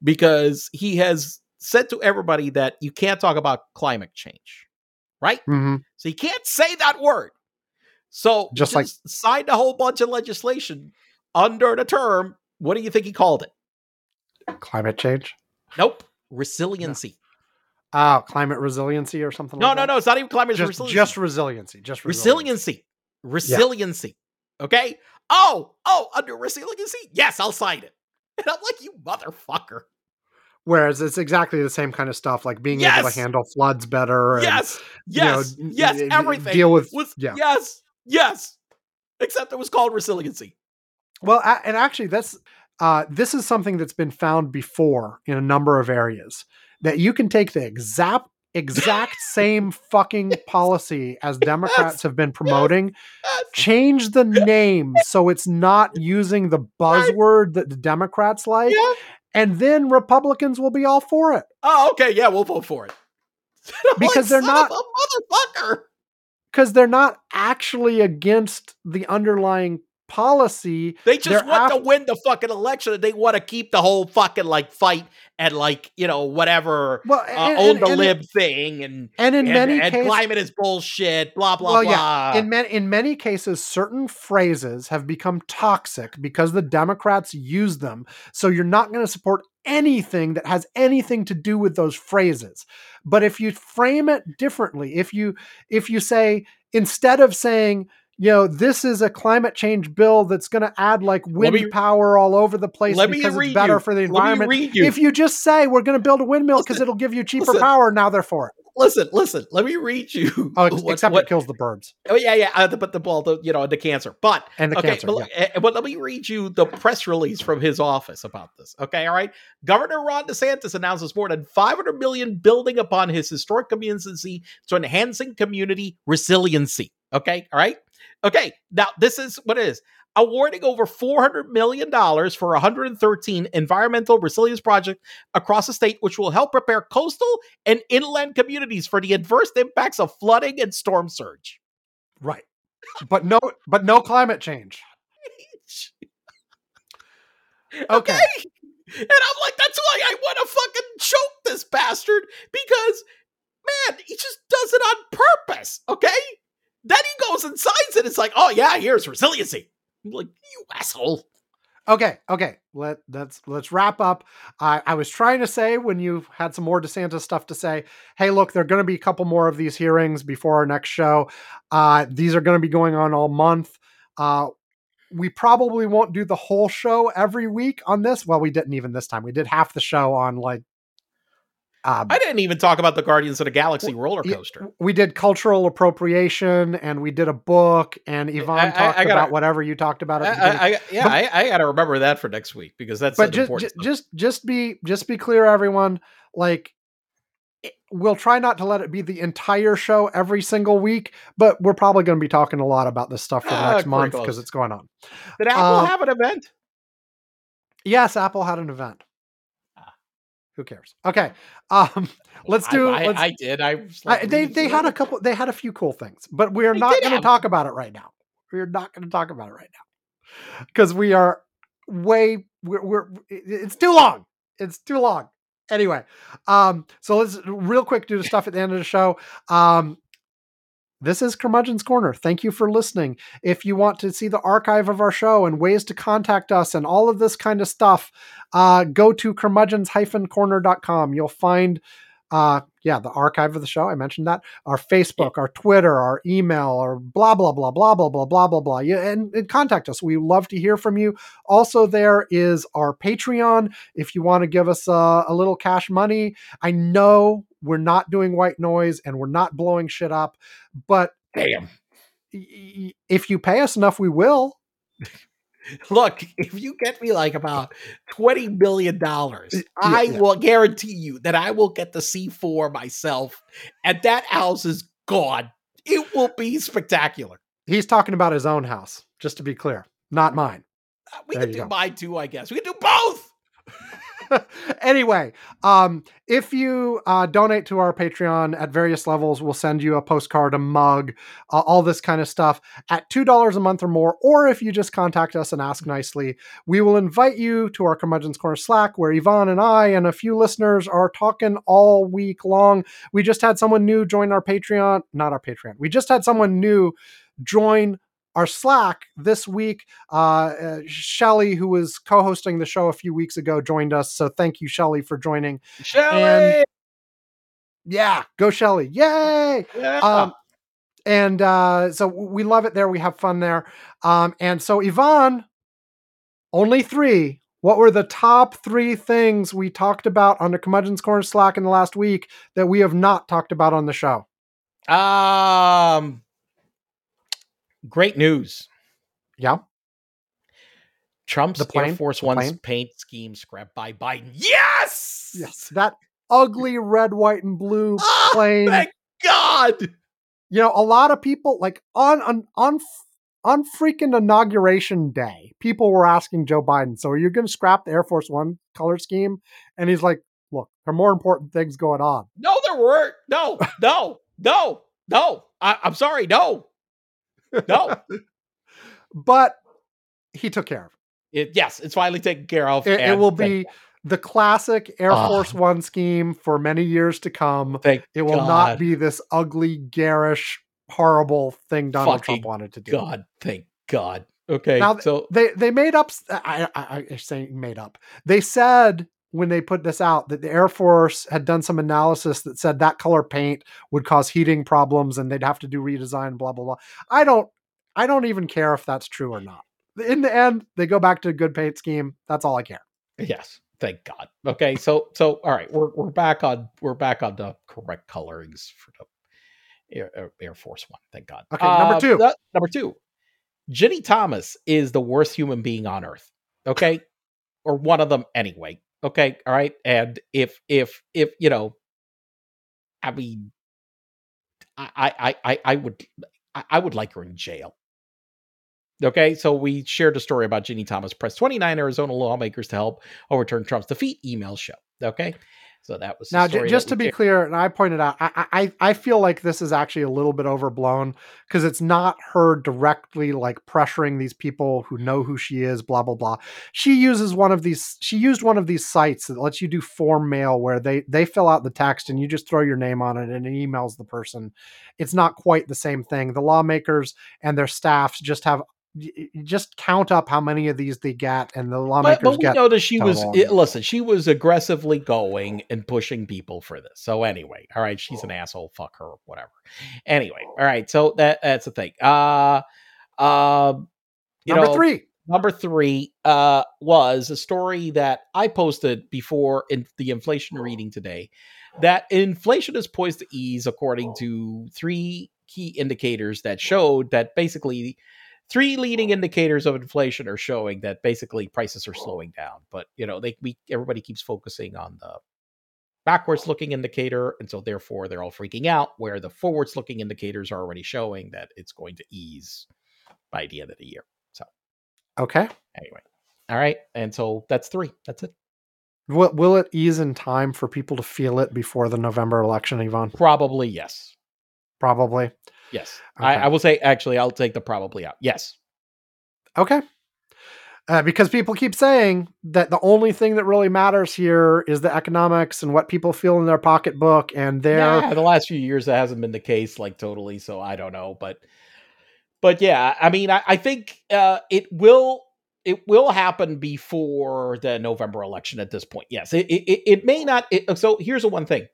S2: because he has said to everybody that you can't talk about climate change, right?
S1: Mhm.
S2: So you can't say that word. So
S1: Just like-
S2: signed a whole bunch of legislation under the term. What do you think he called it?
S1: Climate change.
S2: Nope, resiliency.
S1: Uh, climate resiliency or something
S2: No,
S1: like
S2: no,
S1: that?
S2: no. It's not even climate.
S1: Just,
S2: resiliency.
S1: just resiliency. Just resiliency.
S2: resiliency. Resiliency. Okay. Oh, oh, under resiliency. Yes, I'll sign it. And I'm like, you motherfucker.
S1: Whereas it's exactly the same kind of stuff, like being able to handle floods better. and,
S2: Yes,
S1: you know,
S2: yes, yes. Everything
S1: Deal with
S2: was
S1: yeah.
S2: yes, yes. Except it was called resiliency.
S1: Well, and actually, that's uh, this is something that's been found before in a number of areas that you can take the exact exact same fucking policy as Democrats have been promoting, change the name so it's not using the buzzword that the Democrats like,
S2: Yeah.
S1: and then Republicans will be all for it
S2: Oh, okay. Yeah, we'll vote for it.
S1: Because they're
S2: "Son
S1: not-
S2: a motherfucker.
S1: because they're not actually against the underlying policy.
S2: They just want
S1: af-
S2: to win the fucking election they want to keep the whole fucking like fight and like, you know, whatever
S1: Well,
S2: uh,
S1: and,
S2: own
S1: and-
S2: the
S1: and-
S2: lib thing and
S1: and in many
S2: and
S1: cases,
S2: climate is bullshit, blah blah
S1: well,
S2: blah.
S1: yeah, in many in many cases, certain phrases have become toxic because the Democrats use them. So you're not going to support anything that has anything to do with those phrases. But if you frame it differently, if you if you say instead of saying you know, this is a climate change bill that's going to add like wind
S2: me-
S1: power all over the place
S2: let me
S1: because it's better
S2: you-
S1: for the
S2: let me
S1: environment.
S2: read you.
S1: If you just say we're going to build a windmill because it'll give you cheaper
S2: listen.
S1: power, now they're for it.
S2: listen, listen. Let me read you.
S1: Oh,
S2: what-
S1: except
S2: what-
S1: it kills the birds
S2: Oh yeah, yeah. Uh, but the ball, the you know the cancer. But
S1: and the
S2: okay,
S1: cancer.
S2: but,
S1: yeah.
S2: eh, but let me read you the press release from his office about this. Okay, all right. Governor Ron DeSantis announces more than 500 million building upon his historic community to enhancing community resiliency. Okay, all right. Okay, now this is what it is. Awarding over $400 million for 113 environmental resilience projects across the state, which will help prepare coastal and inland communities for the adverse impacts of flooding and storm surge.
S1: Right. But no, but no climate change. Okay.
S2: And I'm like, that's why I want to fucking choke this bastard because, man, he just does it on purpose. Okay. Then he goes and signs it. It's like, oh yeah, here's resiliency. I'm like, you asshole.
S1: Okay. Okay. Let let's let's wrap up. I, I was trying to say when you had some more DeSantis stuff to say, hey, look, there are going to be a couple more of these hearings before our next show. Uh, these are going to be going on all month. Uh, we probably won't do the whole show every week on this. Well, we didn't even this time. We did half the show on like. Um,
S2: I didn't even talk about the Guardians of the Galaxy roller coaster.
S1: we did cultural appropriation and we did a book and Ivan
S2: I-
S1: talked
S2: I gotta-
S1: about whatever you talked about
S2: I,
S1: at the beginning.
S2: I, I, yeah,
S1: But-
S2: I, I got to remember that for next week because that's
S1: but just,
S2: important
S1: just just just be just be clear everyone like we'll try not to let it be the entire show every single week but we're probably going to be talking a lot about this stuff for the
S2: Ah,
S1: next
S2: pretty
S1: month because it's going on
S2: Did Apple
S1: uh,
S2: have an event?
S1: yes apple had an event. Who cares? Okay um let's do
S2: I,
S1: let's,
S2: I, did. I,
S1: I- they they had a couple they had a few cool things but we're
S2: They
S1: not going to talk about it right now. We're not going to talk about it right now. Because we are way we're, we're it's too long. It's too long. Anyway um so let's real quick do the stuff at the end of the show. Um this is curmudgeon's corner. Thank you for listening. If you want to see the archive of our show and ways to contact us and all of this kind of stuff uh go to curmudgeons-corner.com you'll find uh yeah the archive of the show i mentioned that. Our facebook our twitter our email or blah blah blah blah blah blah blah blah blah. Yeah and, and contact us. We love to hear from you. Also there is our patreon. If you want to give us uh, a little cash money i know we're not doing white noise and we're not blowing shit up but
S2: Damn.
S1: if you pay us enough we will
S2: Look, if you get me like about twenty million dollars, I
S1: yeah.
S2: will guarantee you that I will get the C4 myself, and that house is gone. It will be spectacular.
S1: he's talking about his own house just to be clear not mine
S2: Uh, We
S1: There
S2: can do
S1: go.
S2: mine too, I guess. We can do both.
S1: anyway, um, if you uh, donate to our Patreon at various levels, we'll send you a postcard, a mug, uh, all this kind of stuff at $2 a month or more. Or if you just contact us and ask nicely, we will invite you to our Curmudgeon's Corner Slack where Ivan and I and a few listeners are talking all week long. We just had someone new join our Patreon, not our Patreon. We just had someone new join our Slack this week. Uh, uh, Shelly, who was co-hosting the show a few weeks ago, joined us. So thank you, Shelly, for joining.
S2: Shelly!
S1: Yeah, go Shelly! Yay!
S2: yeah.
S1: Um, and uh, so we love it there. We have fun there. Um, and so Ivan, only three. What were the top three things we talked about on the Curmudgeon's Corner Slack in the last week that we have not talked about on the show?
S2: um, great news.
S1: Yeah.
S2: Trump's
S1: The plane?
S2: Air Force One's paint scheme scrapped by Biden. Yes!
S1: Yes. That ugly red, white, and blue
S2: Oh,
S1: plane.
S2: thank God!
S1: you know, a lot of people like on on on on freaking inauguration day, people were asking Joe Biden, "So are you going to scrap the Air Force One color scheme?" And he's like, "Look, there are more important things going on."
S2: No, there weren't. No, no, no, no. I, I'm sorry. No, no.
S1: But he took care of.
S2: It, yes, it's finally taken care of.
S1: It, it will be the classic Air
S2: Ah.
S1: Force One scheme for many years to come.
S2: Thank
S1: It will
S2: God.
S1: not be this ugly, garish, horrible thing Donald
S2: Fucking
S1: Trump wanted to do.
S2: God. Thank God. Okay.
S1: Now
S2: so
S1: They they made up. I, I, I saying made up. They said when they put this out that the Air Force had done some analysis that said that color paint would cause heating problems and they'd have to do redesign. Blah blah blah. I don't. I don't even care if that's true or not. In the end, they go back to a good paint scheme. That's all I care.
S2: Yes, thank God. Okay, so so all right, we're we're back on we're back on the correct colorings for the Air, Force One. Thank God.
S1: Okay, number
S2: Uh,
S1: two.
S2: the- number two. Ginni Thomas is the worst human being on earth. Okay, or one of them anyway. Okay, all right. And if if if you know, I mean, I I I I would I would like her in jail. Okay, so we shared a story about Ginni Thomas pressed 29 Arizona lawmakers to help overturn Trump's defeat email show. Okay, so that was
S1: Now, just to be
S2: shared.
S1: clear, and I pointed out, I, I I feel like this is actually a little bit overblown because it's not her directly like pressuring these people who know who she is, blah blah blah. She uses one of these. She used one of these sites that lets you do form mail where they they fill out the text and you just throw your name on it and it emails the person. It's not quite the same thing. The lawmakers and their staffs just have just count up how many of these they get, and the
S2: But,
S1: lawmakers
S2: but we
S1: get.
S2: know that she was it- listen. She was aggressively going and pushing people for this. So anyway, all right, she's an asshole. Fuck her, whatever. Anyway, all right. So that that's the thing. Uh, you
S1: Number
S2: know,
S1: three.
S2: Number three uh, was a story that I posted before in the inflation reading today. That inflation is poised to ease according to three key indicators that showed that basically three leading indicators of inflation are showing that basically prices are slowing down. But you know, they we everybody keeps focusing on the backwards looking indicator, and so therefore they're all freaking out. Where the forwards looking indicators are already showing that it's going to ease by the end of the year. So
S1: Okay.
S2: anyway all right and so that's three that's it
S1: Will, will it ease in time for people to feel it before the November election, Ivan?
S2: probably yes
S1: Probably.
S2: Yes I,
S1: Okay.
S2: I will say actually i'll take the probably out yes
S1: Okay. Uh, because people keep saying that the only thing that really matters here is the economics and what people feel in their pocketbook and their.
S2: yeah the last few years that hasn't been the case like totally so i don't know but but yeah i mean i, I think uh it will it will happen before the november election at this point yes it it, it- it may not it, so here's the one thing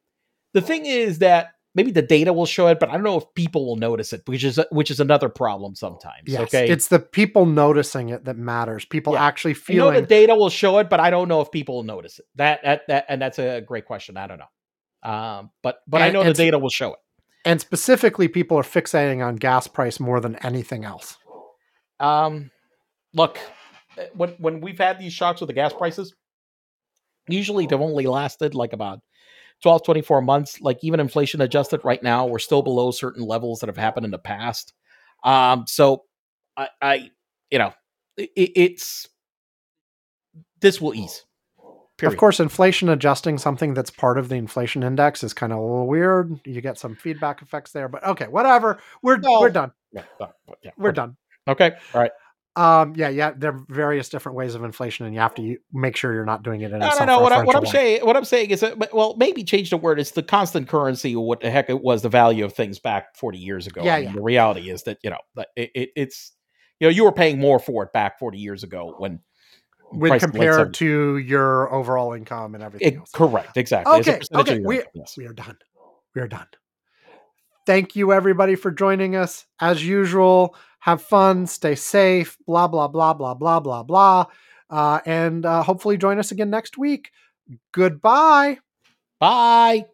S2: the thing is that maybe the data will show it but i don't know if people will notice it which is which is another problem sometimes
S1: Yes,
S2: okay
S1: it's the people noticing it that matters. People
S2: Yeah.
S1: actually
S2: I know the data will show it, but I don't know if people will notice it. That that, that and that's a great question. I don't know. Um, but but I know the data will show it.
S1: and specifically, people are fixating on gas price more than anything else.
S2: Um, look, uh, when when we've had these shocks with the gas prices, usually they've only lasted like about 12, 24 months. Like even inflation adjusted right now, we're still below certain levels that have happened in the past. Um, so I, I you know, it, it's this will ease. Period.
S1: Of course, inflation adjusting something that's part of the inflation index is kind of a little weird. You get some feedback effects there, but okay, whatever. We're
S2: No.
S1: we're done.
S2: Yeah, yeah,
S1: We're
S2: okay.
S1: done.
S2: Okay. All right.
S1: Um, yeah, yeah. There are various different ways of inflation, and you have to make sure you're not doing it in a
S2: No, no, no. What, I, what I'm
S1: way.
S2: saying, what I'm saying is, that, well, maybe change the word. It's the constant currency. What the heck it was the value of things back 40 years ago.
S1: Yeah,
S2: I mean,
S1: yeah.
S2: The reality is that you know it, it, it's you know you were paying more for it back 40 years ago when
S1: when compared to your overall income and everything
S2: it-
S1: else.
S2: correct exactly.
S1: Okay, okay, we-
S2: yes.
S1: We are done. We are done. Thank you, everybody, for joining us. As usual, have fun, stay safe, blah, blah, blah, blah, blah, blah, blah. Uh, and uh, hopefully join us again next week. Goodbye.
S2: Bye.